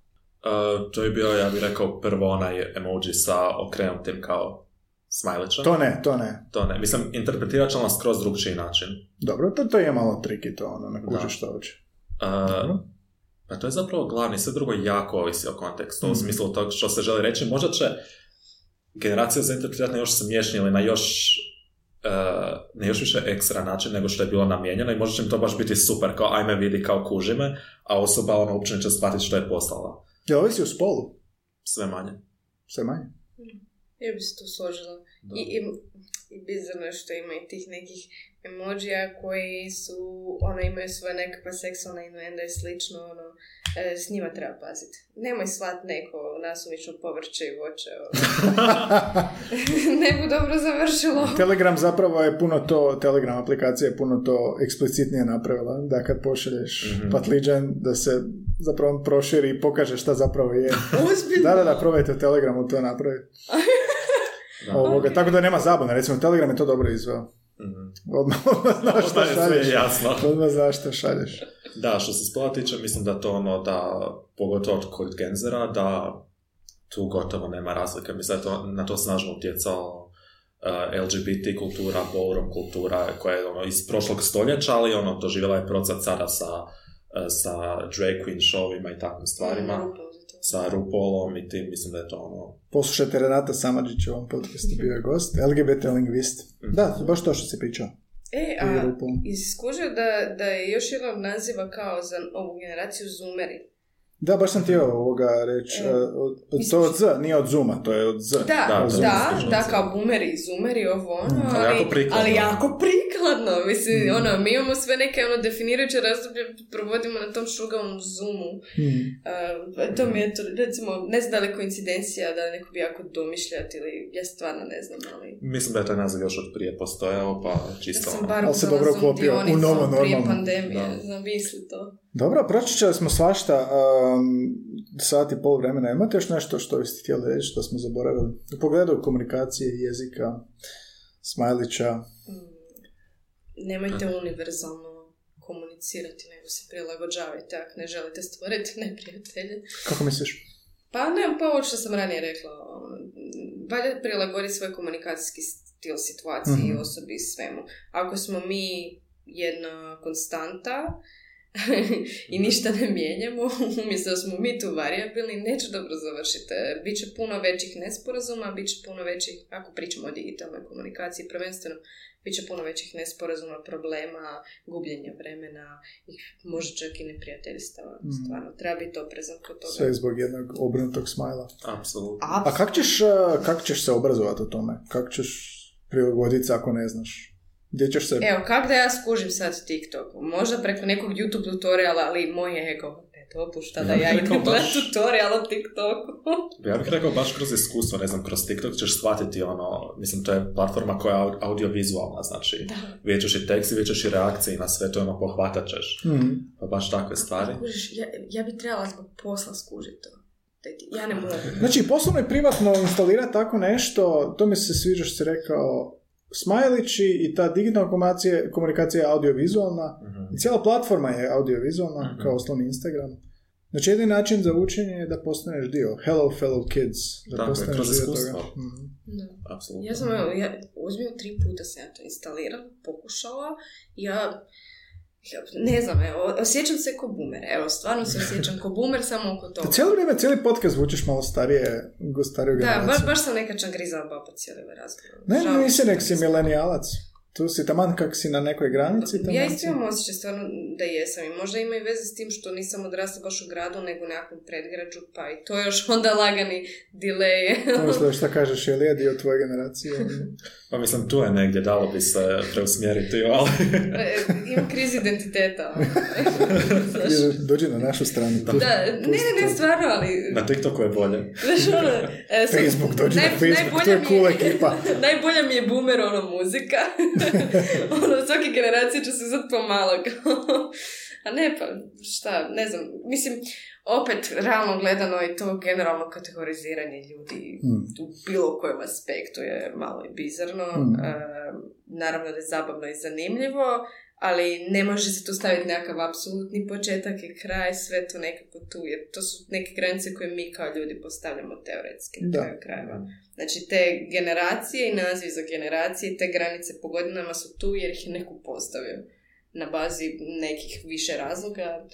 Uh, to je bio, ja bih rekao, prvo onaj emoji sa okrenutim kao smajlićem. To ne, to ne. To ne. Mislim, interpretirat će na skroz drugčiji način. Dobro, to, to je malo triki to, ono, ne kužiš što hoće. Uh, pa to je zapravo glavni, sve drugo jako ovisi o kontekstu, u Mhm. smislu tog što se želi reći. Možda će generacija zainterpretirati na još smješniji ili na još uh, na još više ekstra način nego što je bilo namijenjeno i možda će im to baš biti super, kao ajme vidi kao kuži me, a osoba ono uopće neće shvatiti što je poslala. Jel ovisi u spolu? Sve manje. Sve manje. Ja bi se tu složila. I, i bizarno što ima i tih nekih emojija koji su, ono, imaju svoje nekakva seksualna innuenda i slično, ono, e, s njima treba paziti. Nemoj slat neko nasumično povrće i voće, ono. ne bu dobro završilo. Telegram zapravo je puno to, Telegram aplikacija je puno to eksplicitnije napravila, da kad pošalješ Mhm. patliđan, da se zapravo proširi i pokaže šta zapravo je. Ozbiljno. Da, da, da, probajte u Telegramu to napraviti. Da. Ovoga. Tako da nema zabune, recimo Telegram je to dobro izveo. Mhm. Odmah, odmah znaš šta šalješ. jasno. Odmah znaš šta šalješ. Da, što se spola tiče, mislim da to ono da, pogotovo od kod Genzera, da tu gotovo nema razlike. Mislim da je to, na to snažno utjecao uh, LGBT kultura, ballroom kultura koja je ono, iz prošlog stoljeća, ali ono, doživjela je procvat sada sa, uh, sa drag queen showima i takvim stvarima, Mm, to. Sa RuPaulom i tim, mislim da je to ono... Poslušajte Renata Samadžić u ovom podcastu, bio je gost, LGBT lingvist. Mhm. Da, baš to što si pričao. E, a rupu. jesi skužio da, da je još jedan naziva kao za ovu generaciju zoomeri? Da, baš sam htio ovoga reći. E, od- od- to od Z, nije od Zuma, to je od Z. Da, Da, da, je da, slušalica. kao boomeri i zoomeri, ovo ono, Mm. Ali ali, jako prikladno. ali jako prikladno, mislim, Mm. ono, mi imamo sve neke, ono, definirajuće razdoblje, provodimo na tom šugavom zoomu, Hmm. Uh, to mi je, to, recimo, ne znam da li je koincidencija, da li neko bi jako domišljati ili ja stvarno ne znam, ali... Mislim da je taj naziv još od prije postojao, pa Ja čisto sam ono. bar Ali se dobro uklopio u novo prije normalno. pandemije, Da. zamisli to. Dobro, pročičali smo svašta. Um, sat i pol vremena. Imate još nešto što biste htjeli reći što smo zaboravili? U pogledu komunikacije, jezika, smajlića. Mm. Nemojte univerzalno komunicirati, nego se prilagođavajte ako ne želite stvoriti neprijatelje. Kako misliš? Pa ne, pa ovo što sam ranije rekla, ono, valja prilagoditi svoj komunikacijski stil situaciji, Mhm. osobi i svemu. Ako smo mi jedna konstanta i ništa ne mijenjamo, umjesto da smo mi tu variabilni, neće dobro završiti. Biće puno većih nesporazuma, bit će puno većih, ako pričamo o digitalnoj komunikaciji prvenstveno, bit će puno većih nesporazuma, problema, gubljenja vremena i možda čak i neprijateljstava. Mhm. Stvarno, treba biti oprezan kod toga. Sve zbog jednog obrnutog smajla. Apsolutno. A kak ćeš, uh, kak ćeš se obrazovati o tome? Kako ćeš prilagoditi ako ne znaš? Gdje ćeš se... Evo, kak da ja skužim sad TikTok? Možda preko nekog YouTube tutoriala, ali moj ego ne dopušta da Ja bih ja idem gledat baš- tutorial o TikToku. Ja bih rekao baš kroz iskustvo, ne znam, kroz TikTok ćeš shvatiti ono, mislim, to je platforma koja je au- audiovizualna, znači, Da. vidjet ćeš i tekst i vidjet ćeš i reakcije i na sve to ono pohvatat ćeš. Mhm. Pa baš takve stvari. Kužiš, ja, ja bi trebala zbog posla skužiti to. Ja ne mogu. Znači, poslovno i privatno instalirati tako nešto, to mi se sviđa što si rekao, smajlići i ta digitalna komunikacija, komunikacija je audiovizualna. Mhm. I cijela platforma je audiovizualna, Mhm. kao osnovni Instagram. Znači, jedini način za učenje je da postaneš dio. Hello, fellow kids. Da Tako je, postaneš kroz dio toga. Mhm. Da. Apsolutno. Ja sam, ja, uzmio tri puta sam ja to instalirala, pokušala. Ja ne znam, evo, osjećam se ko boomer. Evo, stvarno se osjećam ko boomer samo oko Da toga. cijelo vrijeme, cijeli podcast zvučiš malo starije, stariju Da, generaciju. baš, baš sam neka čangrizala baba cijeli ovaj razgovor. Ne, nisi nek si milenijalac. Tu si taman kak si na nekoj granici. taman Ja isto imam osjećaj stvarno da jesam i možda ima i veze s tim što nisam odrasla baš u gradu nego u nekakvom predgrađu pa i to je još onda lagani delay. Ovo šta kažeš, je li je dio tvoje generacije? Pa mislim, tu je negdje, dalo bi se preusmjeriti, ali... E, Imam kriz identiteta. Znaš, Dođi na našu stranu. da, ne, ne, ne, stvarno, ali... Na TikToku je bolje. Znaš, ono, e, Facebook, dođi na Facebook, to je najbolja cool mi je- ekipa. najbolja mi je boomer, ono, muzika. ono, svake generacije će se sad pomalo kao... A ne, pa šta, ne znam, mislim, opet, realno gledano i to generalno kategoriziranje ljudi Mm. u bilo kojem aspektu je malo i bizarno. Mm. E, naravno da je zabavno i zanimljivo, ali ne može se tu staviti nekakav apsolutni početak i kraj, sve to nekako tu, jer to su neke granice koje mi kao ljudi postavljamo teoretski Da. kraju krajeva. Znači, te generacije i naziv za generacije, te granice po godinama su tu jer ih je neko postavio na bazi nekih više razloga.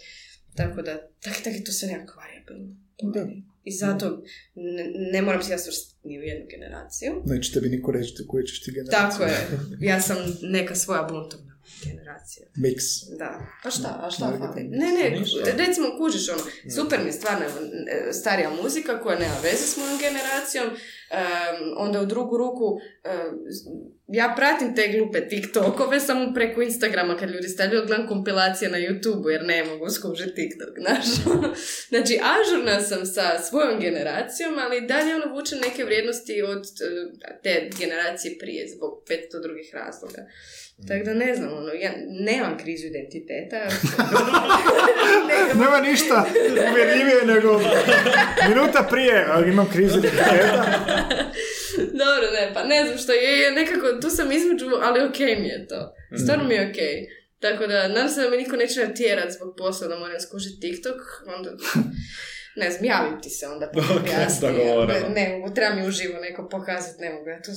Tako da, tak, tak je to sve nekako variabilno. Da. I zato ne, ne moram se ja svrstati ni u jednu generaciju. Neće tebi niko reći koju ćeš ti generaciju. Tako je. Ja sam neka svoja buntovna generacija. Mix. Da. A šta? A šta fali? Ne, ne, recimo kužiš ono, super mi je stvarno e, starija muzika koja nema veze s mojom generacijom, Em, onda u drugu ruku em, ja pratim te glupe TikTokove samo preko Instagrama kad ljudi stavljaju gledam kompilacije na YouTubeu jer ne mogu skužiti TikTok, znaš. znači, ažurna sam sa svojom generacijom, ali dalje ono vučem neke vrijednosti od e, te generacije prije zbog 500 drugih razloga. Tako da ne znam, ono, ja nemam krizu identiteta. ne, Nema ništa uvjerljivije nego minuta prije, ali imam krizu identiteta. Dobro, ne, pa ne znam što je, nekako, tu sam između, ali okej mi je to. Stvarno mi je okej. Tako da, nadam se da me niko neće natjerat zbog posla da moram skužiti TikTok, onda, ne znam, javim ti se onda pa Ok, objasni. dogovoreno. ne, ne mogu, treba mi uživo neko pokazati, ne mogu, ja to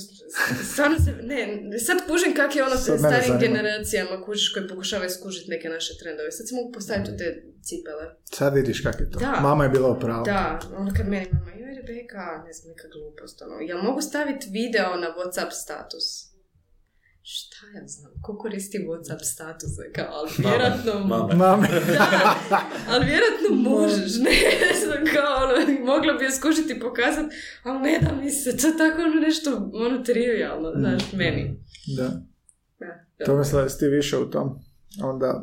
stvarno se, ne, sad kužim kak je ono Sad sa zanima. generacijama kužiš koji pokušavaju skužiti neke naše trendove. Sad se mogu postaviti u te cipele. Sad vidiš kak je to. Da. Mama je bila u pravu. Da, ono kad meni mama, Rebeka, ne znam, neka glupost, ono, jel mogu staviti video na Whatsapp status? šta ja znam, ko koristi Whatsapp statuse, kao, ali Mame, vjerojatno... mame. Mame. Da, ali vjerojatno možeš, ne znam, kao, ono, mogla bi je skušati i pokazati, ali ne da mi se, to je tako ono nešto, ono, trivialno, znaš, meni. Da. Da, To mislim da si ti više u tom. Onda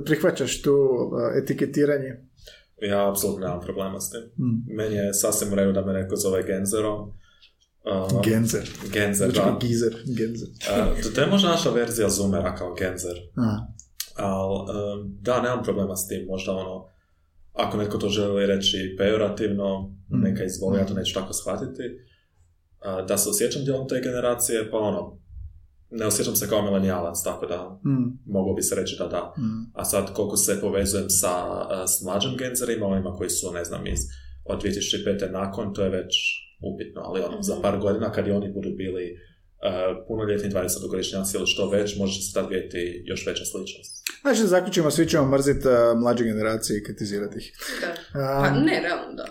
e, prihvaćaš tu e, etiketiranje. Ja apsolutno nemam problema s tim. Mm. Meni je sasvim u redu da me neko zove Genzerom. Uh, Genzer. Genzer, Znači da. gizer. Genzer. Uh, to- je možda naša verzija Zoomera kao Genzer. A, Ali, um, da, nemam problema s tim. Možda ono, ako netko to želi reći pejorativno, Mm. neka izvoli, ja to neću tako shvatiti. Uh, da se osjećam dijelom te generacije, pa ono, ne osjećam se kao milenijalac, tako da mm, moglo bi se reći da da. mm. A sad koliko se povezujem sa, uh, s mlađim genzerima, onima koji su, ne znam, iz od 2005. nakon, to je već upitno, ali ono, za par godina kad i oni budu bili uh, punoljetni 20-godišnjaci ili što već, može se tad vidjeti još veća sličnost. Znači, da zaključimo, svi ćemo mrziti uh, mlađe generacije i kritizirati ih. Da. A, Pa ne, realno da.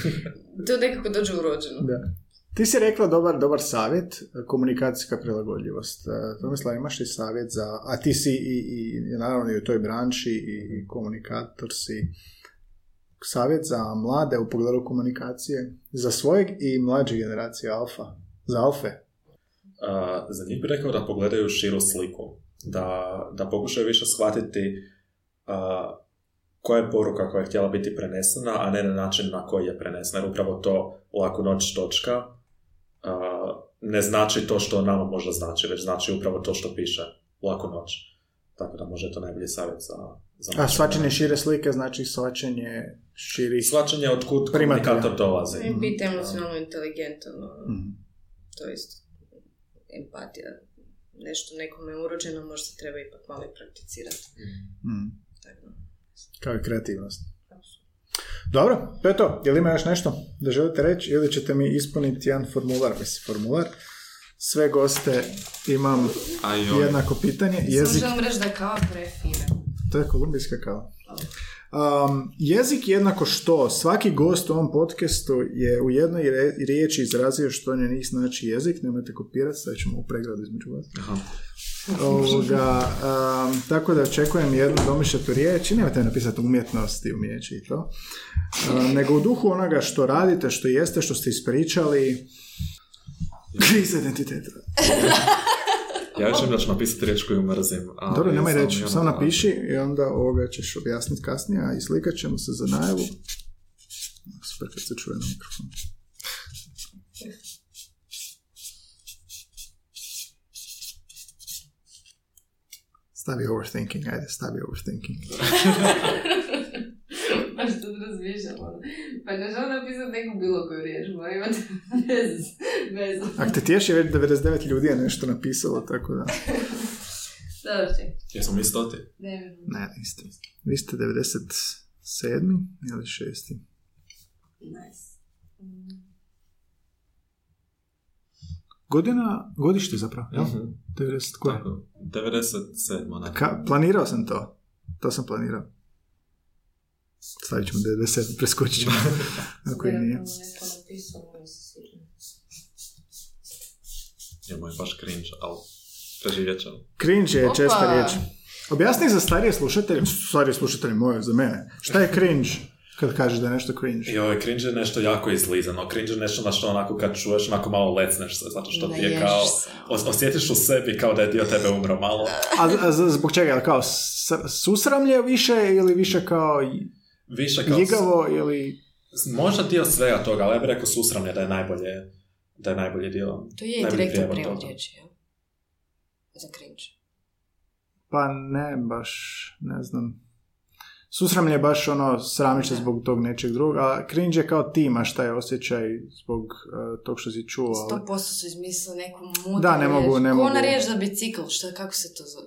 To nekako dođe urođeno. Da. Ti si rekla dobar, dobar savjet, komunikacijska prilagodljivost. E, Tomislav, imaš li savjet za, a ti si i, i naravno i u toj branši i, i komunikator si, savjet za mlade u pogledu komunikacije, za svojeg i mlađe generacije alfa, za alfe. Uh, za njih bih rekao da pogledaju širu sliku, da, da pokušaju više shvatiti uh, koja je poruka koja je htjela biti prenesena, a ne na način na koji je prenesena. Jer upravo to laku noć točka ne znači to što nama možda znači, već znači upravo to što piše laku noć. Tako da može to najbolji savjet za, za A generacije. šire slike znači svačanje širih... Shvaćanje od kud komunikator dolazi. I biti emocionalno inteligentan, Mhm. to je isto empatija. Nešto nekome urođeno možda se treba ipak malo i prakticirati. Mhm. Tako Kao i kreativnost. Dobro, to je to. Je li ima još nešto da želite reći ili ćete mi ispuniti jedan formular? Mislim, formular. Sve goste imam Ajoj. jednako pitanje. Jezik, Samo želim reći da je kava prefina. to je kolumbijska kava. Um, jezik jednako što? Svaki gost u ovom podcastu je u jednoj re- riječi izrazio što ne njih znači jezik. Nemojte kopirati, stavit ćemo u pregradu između vas. Aha. Ovoga, um, tako da očekujem jednu domišljatu riječ i nemojte napisati umjetnost i umijeće i to. Um, nego u duhu onoga što radite, što jeste, što ste ispričali. Kriza identiteta. Ja ću da ću napisati riječ koju mrzim. ali Dobro, nemoj reći, samo napiši i onda ovoga ćeš objasniti kasnije, a i slikat ćemo se za najavu. Super kad se čuje na mikrofonu. Stavi overthinking, ajde, stavi overthinking. Baš to razmišljam, ono. Pa ne želim napisati neku bilo koju riječ, mora imati bez, bez. Ako te tješi, već 99 ljudi je nešto napisalo, tako da... Dobro, čekaj. Jesmo mi stoti? Ne, Ne, niste. Vi ste 97. ili 6. nice. Godina, godište zapravo, jel? Mhm. 90 koje? Tako, 97. Ne. Ka, planirao sam to. To sam planirao. Stavit ćemo 97, preskočit ćemo. Ako i nije. Je moj baš cringe, ali preživjet ćemo. Cringe je česta riječ. Objasni za starije slušatelje, starije slušatelje moje, za mene. Šta je cringe kad kažeš da je nešto cringe? I ovaj cringe je nešto jako izlizano. Cringe je nešto na što onako kad čuješ, onako malo lecneš se, zato što ti je kao, os- osjetiš u sebi kao da je dio tebe umro malo. A, a zbog čega? Kao susramlje više ili više kao Više kao... ljigavo ili... Možda dio svega toga, ali ja bih rekao susramlje da je najbolje, da je najbolji dio. To je direktno prijevod riječi? Za cringe. Pa ne, baš, ne znam. Susramlje je baš ono, sramiš se Da. zbog tog nečeg drugog, a cringe je kao tim, a šta je osjećaj zbog uh, tog što si čuo. ali- 100% su izmislili neku mudru Da, ne mogu- ne mogu. ona riječ za bicikl, šta, kako se to zove?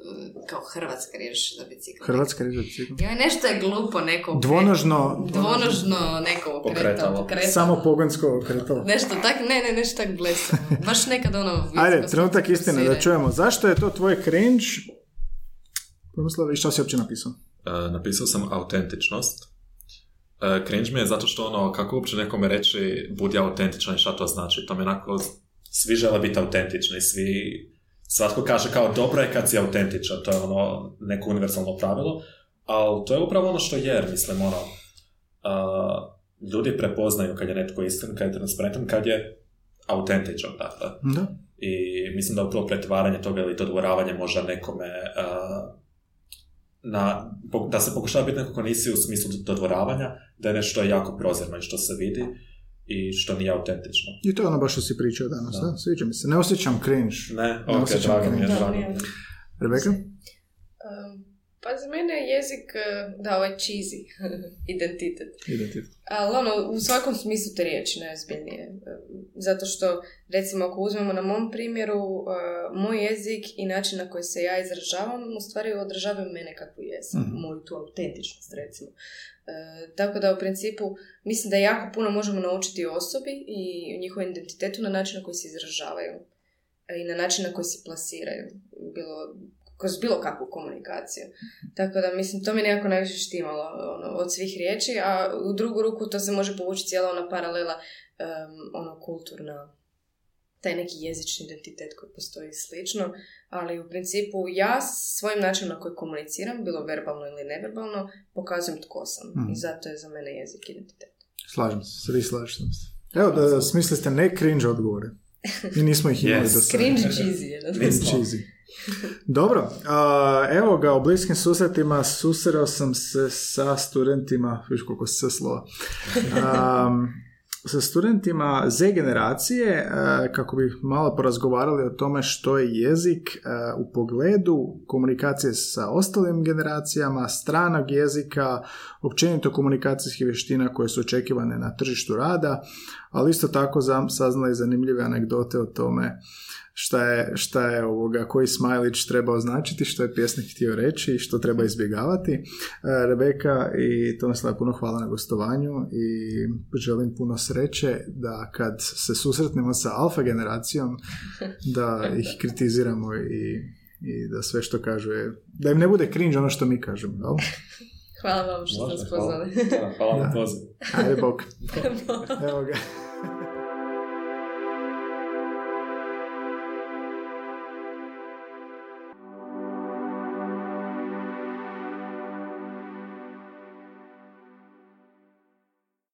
Kao hrvatska riječ za bicikl. Hrvatska riječ za bicikl. Joj, nešto je glupo neko. Dvonožno, Dvonožno neko Pokretalo. okretalo. pokretalo. samo pogonsko kretalo. Nešto tak, ne, ne, nešto tak blesavo. Baš nekad ono... Ajde, trenutak istine, da čujemo. Zašto je to tvoj cringe? Pomislava, i što si uopće napisao? E, napisao sam autentičnost. Cringe mi je zato što ono, kako uopće nekome reći budi autentičan i šta to znači. To mi onako, svi žele biti autentični, svi, svatko kaže kao dobro je kad si autentičan, to je ono neko univerzalno pravilo, ali to je upravo ono što je, jer mislim ono, uh, ljudi prepoznaju kad je netko iskren, kad je transparentan, kad je autentičan, dakle. Da. I mislim da upravo pretvaranje toga ili dodvoravanje možda nekome uh, na, da se pokušava biti neko ko nisi u smislu dodvoravanja, da je nešto jako prozirno i što se vidi i što nije autentično. I to je ono baš što si pričao danas, da? Sviđa mi se. Ne osjećam cringe. Ne, ok, drago mi je, drago. Rebeka? Um, pa za mene je jezik, e, da, ovaj cheesy identitet. Identitet. Ali ono, u svakom smislu te riječi najozbiljnije. E, zato što, recimo, ako uzmemo na mom primjeru, uh, moj jezik i način na koji se ja izražavam, u stvari odražavaju mene kakvu jesam. Mm-hmm. Moju tu autentičnost, recimo. Uh, tako da, u principu, mislim da jako puno možemo naučiti osobi i njihovom identitetu na način na koji se izražavaju i na način na koji se plasiraju. Bilo kroz bilo kakvu komunikaciju. Tako da, mislim, to mi nekako najviše štimalo ono, od svih riječi, a u drugu ruku to se može povući cijela ona paralela, um, ono, kulturna, taj neki jezični identitet koji postoji slično, ali u principu ja svojim načinom na koji komuniciram, bilo verbalno ili neverbalno, pokazujem tko sam. Mm. I zato je za mene jezik identitet. Slažem se, svi slažem se. Evo, da smislili ste ne cringe odgovore. I nismo ih imali yes. do sada. Cringe cheesy. Cringe cheesy. Dobro, evo ga, u bliskim susretima susreo sam se sa studentima, viš koliko se slova, sa studentima Z generacije e, kako bi malo porazgovarali o tome što je jezik e, u pogledu komunikacije sa ostalim generacijama, stranog jezika, općenito komunikacijskih vještina koje su očekivane na tržištu rada, ali isto tako saznali zanimljive anegdote o tome šta je, šta je ovoga, koji smajlić treba označiti, što je pjesnik htio reći i što treba izbjegavati. E, Rebeka i Tomislava, puno hvala na gostovanju i želim puno sreće da kad se susretnemo sa alfa generacijom, da ih kritiziramo i, i da sve što kažu je, da im ne bude cringe ono što mi kažemo, jel? Hvala vam što ste nas pozvali. Hvala, hvala na pozivu. Ajde, bok. Evo ga.